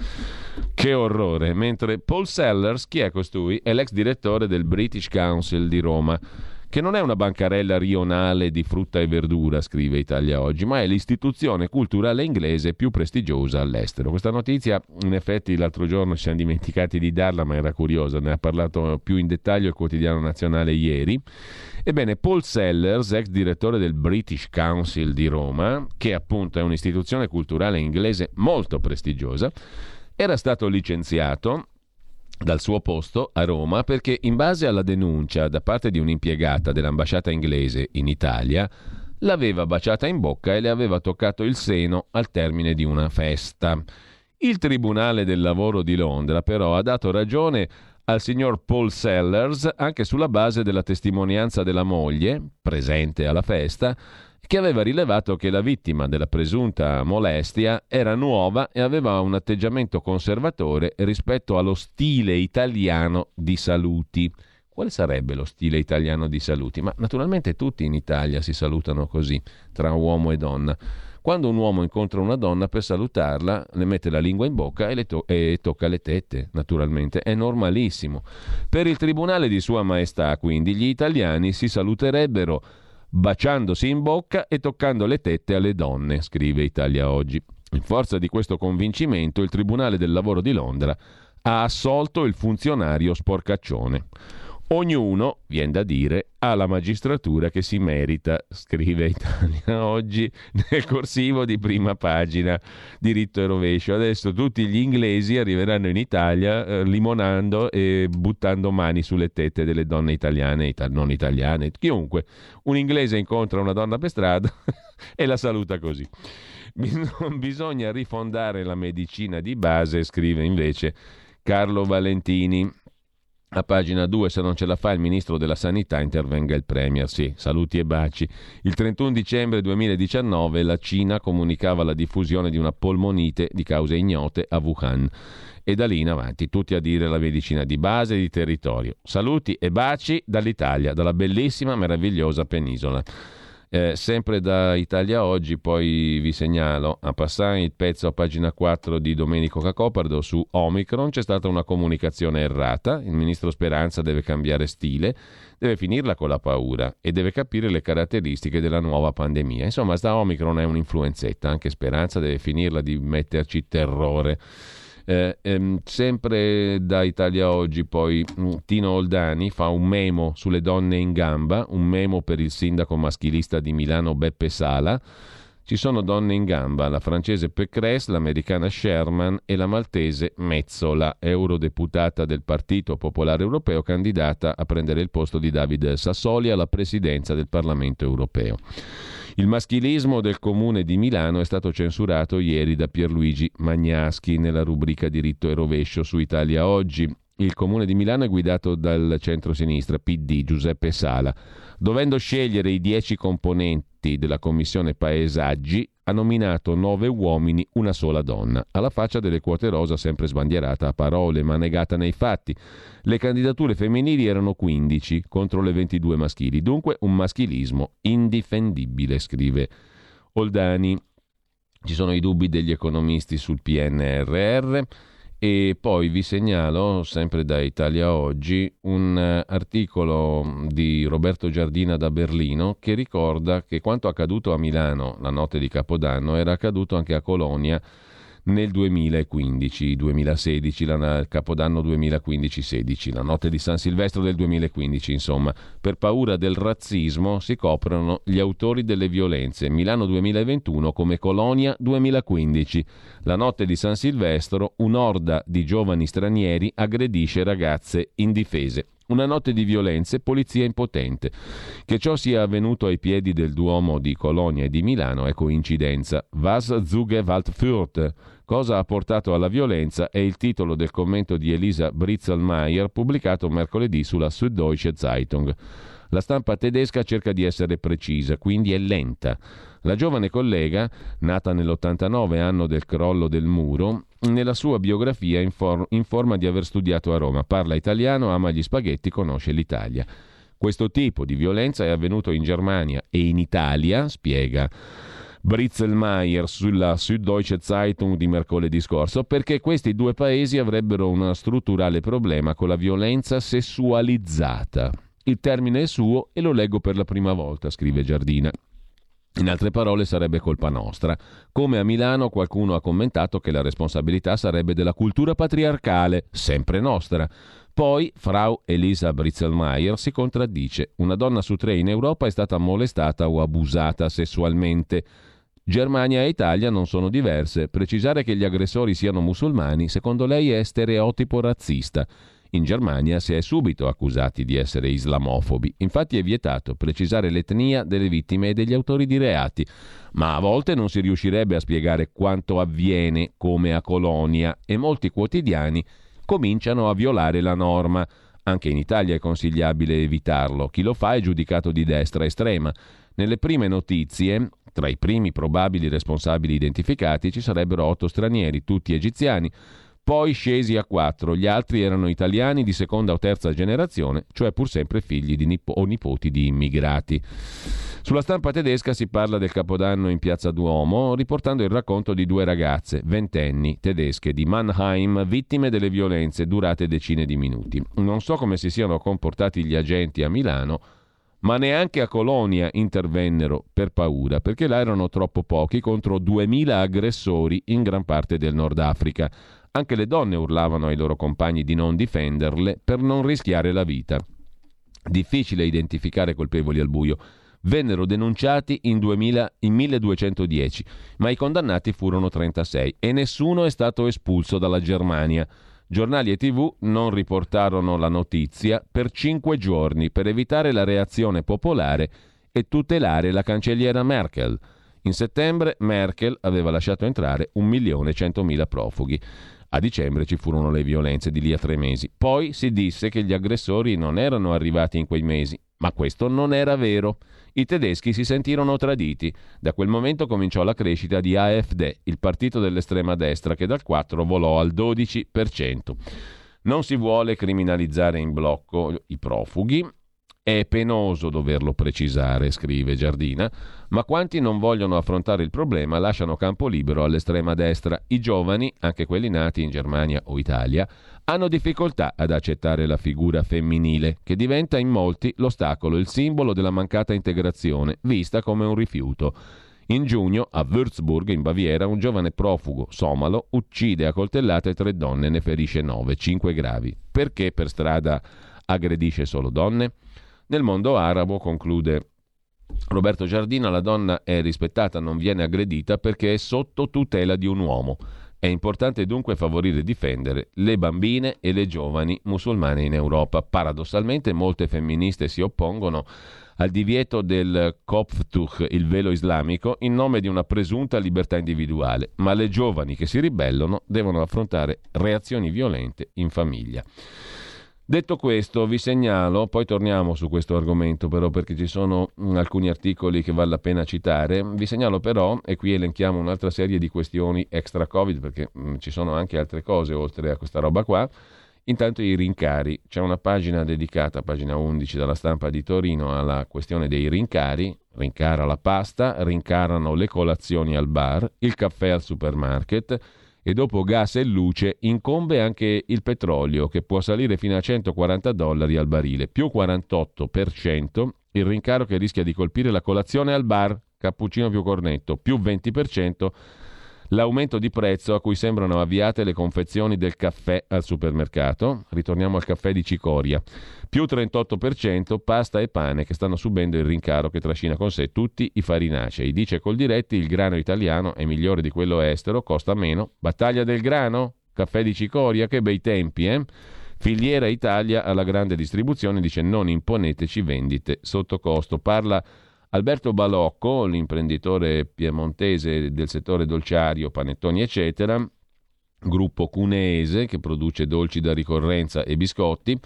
[SPEAKER 1] Che orrore! Mentre Paul Sellers, chi è costui? È l'ex direttore del British Council di Roma che non è una bancarella rionale di frutta e verdura, scrive Italia Oggi, ma è l'istituzione culturale inglese più prestigiosa all'estero. Questa notizia, in effetti, l'altro giorno ci siamo dimenticati di darla, ma era curiosa, ne ha parlato più in dettaglio il quotidiano nazionale ieri. Ebbene, Paul Sellers, ex direttore del British Council di Roma, che appunto è un'istituzione culturale inglese molto prestigiosa, era stato licenziato dal suo posto a Roma perché in base alla denuncia da parte di un'impiegata dell'ambasciata inglese in Italia l'aveva baciata in bocca e le aveva toccato il seno al termine di una festa. Il Tribunale del Lavoro di Londra però ha dato ragione al signor Paul Sellers anche sulla base della testimonianza della moglie, presente alla festa, che aveva rilevato che la vittima della presunta molestia era nuova e aveva un atteggiamento conservatore rispetto allo stile italiano di saluti. Quale sarebbe lo stile italiano di saluti? Ma naturalmente tutti in Italia si salutano così, tra uomo e donna. Quando un uomo incontra una donna per salutarla, le mette la lingua in bocca e, to- e, tocca le tette, naturalmente. È normalissimo. Per il Tribunale di Sua Maestà, quindi, gli italiani si saluterebbero baciandosi in bocca e toccando le tette alle donne, scrive Italia Oggi. In forza di questo convincimento, il Tribunale del Lavoro di Londra ha assolto il funzionario sporcaccione. Ognuno, viene da dire, ha la magistratura che si merita, scrive Italia oggi nel corsivo di prima pagina, diritto e rovescio. Adesso tutti gli inglesi arriveranno in Italia eh, limonando e buttando mani sulle tette delle donne italiane, ita- non italiane, chiunque. Un inglese incontra una donna per strada e la saluta così. Bisogna rifondare la medicina di base, scrive invece Carlo Valentini. A pagina 2, se non ce la fa il ministro della Sanità, intervenga il Premier. Sì, saluti e baci. Il 31 dicembre 2019 la Cina comunicava la diffusione di una polmonite di cause ignote a Wuhan. E da lì in avanti tutti a dire la medicina di base e di territorio. Saluti e baci dall'Italia, dalla bellissima, meravigliosa penisola. Eh, sempre da Italia Oggi, poi vi segnalo a passare il pezzo a pagina 4 di Domenico Cacopardo su Omicron. C'è stata una comunicazione errata. Il ministro Speranza deve cambiare stile, deve finirla con la paura e deve capire le caratteristiche della nuova pandemia. Insomma, sta Omicron è un'influenzetta. Anche Speranza deve finirla di metterci terrore. Eh, ehm, sempre da Italia Oggi poi mm, Tino Oldani fa un memo sulle donne in gamba, un memo per il sindaco maschilista di Milano Beppe Sala. Ci sono donne in gamba, la francese Pécresse, l'americana Sherman e la maltese Mezzola, eurodeputata del Partito Popolare Europeo, candidata a prendere il posto di David Sassoli alla presidenza del Parlamento Europeo. Il maschilismo del comune di Milano è stato censurato ieri da Pierluigi Magnaschi nella rubrica Diritto e rovescio su Italia Oggi. Il comune di Milano è guidato dal centro-sinistra PD Giuseppe Sala. Dovendo scegliere i dieci componenti della commissione paesaggi, ha nominato nove uomini, una sola donna, alla faccia delle quote rosa sempre sbandierata a parole ma negata nei fatti. Le candidature femminili erano 15 contro le 22 maschili, dunque un maschilismo indifendibile, scrive Oldani. Ci sono i dubbi degli economisti sul PNRR. E poi vi segnalo, sempre da Italia Oggi, un eh, articolo di Roberto Giardina da Berlino che ricorda che quanto accaduto a Milano la notte di Capodanno era accaduto anche a Colonia nel 2015-2016, il Capodanno 2015-16, la notte di San Silvestro del 2015, insomma. Per paura del razzismo si coprono gli autori delle violenze. Milano 2021 come Colonia 2015. La notte di San Silvestro un'orda di giovani stranieri aggredisce ragazze indifese. Una notte di violenze, polizia impotente. Che ciò sia avvenuto ai piedi del Duomo di Colonia e di Milano è coincidenza. Was zuge Wald führt? Cosa ha portato alla violenza è il titolo del commento di Elisa Britzelmeier pubblicato mercoledì sulla Süddeutsche Zeitung. La stampa tedesca cerca di essere precisa, quindi è lenta. La giovane collega, nata nell'89 anno del crollo del muro, nella sua biografia infor- informa di aver studiato a Roma, parla italiano, ama gli spaghetti, conosce l'Italia. Questo tipo di violenza è avvenuto in Germania e in Italia, spiega Britzelmeier sulla Süddeutsche Zeitung di mercoledì scorso, perché questi due paesi avrebbero un strutturale problema con la violenza sessualizzata. Il termine è suo e lo leggo per la prima volta, scrive Giardina. In altre parole sarebbe colpa nostra. Come a Milano qualcuno ha commentato che la responsabilità sarebbe della cultura patriarcale, sempre nostra. Poi Frau Elisa Britzelmeier si contraddice. Una donna su tre in Europa è stata molestata o abusata sessualmente. Germania e Italia non sono diverse. Precisare che gli aggressori siano musulmani, secondo lei, è stereotipo razzista. In Germania si è subito accusati di essere islamofobi, infatti è vietato precisare l'etnia delle vittime e degli autori di reati, ma a volte non si riuscirebbe a spiegare quanto avviene come a Colonia e molti quotidiani cominciano a violare la norma. Anche in Italia è consigliabile evitarlo, chi lo fa è giudicato di destra estrema. Nelle prime notizie, tra i primi probabili responsabili identificati ci sarebbero otto stranieri, tutti egiziani, poi scesi a quattro, gli altri erano italiani di seconda o terza generazione, cioè pur sempre figli di nip- o nipoti di immigrati. Sulla stampa tedesca si parla del Capodanno in Piazza Duomo, riportando il racconto di due ragazze, ventenni, tedesche di Mannheim, vittime delle violenze durate decine di minuti. Non so come si siano comportati gli agenti a Milano, ma neanche a Colonia intervennero per paura, perché là erano troppo pochi contro 2000 aggressori in gran parte del Nord Africa. Anche le donne urlavano ai loro compagni di non difenderle per non rischiare la vita. Difficile identificare colpevoli al buio. Vennero denunciati in, 2000, in 1210, ma i condannati furono 36 e nessuno è stato espulso dalla Germania. Giornali e tv non riportarono la notizia per cinque giorni per evitare la reazione popolare e tutelare la cancelliera Merkel. In settembre Merkel aveva lasciato entrare 1.100.000 profughi. A dicembre ci furono le violenze di lì a tre mesi. Poi si disse che gli aggressori non erano arrivati in quei mesi, ma questo non era vero. I tedeschi si sentirono traditi. Da quel momento cominciò la crescita di AfD, il partito dell'estrema destra, che dal 4 volò al 12%. Non si vuole criminalizzare in blocco i profughi. È penoso doverlo precisare, scrive Giardina, ma quanti non vogliono affrontare il problema lasciano campo libero all'estrema destra. I giovani, anche quelli nati in Germania o Italia, hanno difficoltà ad accettare la figura femminile, che diventa in molti l'ostacolo, il simbolo della mancata integrazione, vista come un rifiuto. In giugno, a Würzburg, in Baviera, un giovane profugo somalo uccide a coltellate tre donne e ne ferisce nove, cinque gravi. Perché per strada aggredisce solo donne? Nel mondo arabo, conclude Roberto Giardina, la donna è rispettata, non viene aggredita perché è sotto tutela di un uomo. È importante dunque favorire e difendere le bambine e le giovani musulmane in Europa. Paradossalmente molte femministe si oppongono al divieto del kopftuch, il velo islamico, in nome di una presunta libertà individuale, ma le giovani che si ribellano devono affrontare reazioni violente in famiglia. Detto questo, vi segnalo, poi torniamo su questo argomento però perché ci sono mm, alcuni articoli che vale la pena citare, vi segnalo però, e qui elenchiamo un'altra serie di questioni extra Covid perché mh, mm, ci sono anche altre cose oltre a questa roba qua, intanto i rincari, c'è una pagina dedicata, pagina 11 dalla stampa di Torino, alla questione dei rincari, rincara la pasta, rincarano le colazioni al bar, il caffè al supermarket, e dopo gas e luce incombe anche il petrolio che può salire fino a 140 dollari al barile, più 48% il rincaro che rischia di colpire la colazione al bar, cappuccino più cornetto, più 20% l'aumento di prezzo a cui sembrano avviate le confezioni del caffè al supermercato, ritorniamo al caffè di cicoria, più 38% pasta e pane che stanno subendo il rincaro che trascina con sé tutti i farinacei. Dice Coldiretti il grano italiano è migliore di quello estero, costa meno. Battaglia del grano? Caffè di cicoria, che bei tempi, eh? Filiera Italia alla grande distribuzione dice non imponeteci vendite sotto costo. Parla Alberto Balocco, l'imprenditore piemontese del settore dolciario, panettoni eccetera, gruppo cuneese che produce dolci da ricorrenza e biscotti,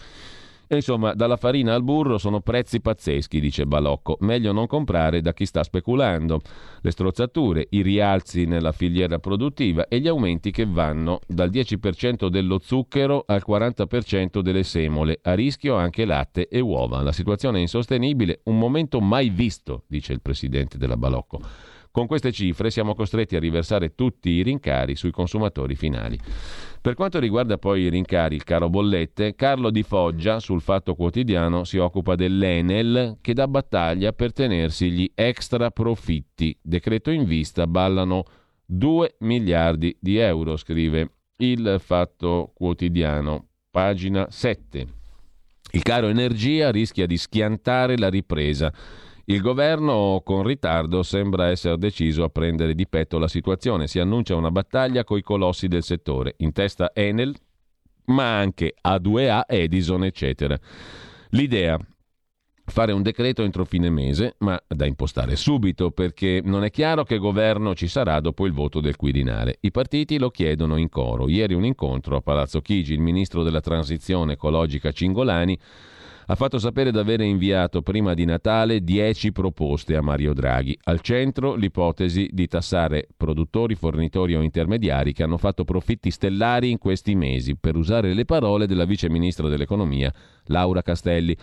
[SPEAKER 1] insomma, dalla farina al burro sono prezzi pazzeschi, dice Balocco. Meglio non comprare da chi sta speculando. Le strozzature, i rialzi nella filiera produttiva e gli aumenti che vanno dal 10% dello zucchero al 40% delle semole. A rischio anche latte e uova. La situazione è insostenibile, un momento mai visto, dice il presidente della Balocco. Con queste cifre siamo costretti a riversare tutti i rincari sui consumatori finali. Per quanto riguarda poi i rincari, il caro bollette, Carlo Di Foggia sul Fatto Quotidiano si occupa dell'Enel che dà battaglia per tenersi gli extra profitti. Decreto in vista, ballano 2 miliardi di euro, scrive il Fatto Quotidiano, pagina 7. Il caro energia rischia di schiantare la ripresa. Il governo con ritardo sembra essere deciso a prendere di petto la situazione. Si annuncia una battaglia coi colossi del settore, in testa Enel, ma anche A2A, Edison, eccetera. L'idea fare un decreto entro fine mese, ma da impostare subito perché non è chiaro che governo ci sarà dopo il voto del Quirinale. I partiti lo chiedono in coro. Ieri un incontro a Palazzo Chigi, il ministro della transizione ecologica Cingolani ha fatto sapere di avere inviato prima di Natale 10 proposte a Mario Draghi. Al centro l'ipotesi di tassare produttori, fornitori o intermediari che hanno fatto profitti stellari in questi mesi, per usare le parole della vice ministro dell'economia Laura Castelli.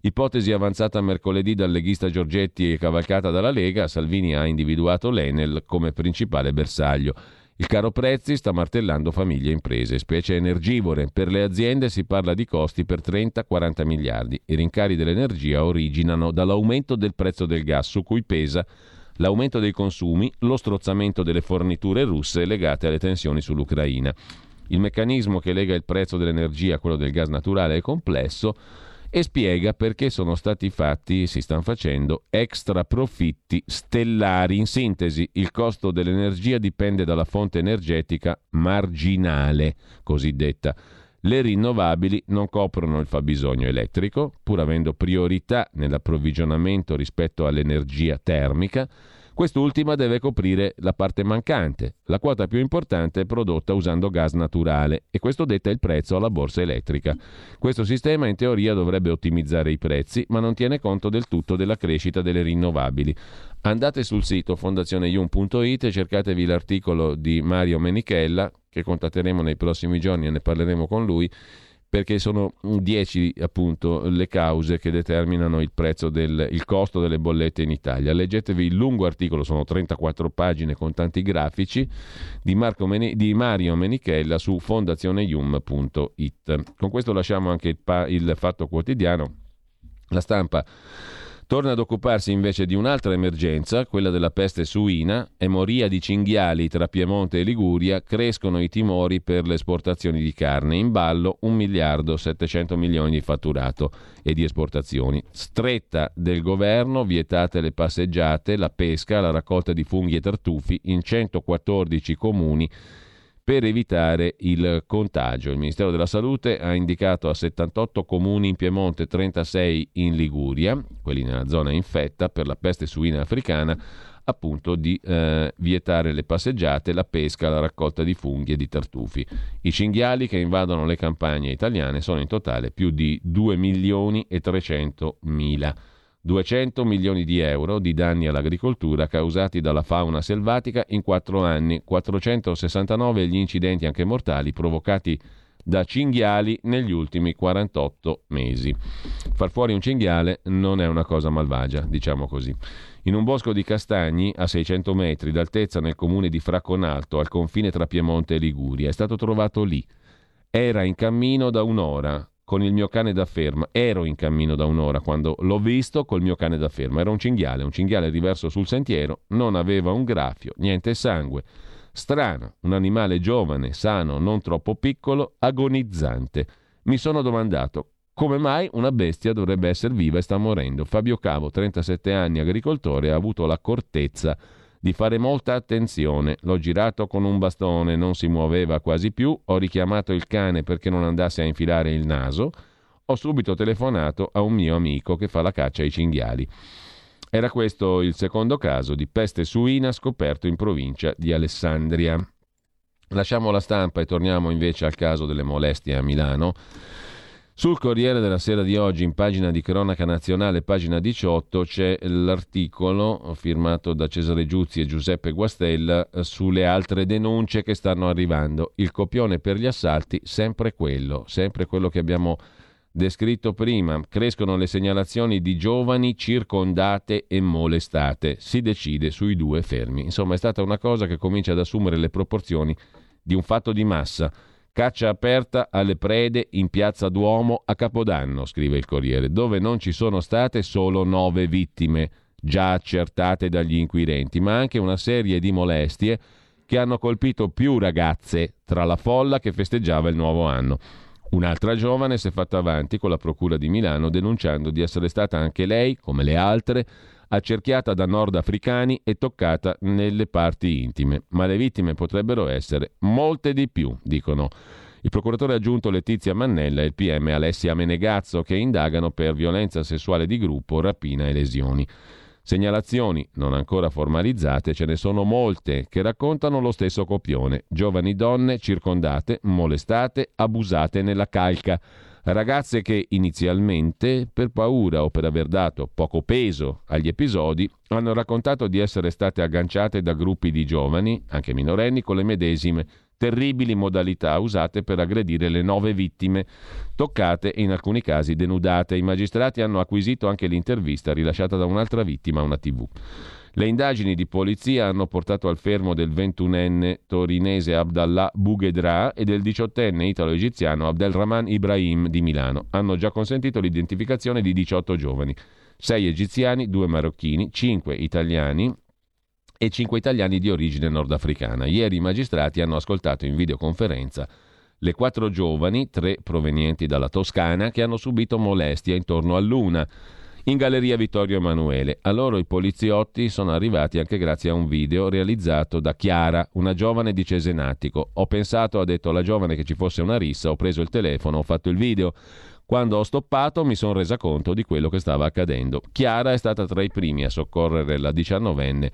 [SPEAKER 1] Ipotesi avanzata mercoledì dal leghista Giorgetti e cavalcata dalla Lega, Salvini ha individuato l'Enel come principale bersaglio. Il caro prezzi sta martellando famiglie e imprese, specie energivore. Per le aziende si parla di costi per 30-40 miliardi. I rincari dell'energia originano dall'aumento del prezzo del gas, su cui pesa l'aumento dei consumi, lo strozzamento delle forniture russe legate alle tensioni sull'Ucraina. Il meccanismo che lega il prezzo dell'energia a quello del gas naturale è complesso e spiega perché sono stati fatti, si stanno facendo, extra profitti stellari. In sintesi, il costo dell'energia dipende dalla fonte energetica marginale, cosiddetta. Le rinnovabili non coprono il fabbisogno elettrico, pur avendo priorità nell'approvvigionamento rispetto all'energia termica, Quest'ultima deve coprire la parte mancante. La quota più importante prodotta usando gas naturale e questo detta il prezzo alla borsa elettrica. Questo sistema in teoria dovrebbe ottimizzare i prezzi, ma non tiene conto del tutto della crescita delle rinnovabili. Andate sul sito fondazioneium.it e cercatevi l'articolo di Mario Menichella, che contatteremo nei prossimi giorni e ne parleremo con lui perché sono 10 appunto le cause che determinano il prezzo del il costo delle bollette in Italia. Leggetevi il lungo articolo, sono 34 pagine con tanti grafici di, Meni, di Mario Menichella su fondazioneium.it. Con questo lasciamo anche il, il fatto quotidiano. La stampa Torna ad occuparsi invece di un'altra emergenza, quella della peste suina, emoria di cinghiali tra Piemonte e Liguria, crescono i timori per le esportazioni di carne, in ballo 1 miliardo 700 milioni di fatturato e di esportazioni. Stretta del governo, vietate le passeggiate, la pesca, la raccolta di funghi e tartufi in 114 comuni per evitare il contagio. Il Ministero della Salute ha indicato a 78 comuni in Piemonte, 36 in Liguria, quelli nella zona infetta per la peste suina africana, appunto di eh, vietare le passeggiate, la pesca, la raccolta di funghi e di tartufi. I cinghiali che invadono le campagne italiane sono in totale più di 2 milioni e 300 mila. 200 milioni di euro di danni all'agricoltura causati dalla fauna selvatica in quattro anni, 469 gli incidenti anche mortali provocati da cinghiali negli ultimi 48 mesi. Far fuori un cinghiale non è una cosa malvagia, diciamo così. In un bosco di castagni a 600 metri d'altezza nel comune di Fracconalto, al confine tra Piemonte e Liguria, è stato trovato lì. Era in cammino da un'ora con il mio cane da ferma. Ero in cammino da un'ora quando l'ho visto col mio cane da ferma. Era un cinghiale, un cinghiale riverso sul sentiero, non aveva un graffio, niente sangue. Strano, un animale giovane, sano, non troppo piccolo, agonizzante. Mi sono domandato come mai una bestia dovrebbe essere viva e sta morendo. Fabio Cavo, 37 anni, agricoltore, ha avuto l'accortezza di fare molta attenzione. L'ho girato con un bastone, non si muoveva quasi più, ho richiamato il cane perché non andasse a infilare il naso, ho subito telefonato a un mio amico che fa la caccia ai cinghiali. Era questo il secondo caso di peste suina scoperto in provincia di Alessandria. Lasciamo la stampa e torniamo invece al caso delle molestie a Milano. Sul Corriere della Sera di oggi, in pagina di cronaca nazionale, pagina 18, c'è l'articolo firmato da Cesare Giuzzi e Giuseppe Guastella eh, sulle altre denunce che stanno arrivando. Il copione per gli assalti, sempre quello, sempre quello che abbiamo descritto prima. Crescono le segnalazioni di giovani circondate e molestate. Si decide sui due fermi. Insomma, è stata una cosa che comincia ad assumere le proporzioni di un fatto di massa Caccia aperta alle prede in piazza Duomo a Capodanno, scrive il Corriere, dove non ci sono state solo nove vittime già accertate dagli inquirenti, ma anche una serie di molestie che hanno colpito più ragazze tra la folla che festeggiava il nuovo anno. Un'altra giovane si è fatta avanti con la Procura di Milano denunciando di essere stata anche lei, come le altre, accerchiata da nordafricani e toccata nelle parti intime, ma le vittime potrebbero essere molte di più, dicono il procuratore aggiunto Letizia Mannella e il PM Alessia Menegazzo che indagano per violenza sessuale di gruppo, rapina e lesioni. Segnalazioni non ancora formalizzate ce ne sono molte che raccontano lo stesso copione. Giovani donne circondate, molestate, abusate nella calca Ragazze che inizialmente, per paura o per aver dato poco peso agli episodi, hanno raccontato di essere state agganciate da gruppi di giovani, anche minorenni, con le medesime terribili modalità usate per aggredire le nove vittime, toccate e in alcuni casi denudate. I magistrati hanno acquisito anche l'intervista rilasciata da un'altra vittima a una TV. Le indagini di polizia hanno portato al fermo del 21enne torinese Abdallah Boughedra e del 18enne italo-egiziano Abdelrahman Ibrahim di Milano. Hanno già consentito l'identificazione di 18 giovani, 6 egiziani, 2 marocchini, 5 italiani e 5 italiani di origine nordafricana. Ieri i magistrati hanno ascoltato in videoconferenza le quattro giovani, tre provenienti dalla Toscana, che hanno subito molestia intorno a Luna in Galleria Vittorio Emanuele. A loro i poliziotti sono arrivati anche grazie a un video realizzato da Chiara, una giovane di Cesenatico. Ho pensato, ha detto la giovane, che ci fosse una rissa, ho preso il telefono, ho fatto il video. Quando ho stoppato mi sono resa conto di quello che stava accadendo. Chiara è stata tra i primi a soccorrere la diciannovenne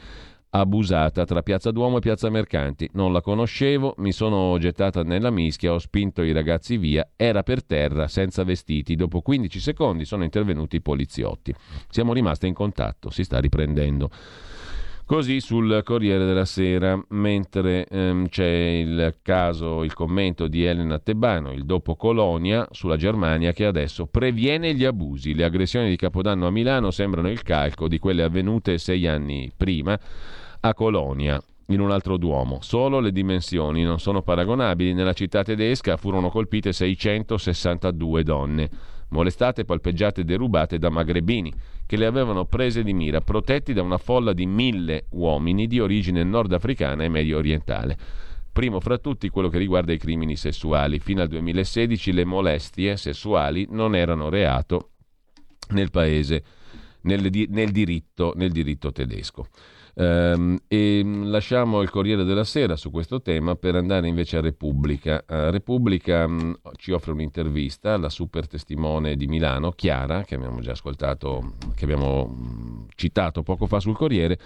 [SPEAKER 1] abusata tra Piazza Duomo e Piazza Mercanti. Non la conoscevo, mi sono gettata nella mischia, ho spinto i ragazzi via, era per terra, senza vestiti. Dopo 15 secondi sono intervenuti i poliziotti. Siamo rimasti in contatto, si sta riprendendo. Così sul Corriere della Sera, mentre ehm, c'è il caso, il commento di Elena Tebano, il dopo Colonia sulla Germania che adesso previene gli abusi. Le aggressioni di Capodanno a Milano sembrano il calco di quelle avvenute sei anni prima a Colonia, in un altro Duomo. Solo le dimensioni non sono paragonabili. Nella città tedesca furono colpite 662 donne, molestate, palpeggiate e derubate da magrebini, che le avevano prese di mira, protetti da una folla di mille uomini di origine nordafricana e medio orientale. Primo fra tutti quello che riguarda i crimini sessuali. Fino al 2016 le molestie sessuali non erano reato nel paese, nel, nel, diritto, nel diritto tedesco. Um, e lasciamo il Corriere della Sera su questo tema per andare invece a Repubblica. Uh, Repubblica um, ci offre un'intervista alla super testimone di Milano, Chiara, che abbiamo già ascoltato, che abbiamo um, citato poco fa sul Corriere.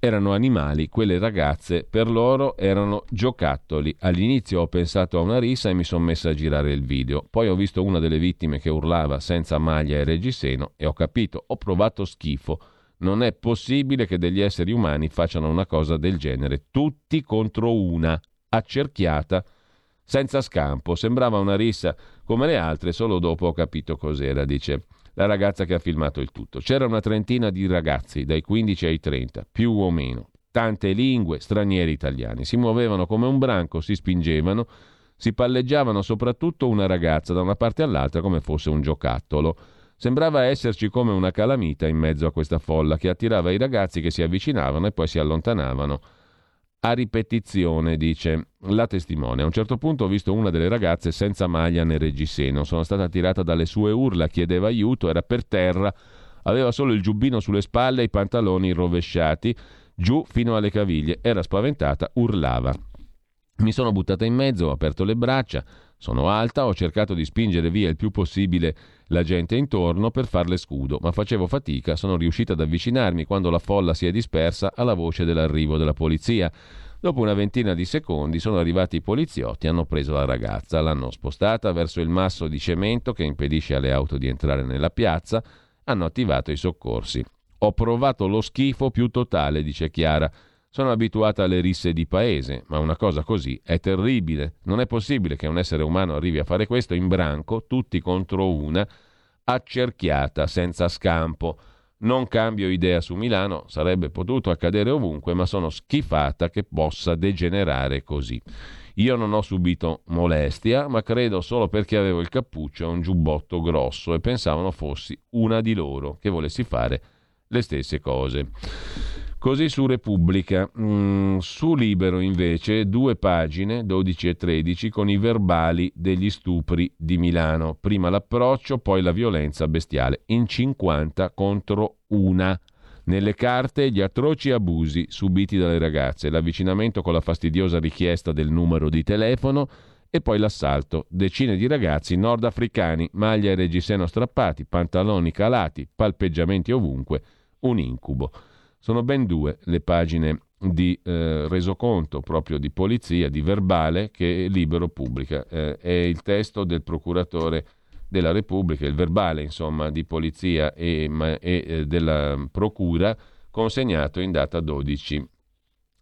[SPEAKER 1] Erano animali, quelle ragazze per loro erano giocattoli. All'inizio ho pensato a una rissa e mi sono messa a girare il video. Poi ho visto una delle vittime che urlava senza maglia e reggiseno e ho capito, ho provato schifo non è possibile che degli esseri umani facciano una cosa del genere, tutti contro una, accerchiata, senza scampo. Sembrava una rissa come le altre, solo dopo ho capito cos'era, dice la ragazza che ha filmato il tutto. C'era una trentina di ragazzi, dai 15 ai 30, più o meno, tante lingue, stranieri italiani. Si muovevano come un branco, si spingevano, si palleggiavano soprattutto una ragazza da una parte all'altra come fosse un giocattolo. Sembrava esserci come una calamita in mezzo a questa folla che attirava i ragazzi che si avvicinavano e poi si allontanavano. A ripetizione, dice la testimone. A un certo punto ho visto una delle ragazze senza maglia né reggiseno. Sono stata attirata dalle sue urla, chiedeva aiuto, era per terra, aveva solo il giubbino sulle spalle e i pantaloni rovesciati, giù fino alle caviglie. Era spaventata, urlava. Mi sono buttata in mezzo, ho aperto le braccia, sono alta, ho cercato di spingere via il più possibile la gente intorno per farle scudo, ma facevo fatica, sono riuscita ad avvicinarmi quando la folla si è dispersa alla voce dell'arrivo della polizia. Dopo una ventina di secondi sono arrivati i poliziotti, hanno preso la ragazza, l'hanno spostata verso il masso di cemento che impedisce alle auto di entrare nella piazza, hanno attivato i soccorsi. Ho provato lo schifo più totale, dice Chiara. Sono abituata alle risse di paese, ma una cosa così è terribile. Non è possibile che un essere umano arrivi a fare questo in branco, tutti contro una, accerchiata, senza scampo. Non cambio idea su Milano, sarebbe potuto accadere ovunque, ma sono schifata che possa degenerare così. Io non ho subito molestia, ma credo solo perché avevo il cappuccio e un giubbotto grosso e pensavano fossi una di loro, che volessi fare le stesse cose. Così su Repubblica. Mm, su Libero invece due pagine, 12 e 13, con i verbali degli stupri di Milano. Prima l'approccio, poi la violenza bestiale. In 50 contro una. Nelle carte gli atroci abusi subiti dalle ragazze, l'avvicinamento con la fastidiosa richiesta del numero di telefono e poi l'assalto. Decine di ragazzi nordafricani, maglia e reggiseno strappati, pantaloni calati, palpeggiamenti ovunque, un incubo. Sono ben due le pagine di eh, resoconto proprio di polizia, di verbale che Libero pubblica. Eh, è il testo del procuratore della Repubblica, il verbale insomma, di polizia e, e eh, della Procura consegnato in data 12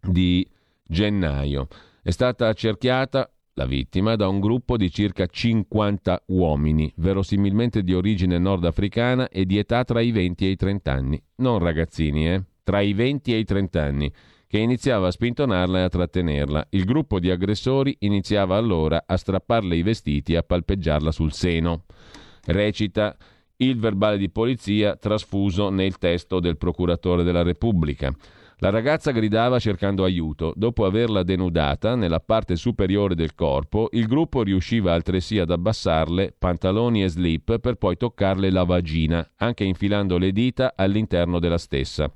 [SPEAKER 1] di gennaio. È stata accerchiata la vittima da un gruppo di circa 50 uomini, verosimilmente di origine nordafricana e di età tra i 20 e i 30 anni. Non ragazzini, eh? Tra i 20 e i 30 anni, che iniziava a spintonarla e a trattenerla. Il gruppo di aggressori iniziava allora a strapparle i vestiti e a palpeggiarla sul seno. Recita il verbale di polizia trasfuso nel testo del procuratore della Repubblica. La ragazza gridava cercando aiuto. Dopo averla denudata nella parte superiore del corpo, il gruppo riusciva altresì ad abbassarle pantaloni e slip per poi toccarle la vagina, anche infilando le dita all'interno della stessa.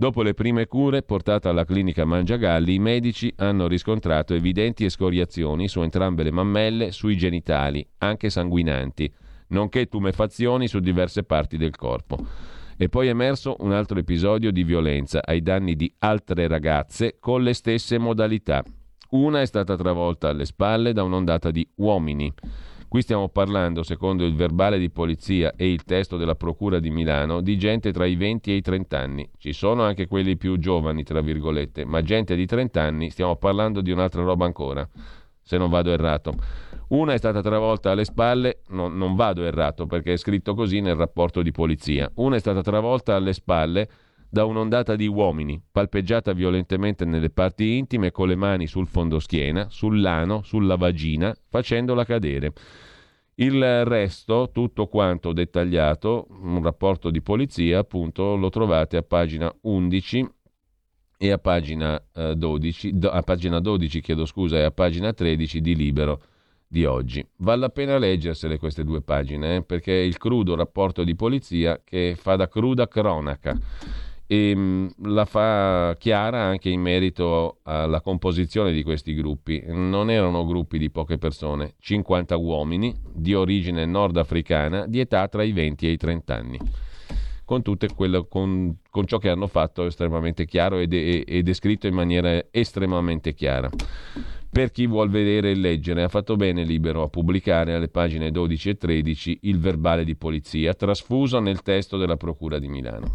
[SPEAKER 1] Dopo le prime cure portate alla clinica Mangiagalli, i medici hanno riscontrato evidenti escoriazioni su entrambe le mammelle, sui genitali, anche sanguinanti, nonché tumefazioni su diverse parti del corpo. E poi è emerso un altro episodio di violenza ai danni di altre ragazze con le stesse modalità. Una è stata travolta alle spalle da un'ondata di uomini. Qui stiamo parlando, secondo il verbale di polizia e il testo della Procura di Milano, di gente tra i 20 e i 30 anni. Ci sono anche quelli più giovani, tra virgolette, ma gente di 30 anni, stiamo parlando di un'altra roba ancora, se non vado errato. Una è stata travolta alle spalle, no, non vado errato perché è scritto così nel rapporto di polizia. Una è stata travolta alle spalle da un'ondata di uomini, palpeggiata violentemente nelle parti intime con le mani sul fondoschiena, sull'ano, sulla vagina, facendola cadere. Il resto, tutto quanto dettagliato, un rapporto di polizia, appunto, lo trovate a pagina 11 e a pagina, eh, 12, do, a pagina 12, chiedo scusa, e a pagina 13 di Libero di oggi. Vale la pena leggersele queste due pagine, eh, perché è il crudo rapporto di polizia che fa da cruda cronaca e mh, mm, la fa chiara anche in merito alla composizione di questi gruppi. Non erano gruppi di poche persone, 50 uomini di origine nordafricana di età tra i 20 e i 30 anni. Con, quello, con, con ciò che hanno fatto estremamente chiaro ed è descritto in maniera estremamente chiara per chi vuol vedere e leggere. Ha fatto bene Libero a pubblicare alle pagine 12 e 13 il verbale di polizia trasfuso nel testo della Procura di Milano.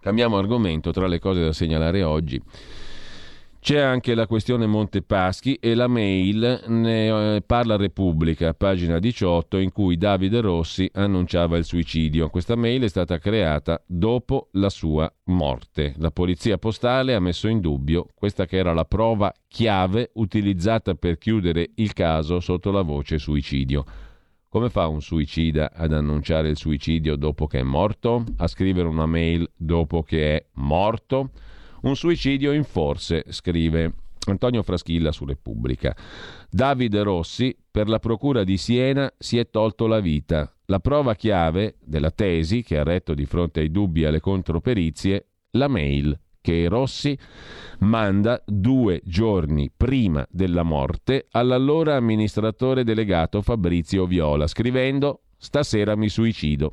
[SPEAKER 1] Cambiamo argomento, tra le cose da segnalare oggi. C'è anche la questione Montepaschi e la mail ne eh, parla Repubblica, pagina 18, in cui Davide Rossi annunciava il suicidio. Questa mail è stata creata dopo la sua morte. La polizia postale ha messo in dubbio questa che era la prova chiave utilizzata per chiudere il caso sotto la voce suicidio. Come fa un suicida ad annunciare il suicidio dopo che è morto? A scrivere una mail dopo che è morto? Un suicidio in forse, scrive Antonio Fraschilla su Repubblica. Davide Rossi, per la Procura di Siena, si è tolto la vita. La prova chiave della tesi, che ha retto di fronte ai dubbi e alle controperizie, la mail che Rossi manda due giorni prima della morte all'allora amministratore delegato Fabrizio Viola, scrivendo Stasera mi suicido.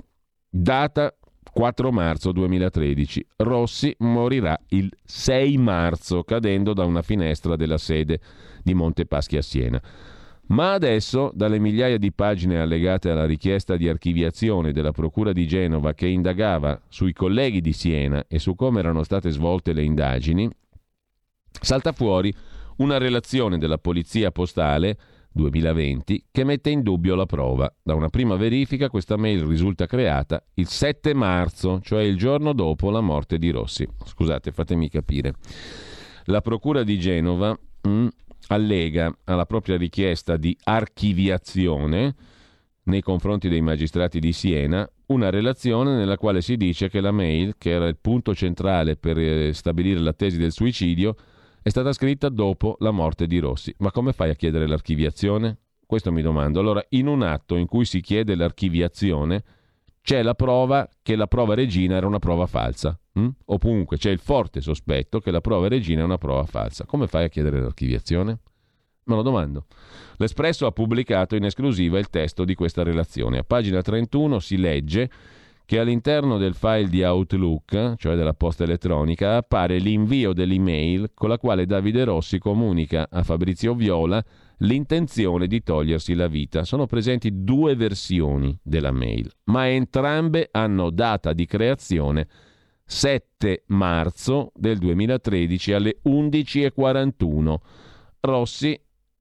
[SPEAKER 1] Data 4 marzo 2013. Rossi morirà il 6 marzo cadendo da una finestra della sede di Montepaschi a Siena. Ma adesso, dalle migliaia di pagine allegate alla richiesta di archiviazione della Procura di Genova che indagava sui colleghi di Siena e su come erano state svolte le indagini, salta fuori una relazione della Polizia Postale 2020 che mette in dubbio la prova. Da una prima verifica questa mail risulta creata il 7 marzo, cioè il giorno dopo la morte di Rossi. Scusate, fatemi capire. La Procura di Genova mm, allega alla propria richiesta di archiviazione nei confronti dei magistrati di Siena una relazione nella quale si dice che la mail, che era il punto centrale per eh, stabilire la tesi del suicidio, è stata scritta dopo la morte di Rossi. Ma come fai a chiedere l'archiviazione? Questo mi domando. Allora, in un atto in cui si chiede l'archiviazione, c'è la prova che la prova regina era una prova falsa. Hm? O comunque c'è il forte sospetto che la prova regina è una prova falsa. Come fai a chiedere l'archiviazione? Me lo domando. L'Espresso ha pubblicato in esclusiva il testo di questa relazione. A pagina 31 si legge che all'interno del file di Outlook, cioè della posta elettronica, appare l'invio dell'email con la quale Davide Rossi comunica a Fabrizio Viola l'intenzione di togliersi la vita. Sono presenti due versioni della mail, ma entrambe hanno data di creazione 7 marzo del 2013 alle 11.41. Rossi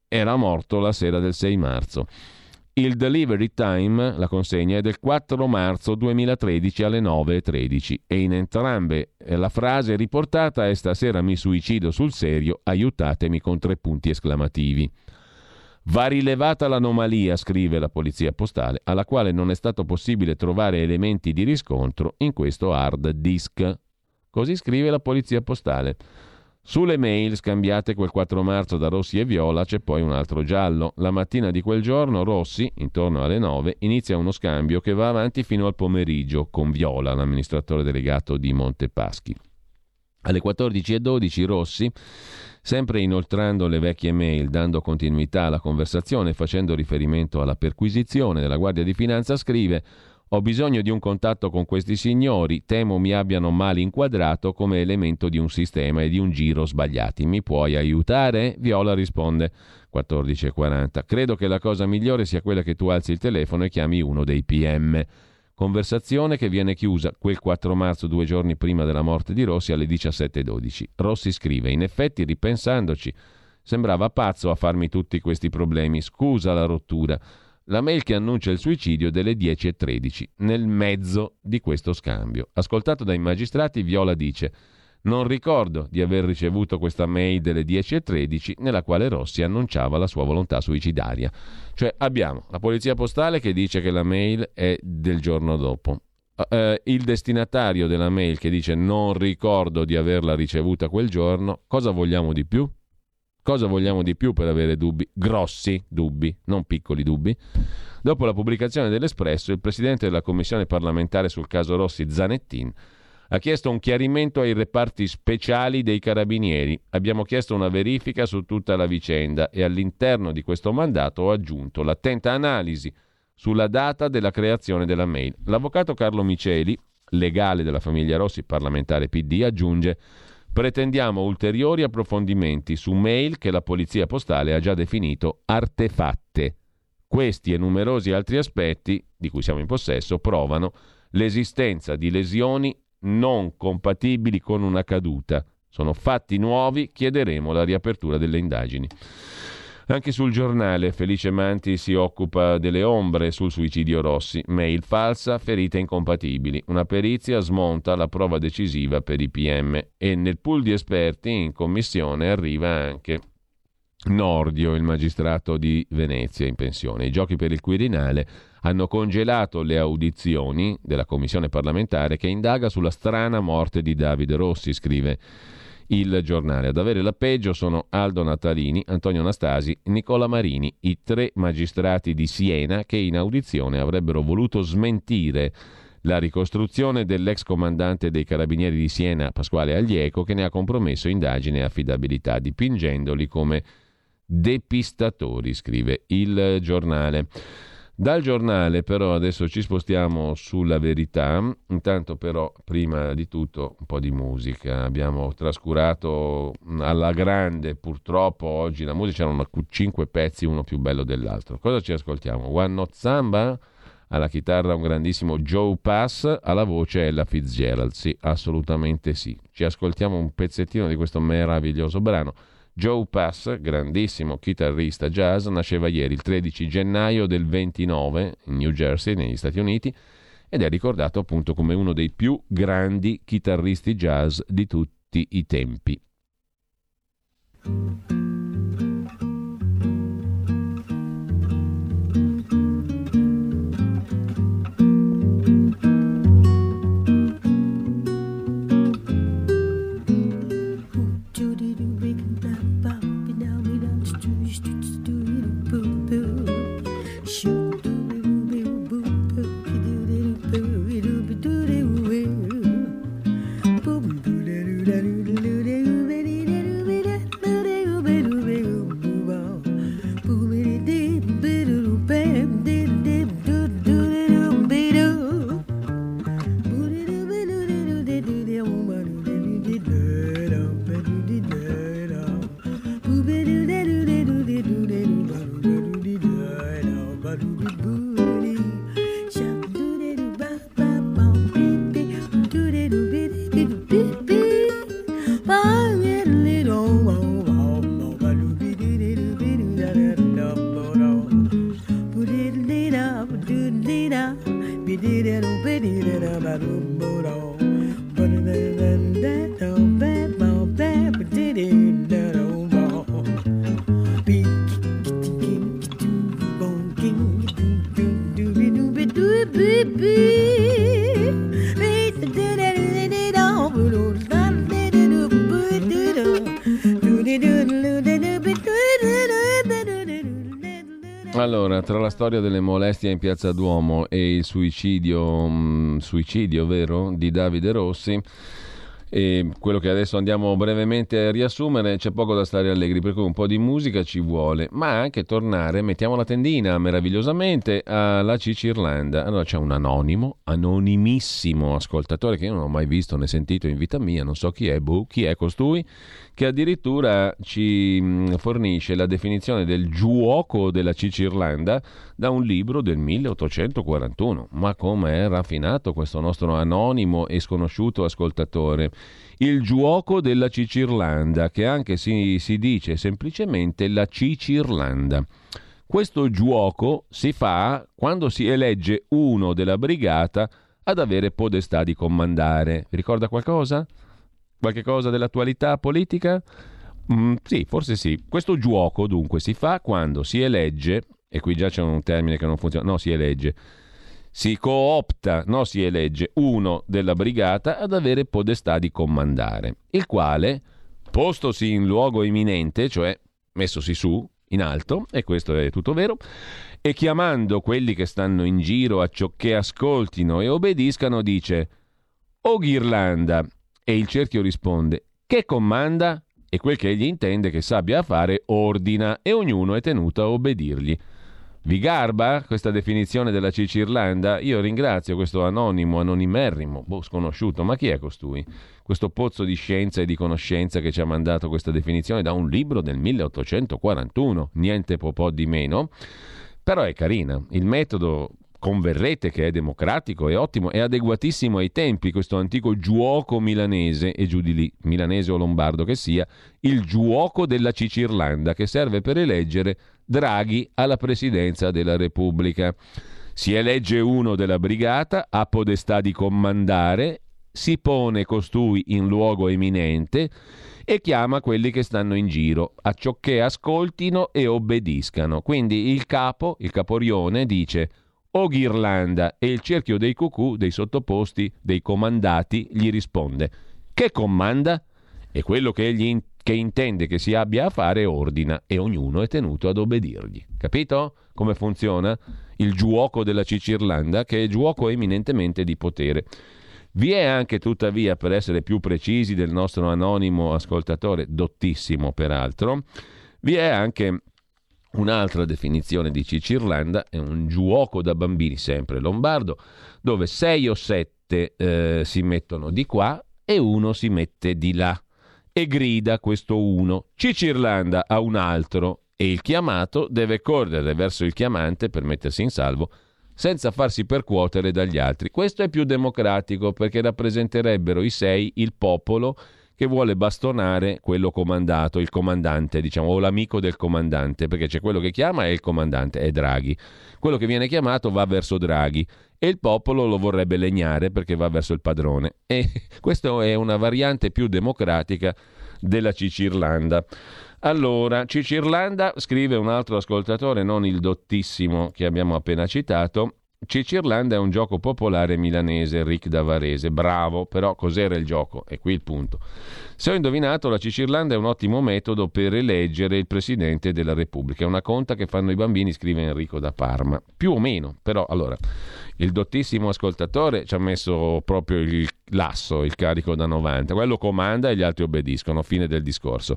[SPEAKER 1] era morto la sera del 6 marzo. Il delivery time, la consegna, è del 4 marzo 2013 alle 9.13 e in entrambe eh, la frase riportata è stasera mi suicido sul serio, aiutatemi con tre punti esclamativi. Va rilevata l'anomalia, scrive la polizia postale, alla quale non è stato possibile trovare elementi di riscontro in questo hard disk. Così scrive la polizia postale. Sulle mail scambiate quel 4 marzo da Rossi e Viola c'è poi un altro giallo. La mattina di quel giorno Rossi, intorno alle 9, inizia uno scambio che va avanti fino al pomeriggio con Viola, l'amministratore delegato di Montepaschi. Alle 14.12 Rossi, sempre inoltrando le vecchie mail, dando continuità alla conversazione e facendo riferimento alla perquisizione della Guardia di Finanza, scrive ho bisogno di un contatto con questi signori, temo mi abbiano mal inquadrato come elemento di un sistema e di un giro sbagliati. Mi puoi aiutare? Viola risponde 14.40. Credo che la cosa migliore sia quella che tu alzi il telefono e chiami uno dei PM. Conversazione che viene chiusa quel 4 marzo, due giorni prima della morte di Rossi, alle 17.12. Rossi scrive: In effetti, ripensandoci, sembrava pazzo a farmi tutti questi problemi. Scusa la rottura. La mail che annuncia il suicidio delle 10.13, nel mezzo di questo scambio. Ascoltato dai magistrati, Viola dice non ricordo di aver ricevuto questa mail delle 10.13 nella quale Rossi annunciava la sua volontà suicidaria. Cioè abbiamo la polizia postale che dice che la mail è del giorno dopo, Uh, il destinatario della mail che dice non ricordo di averla ricevuta quel giorno, cosa vogliamo di più? Cosa vogliamo di più per avere dubbi? Grossi dubbi, non piccoli dubbi. Dopo la pubblicazione dell'Espresso, il presidente della commissione parlamentare sul caso Rossi, Zanettin, ha chiesto un chiarimento ai reparti speciali dei carabinieri. Abbiamo chiesto una verifica su tutta la vicenda e all'interno di questo mandato ho aggiunto l'attenta analisi sulla data della creazione della mail. L'avvocato Carlo Miceli, legale della famiglia Rossi, parlamentare PD, aggiunge Pretendiamo ulteriori approfondimenti su mail che la polizia postale ha già definito artefatte. Questi e numerosi altri aspetti di cui siamo in possesso provano l'esistenza di lesioni non compatibili con una caduta. Sono fatti nuovi, chiederemo la riapertura delle indagini. Anche sul giornale Felice Manti si occupa delle ombre sul suicidio Rossi, mail falsa, ferite incompatibili. Una perizia smonta la prova decisiva per i PM e nel pool di esperti in commissione arriva anche Nordio, il magistrato di Venezia in pensione. I giochi per il Quirinale hanno congelato le audizioni della commissione parlamentare che indaga sulla strana morte di Davide Rossi, scrive il giornale. Ad avere la peggio sono Aldo Natalini, Antonio Anastasi, Nicola Marini, i tre magistrati di Siena che in audizione avrebbero voluto smentire la ricostruzione dell'ex comandante dei carabinieri di Siena, Pasquale Aglieco, che ne ha compromesso indagine e affidabilità, dipingendoli come depistatori, scrive il giornale. Dal giornale però adesso ci spostiamo sulla verità, intanto però prima di tutto un po' di musica, abbiamo trascurato alla grande purtroppo oggi la musica, c'erano cinque pezzi uno più bello dell'altro. Cosa ci ascoltiamo? One Not Samba? Alla chitarra un grandissimo Joe Pass, alla voce Ella Fitzgerald, sì, assolutamente sì. Ci ascoltiamo un pezzettino di questo meraviglioso brano. Joe Pass, grandissimo chitarrista jazz, nasceva ieri il 13 gennaio del 29 in New Jersey, negli Stati Uniti, ed è ricordato appunto come uno dei più grandi chitarristi jazz di tutti i tempi. Molestie in Piazza Duomo e il suicidio, mh, mm, suicidio vero, di Davide Rossi, e quello che adesso andiamo brevemente a riassumere, c'è poco da stare allegri, per cui un po' di musica ci vuole, ma anche tornare, mettiamo la tendina meravigliosamente alla Cicirlanda. Allora c'è un anonimo, anonimissimo ascoltatore che io non ho mai visto né sentito in vita mia, non so chi è, boh, chi è costui, che addirittura ci mm, fornisce la definizione del giuoco della Cicirlanda da un libro del 1841. Ma come è raffinato questo nostro anonimo e sconosciuto ascoltatore? Il giuoco della Cicirlanda, che anche si, si dice semplicemente la Cicirlanda. Questo giuoco si fa quando si elegge uno della brigata ad avere podestà di comandare. Ricorda qualcosa? Qualche cosa dell'attualità politica? Mm, sì, forse sì. Questo giuoco dunque si fa quando si elegge e qui già c'è un termine che non funziona, no, si elegge, si coopta, no, si elegge uno della brigata ad avere podestà di comandare, il quale, postosi in luogo eminente, cioè messosi su, in alto, e questo è tutto vero, e chiamando quelli che stanno in giro a ciò che ascoltino e obbediscano, dice, O Ghirlanda, e il cerchio risponde, che comanda? E quel che egli intende che sappia fare ordina e ognuno è tenuto a obbedirgli. Vi garba questa definizione della Cicirlanda? Io ringrazio questo anonimo, anonimerrimo, boh, sconosciuto, ma chi è costui? Questo pozzo di scienza e di conoscenza che ci ha mandato questa definizione da un libro del 1841, niente po' di meno, però è carina. Il metodo converrete che è democratico, è ottimo, è adeguatissimo ai tempi questo antico giuoco milanese, e giù di lì, milanese o lombardo che sia, il giuoco della Cicirlanda che serve per eleggere Draghi alla presidenza della Repubblica. Si elegge uno della brigata, ha podestà di comandare, si pone costui in luogo eminente e chiama quelli che stanno in giro, a ciò che ascoltino e obbediscano. Quindi il capo, il caporione, dice o Ghirlanda e il cerchio dei cucù, dei sottoposti, dei comandati, gli risponde che comanda? E quello che egli in- che intende che si abbia a fare ordina e ognuno è tenuto ad obbedirgli. Capito come funziona il giuoco della Cicirlanda, che è giuoco eminentemente di potere. Vi è anche tuttavia, per essere più precisi del nostro anonimo ascoltatore, dottissimo peraltro, vi è anche Un'altra definizione di Cicirlanda è un giuoco da bambini, sempre lombardo, dove sei o sette eh, si mettono di qua e uno si mette di là. E grida questo uno, Cicirlanda a un altro, e il chiamato deve correre verso il chiamante per mettersi in salvo senza farsi percuotere dagli altri. Questo è più democratico perché rappresenterebbero i sei il popolo che vuole bastonare quello comandato, il comandante, diciamo, o l'amico del comandante, perché c'è quello che chiama e il comandante, è Draghi. Quello che viene chiamato va verso Draghi e il popolo lo vorrebbe legnare perché va verso il padrone. E questa è una variante più democratica della Cicirlanda. Allora, Cicirlanda, scrive un altro ascoltatore, non il dottissimo che abbiamo appena citato, Cicirlanda è un gioco popolare milanese, Rick da Varese. Bravo, però cos'era il gioco? E qui il punto. Se ho indovinato, la Cicirlanda è un ottimo metodo per eleggere il Presidente della Repubblica. È una conta che fanno i bambini, scrive Enrico da Parma. Più o meno, però, allora, il dottissimo ascoltatore ci ha messo proprio il lasso, il carico da 90. Quello comanda e gli altri obbediscono. Fine del discorso.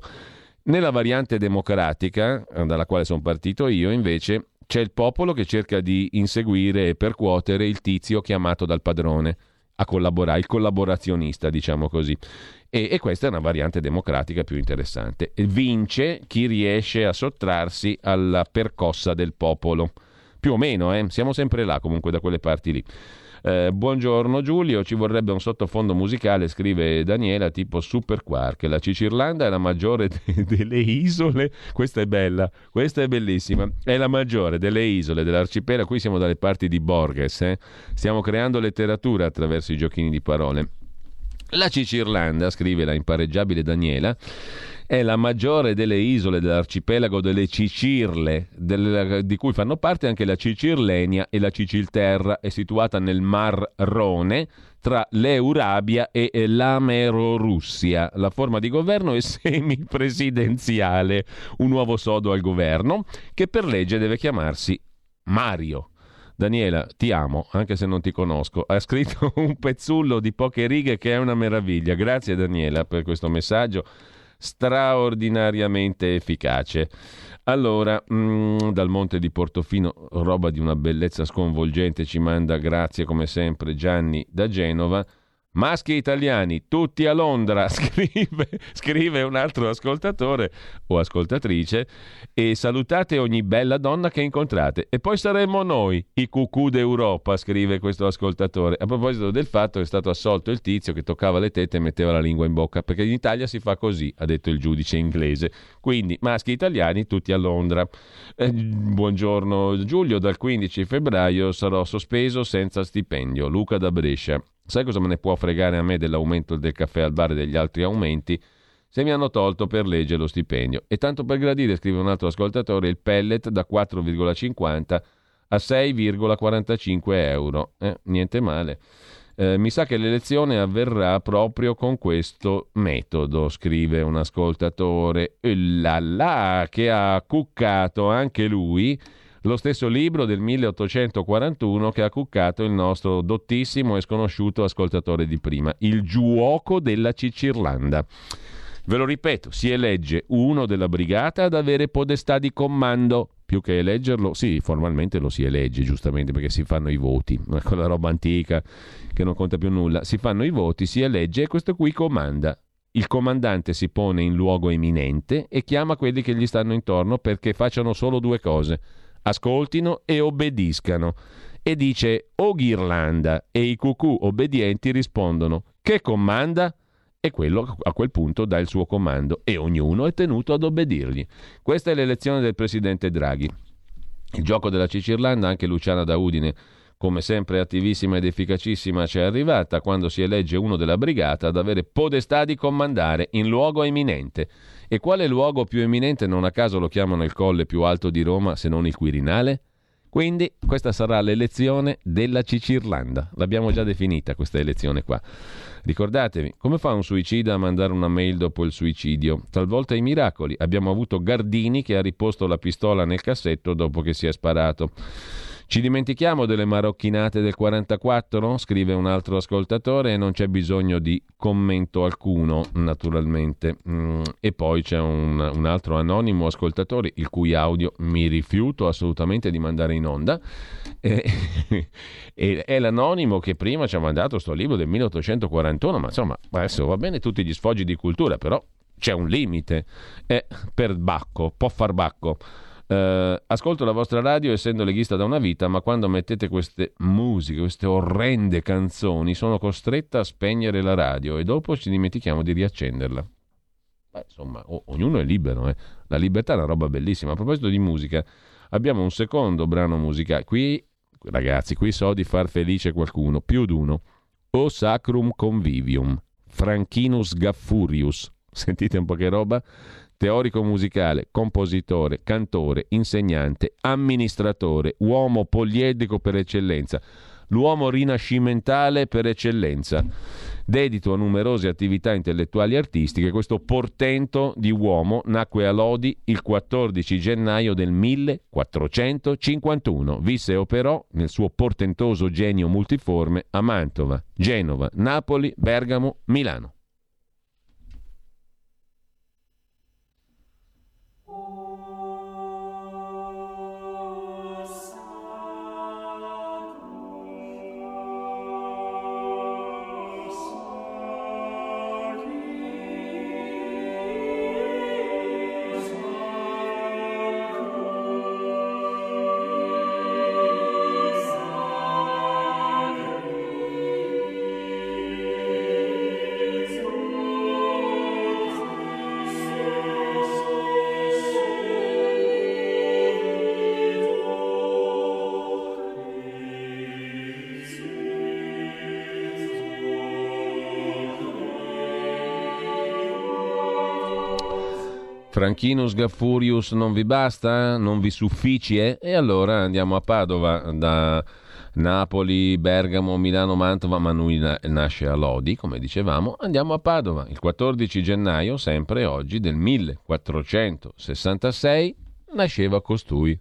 [SPEAKER 1] Nella variante democratica, dalla quale sono partito io, invece, c'è il popolo che cerca di inseguire e percuotere il tizio chiamato dal padrone a collaborare, il collaborazionista, diciamo così. E, e, questa è una variante democratica più interessante. Vince chi riesce a sottrarsi alla percossa del popolo. Più o meno, eh? siamo sempre là comunque da quelle parti lì. Eh, buongiorno Giulio, ci vorrebbe un sottofondo musicale, scrive Daniela, tipo Super Quark. La Cicirlanda è la maggiore de- delle isole, questa è bella, questa è bellissima, è la maggiore delle isole dell'arcipelago, qui siamo dalle parti di Borges, eh? stiamo creando letteratura attraverso i giochini di parole. La Cicirlanda, scrive la impareggiabile Daniela, è la maggiore delle isole dell'arcipelago delle Cicirle, del, di cui fanno parte anche la Cicirlenia e la Cicilterra, è situata nel Mar Rone tra l'Eurabia e l'Amerorussia. La forma di governo è semipresidenziale, un nuovo sodo al governo che per legge deve chiamarsi Mario. Daniela, ti amo, anche se non ti conosco. Ha scritto un pezzullo di poche righe che è una meraviglia. Grazie Daniela per questo messaggio straordinariamente efficace. Allora, mh, mm, dal Monte di Portofino, roba di una bellezza sconvolgente, ci manda grazie come sempre Gianni da Genova. Maschi italiani, tutti a Londra, scrive, scrive, un altro ascoltatore o ascoltatrice, e salutate ogni bella donna che incontrate. E poi saremo noi, i cucù d'Europa, scrive questo ascoltatore. A proposito del fatto che è stato assolto il tizio che toccava le tette e metteva la lingua in bocca, perché in Italia si fa così, ha detto il giudice inglese. Quindi, maschi italiani, tutti a Londra. Eh, buongiorno Giulio, dal 15 febbraio sarò sospeso senza stipendio. Luca da Brescia. Sai cosa me ne può fregare a me dell'aumento del caffè al bar e degli altri aumenti? Se mi hanno tolto per legge lo stipendio. E tanto per gradire, scrive un altro ascoltatore, il pellet da 4,50 a 6,45 euro. Eh, niente male. Eh, mi sa che l'elezione avverrà proprio con questo metodo, scrive un ascoltatore. là là, che ha cuccato anche lui lo stesso libro del 1841 che ha cuccato il nostro dottissimo e sconosciuto ascoltatore di prima, Il giuoco della Cicirlanda. Ve lo ripeto, si elegge uno della brigata ad avere podestà di comando. Più che eleggerlo, sì, formalmente lo si elegge, giustamente, perché si fanno i voti. Quella roba antica che non conta più nulla. Si fanno i voti, si elegge e questo qui comanda. Il comandante si pone in luogo eminente e chiama quelli che gli stanno intorno perché facciano solo due cose ascoltino e obbediscano. E dice o ghirlanda e i cucù obbedienti rispondono che comanda? E quello a quel punto dà il suo comando e ognuno è tenuto ad obbedirgli. Questa è l'elezione del presidente Draghi. Il gioco della Cicirlanda, anche Luciana da Udine, come sempre attivissima ed efficacissima, ci è arrivata quando si elegge uno della brigata ad avere podestà di comandare in luogo eminente. E quale luogo più eminente, non a caso lo chiamano il colle più alto di Roma, se non il Quirinale? Quindi questa sarà l'elezione della Cicirlanda. L'abbiamo già definita questa elezione qua. Ricordatevi, come fa un suicida a mandare una mail dopo il suicidio? Talvolta i miracoli. Abbiamo avuto Gardini che ha riposto la pistola nel cassetto dopo che si è sparato. Ci dimentichiamo delle marocchinate del 44? Scrive un altro ascoltatore e non c'è bisogno di commento alcuno, naturalmente. Mm, e poi c'è un, un, altro anonimo ascoltatore, il cui audio mi rifiuto assolutamente di mandare in onda. E, e, è l'anonimo che prima ci ha mandato questo libro del 1841, ma insomma, adesso va bene tutti gli sfoggi di cultura, però c'è un limite. È per bacco, può far bacco. Uh, ascolto la vostra radio essendo leghista da una vita, ma quando mettete queste musiche, queste orrende canzoni, sono costretta a spegnere la radio e dopo ci dimentichiamo di riaccenderla. Beh, insomma, o- ognuno è libero, eh. la libertà è una roba bellissima. A proposito di musica, abbiamo un secondo brano musicale. Qui, ragazzi, qui so di far felice qualcuno, più di uno. O Sacrum Convivium, Franchinus Gaffurius. Sentite un po' che roba? Teorico musicale, compositore, cantore, insegnante, amministratore, uomo poliedrico per eccellenza, l'uomo rinascimentale per eccellenza. Dedito a numerose attività intellettuali e artistiche, questo portento di uomo nacque a Lodi il 14 gennaio del 1451. Visse e operò nel suo portentoso genio multiforme a Mantova, Genova, Napoli, Bergamo, Milano. Franchinus Gaffurius non vi basta? Non vi sufficie? E allora andiamo a Padova da Napoli, Bergamo, Milano, Mantova, ma lui nasce a Lodi, come dicevamo. Andiamo a Padova il 14 gennaio, sempre oggi, del 1466, nasceva costui.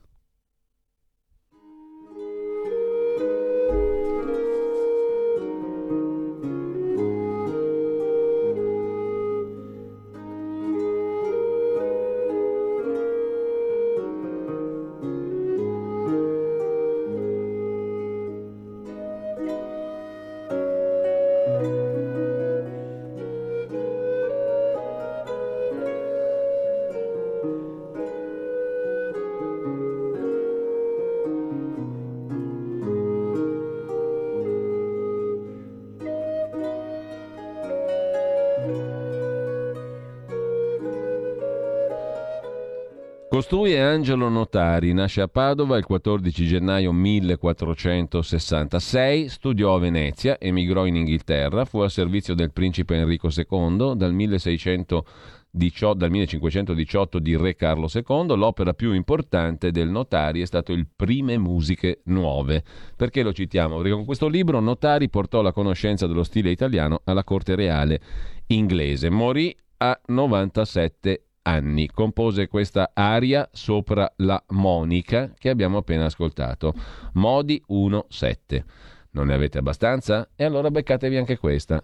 [SPEAKER 1] Angelo Notari, nasce a Padova il 14 gennaio 1466, studiò a Venezia, emigrò in Inghilterra, fu al servizio del principe Enrico II dal 1618 dal 1518 di Re Carlo II, l'opera più importante del Notari è stato il Prime Musiche Nuove. Perché lo citiamo? Perché con questo libro Notari portò la conoscenza dello stile italiano alla corte reale inglese. Morì a 97 anni. Compose questa aria sopra la monica che abbiamo appena ascoltato. Modi 1-7. Non ne avete abbastanza? E allora beccatevi anche questa.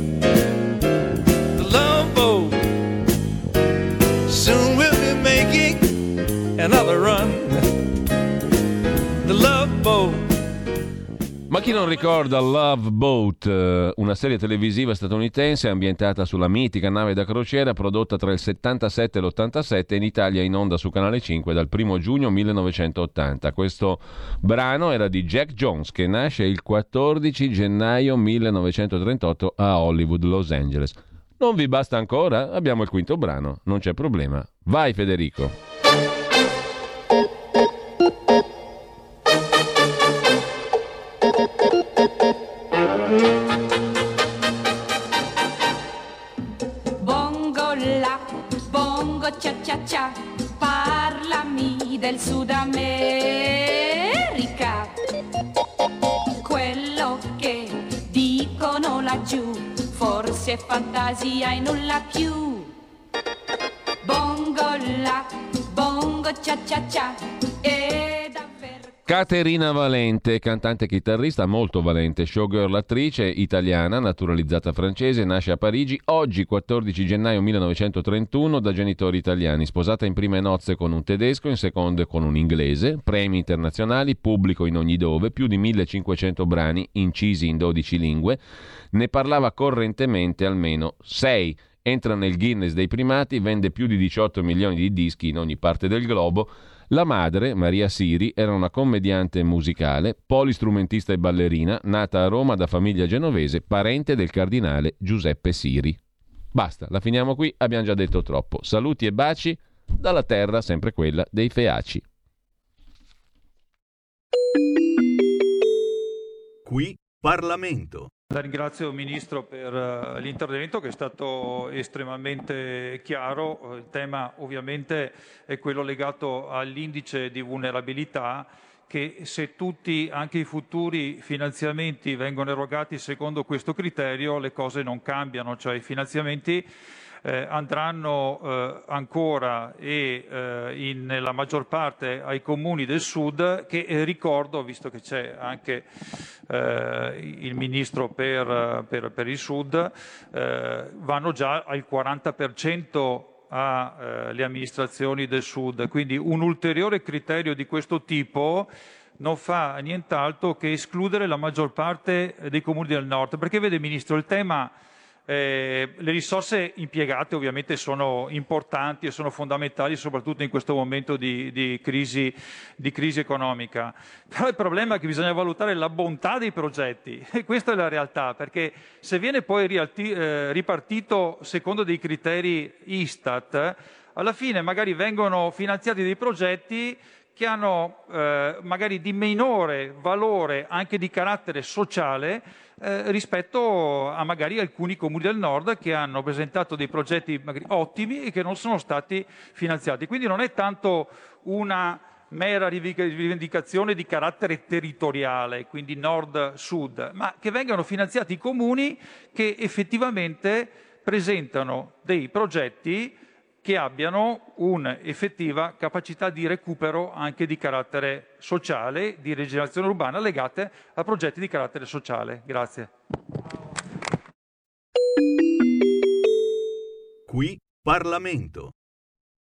[SPEAKER 8] Another run. The Love Boat.
[SPEAKER 1] Ma chi non ricorda Love Boat, eh, una serie televisiva statunitense ambientata sulla mitica nave da crociera prodotta tra il 77 e l'87 in Italia in onda su Canale 5 dal 1 giugno 1980. Questo brano era di Jack Jones che nasce il 14 gennaio 1938 a Hollywood, Los Angeles. Non vi basta ancora? Abbiamo il quinto brano, non c'è problema. Vai Federico.
[SPEAKER 9] Del Sud America. Quello che dicono laggiù, forse è fantasia e nulla più. Bongo la, bongo cia cia cia, e
[SPEAKER 1] Caterina Valente, cantante e chitarrista molto valente, showgirl attrice italiana, naturalizzata francese, nasce a Parigi oggi 14 gennaio 1931 da genitori italiani, sposata in prime nozze con un tedesco, in seconde con un inglese, premi internazionali, pubblico in ogni dove, più di 1500 brani incisi in 12 lingue, ne parlava correntemente almeno 6 entra nel Guinness dei primati, vende più di 18 milioni di dischi in ogni parte del globo, la madre, Maria Siri, era una commediante musicale, polistrumentista e ballerina, nata a Roma da famiglia genovese, parente del cardinale Giuseppe Siri. Basta, la finiamo qui, abbiamo già detto troppo. Saluti e baci dalla terra, sempre quella dei Feaci.
[SPEAKER 10] Qui Parlamento.
[SPEAKER 11] La ringrazio Ministro per uh, l'intervento che è stato estremamente chiaro. Il tema ovviamente è quello legato all'indice di vulnerabilità che se tutti, anche i futuri finanziamenti vengono erogati secondo questo criterio, le cose non cambiano, cioè i finanziamenti eh, andranno eh, ancora e eh, in, nella maggior parte ai comuni del sud che eh, ricordo, visto che c'è anche il ministro per, per, per il sud, vanno già al 40% alle amministrazioni del Sud. Quindi un ulteriore criterio di questo tipo non fa nient'altro che escludere la maggior parte dei comuni del nord. Perché vede, Ministro, il tema eh, le risorse impiegate ovviamente sono importanti e sono fondamentali soprattutto in questo momento di, di, crisi, di, crisi, economica. Però il problema è che bisogna valutare la bontà dei progetti e questa è la realtà, perché se viene poi rialti, eh, ripartito secondo dei criteri Istat, alla fine magari vengono finanziati dei progetti che hanno eh, magari di minore valore anche di carattere sociale eh, rispetto a magari alcuni comuni del nord che hanno presentato dei progetti ottimi e che non sono stati finanziati. Quindi non è tanto una mera rivendicazione di carattere territoriale, quindi nord-sud, ma che vengano finanziati i comuni che effettivamente presentano dei progetti che abbiano un'effettiva capacità di recupero anche di carattere sociale, di rigenerazione urbana legate a progetti di carattere sociale. Grazie.
[SPEAKER 10] Qui Parlamento.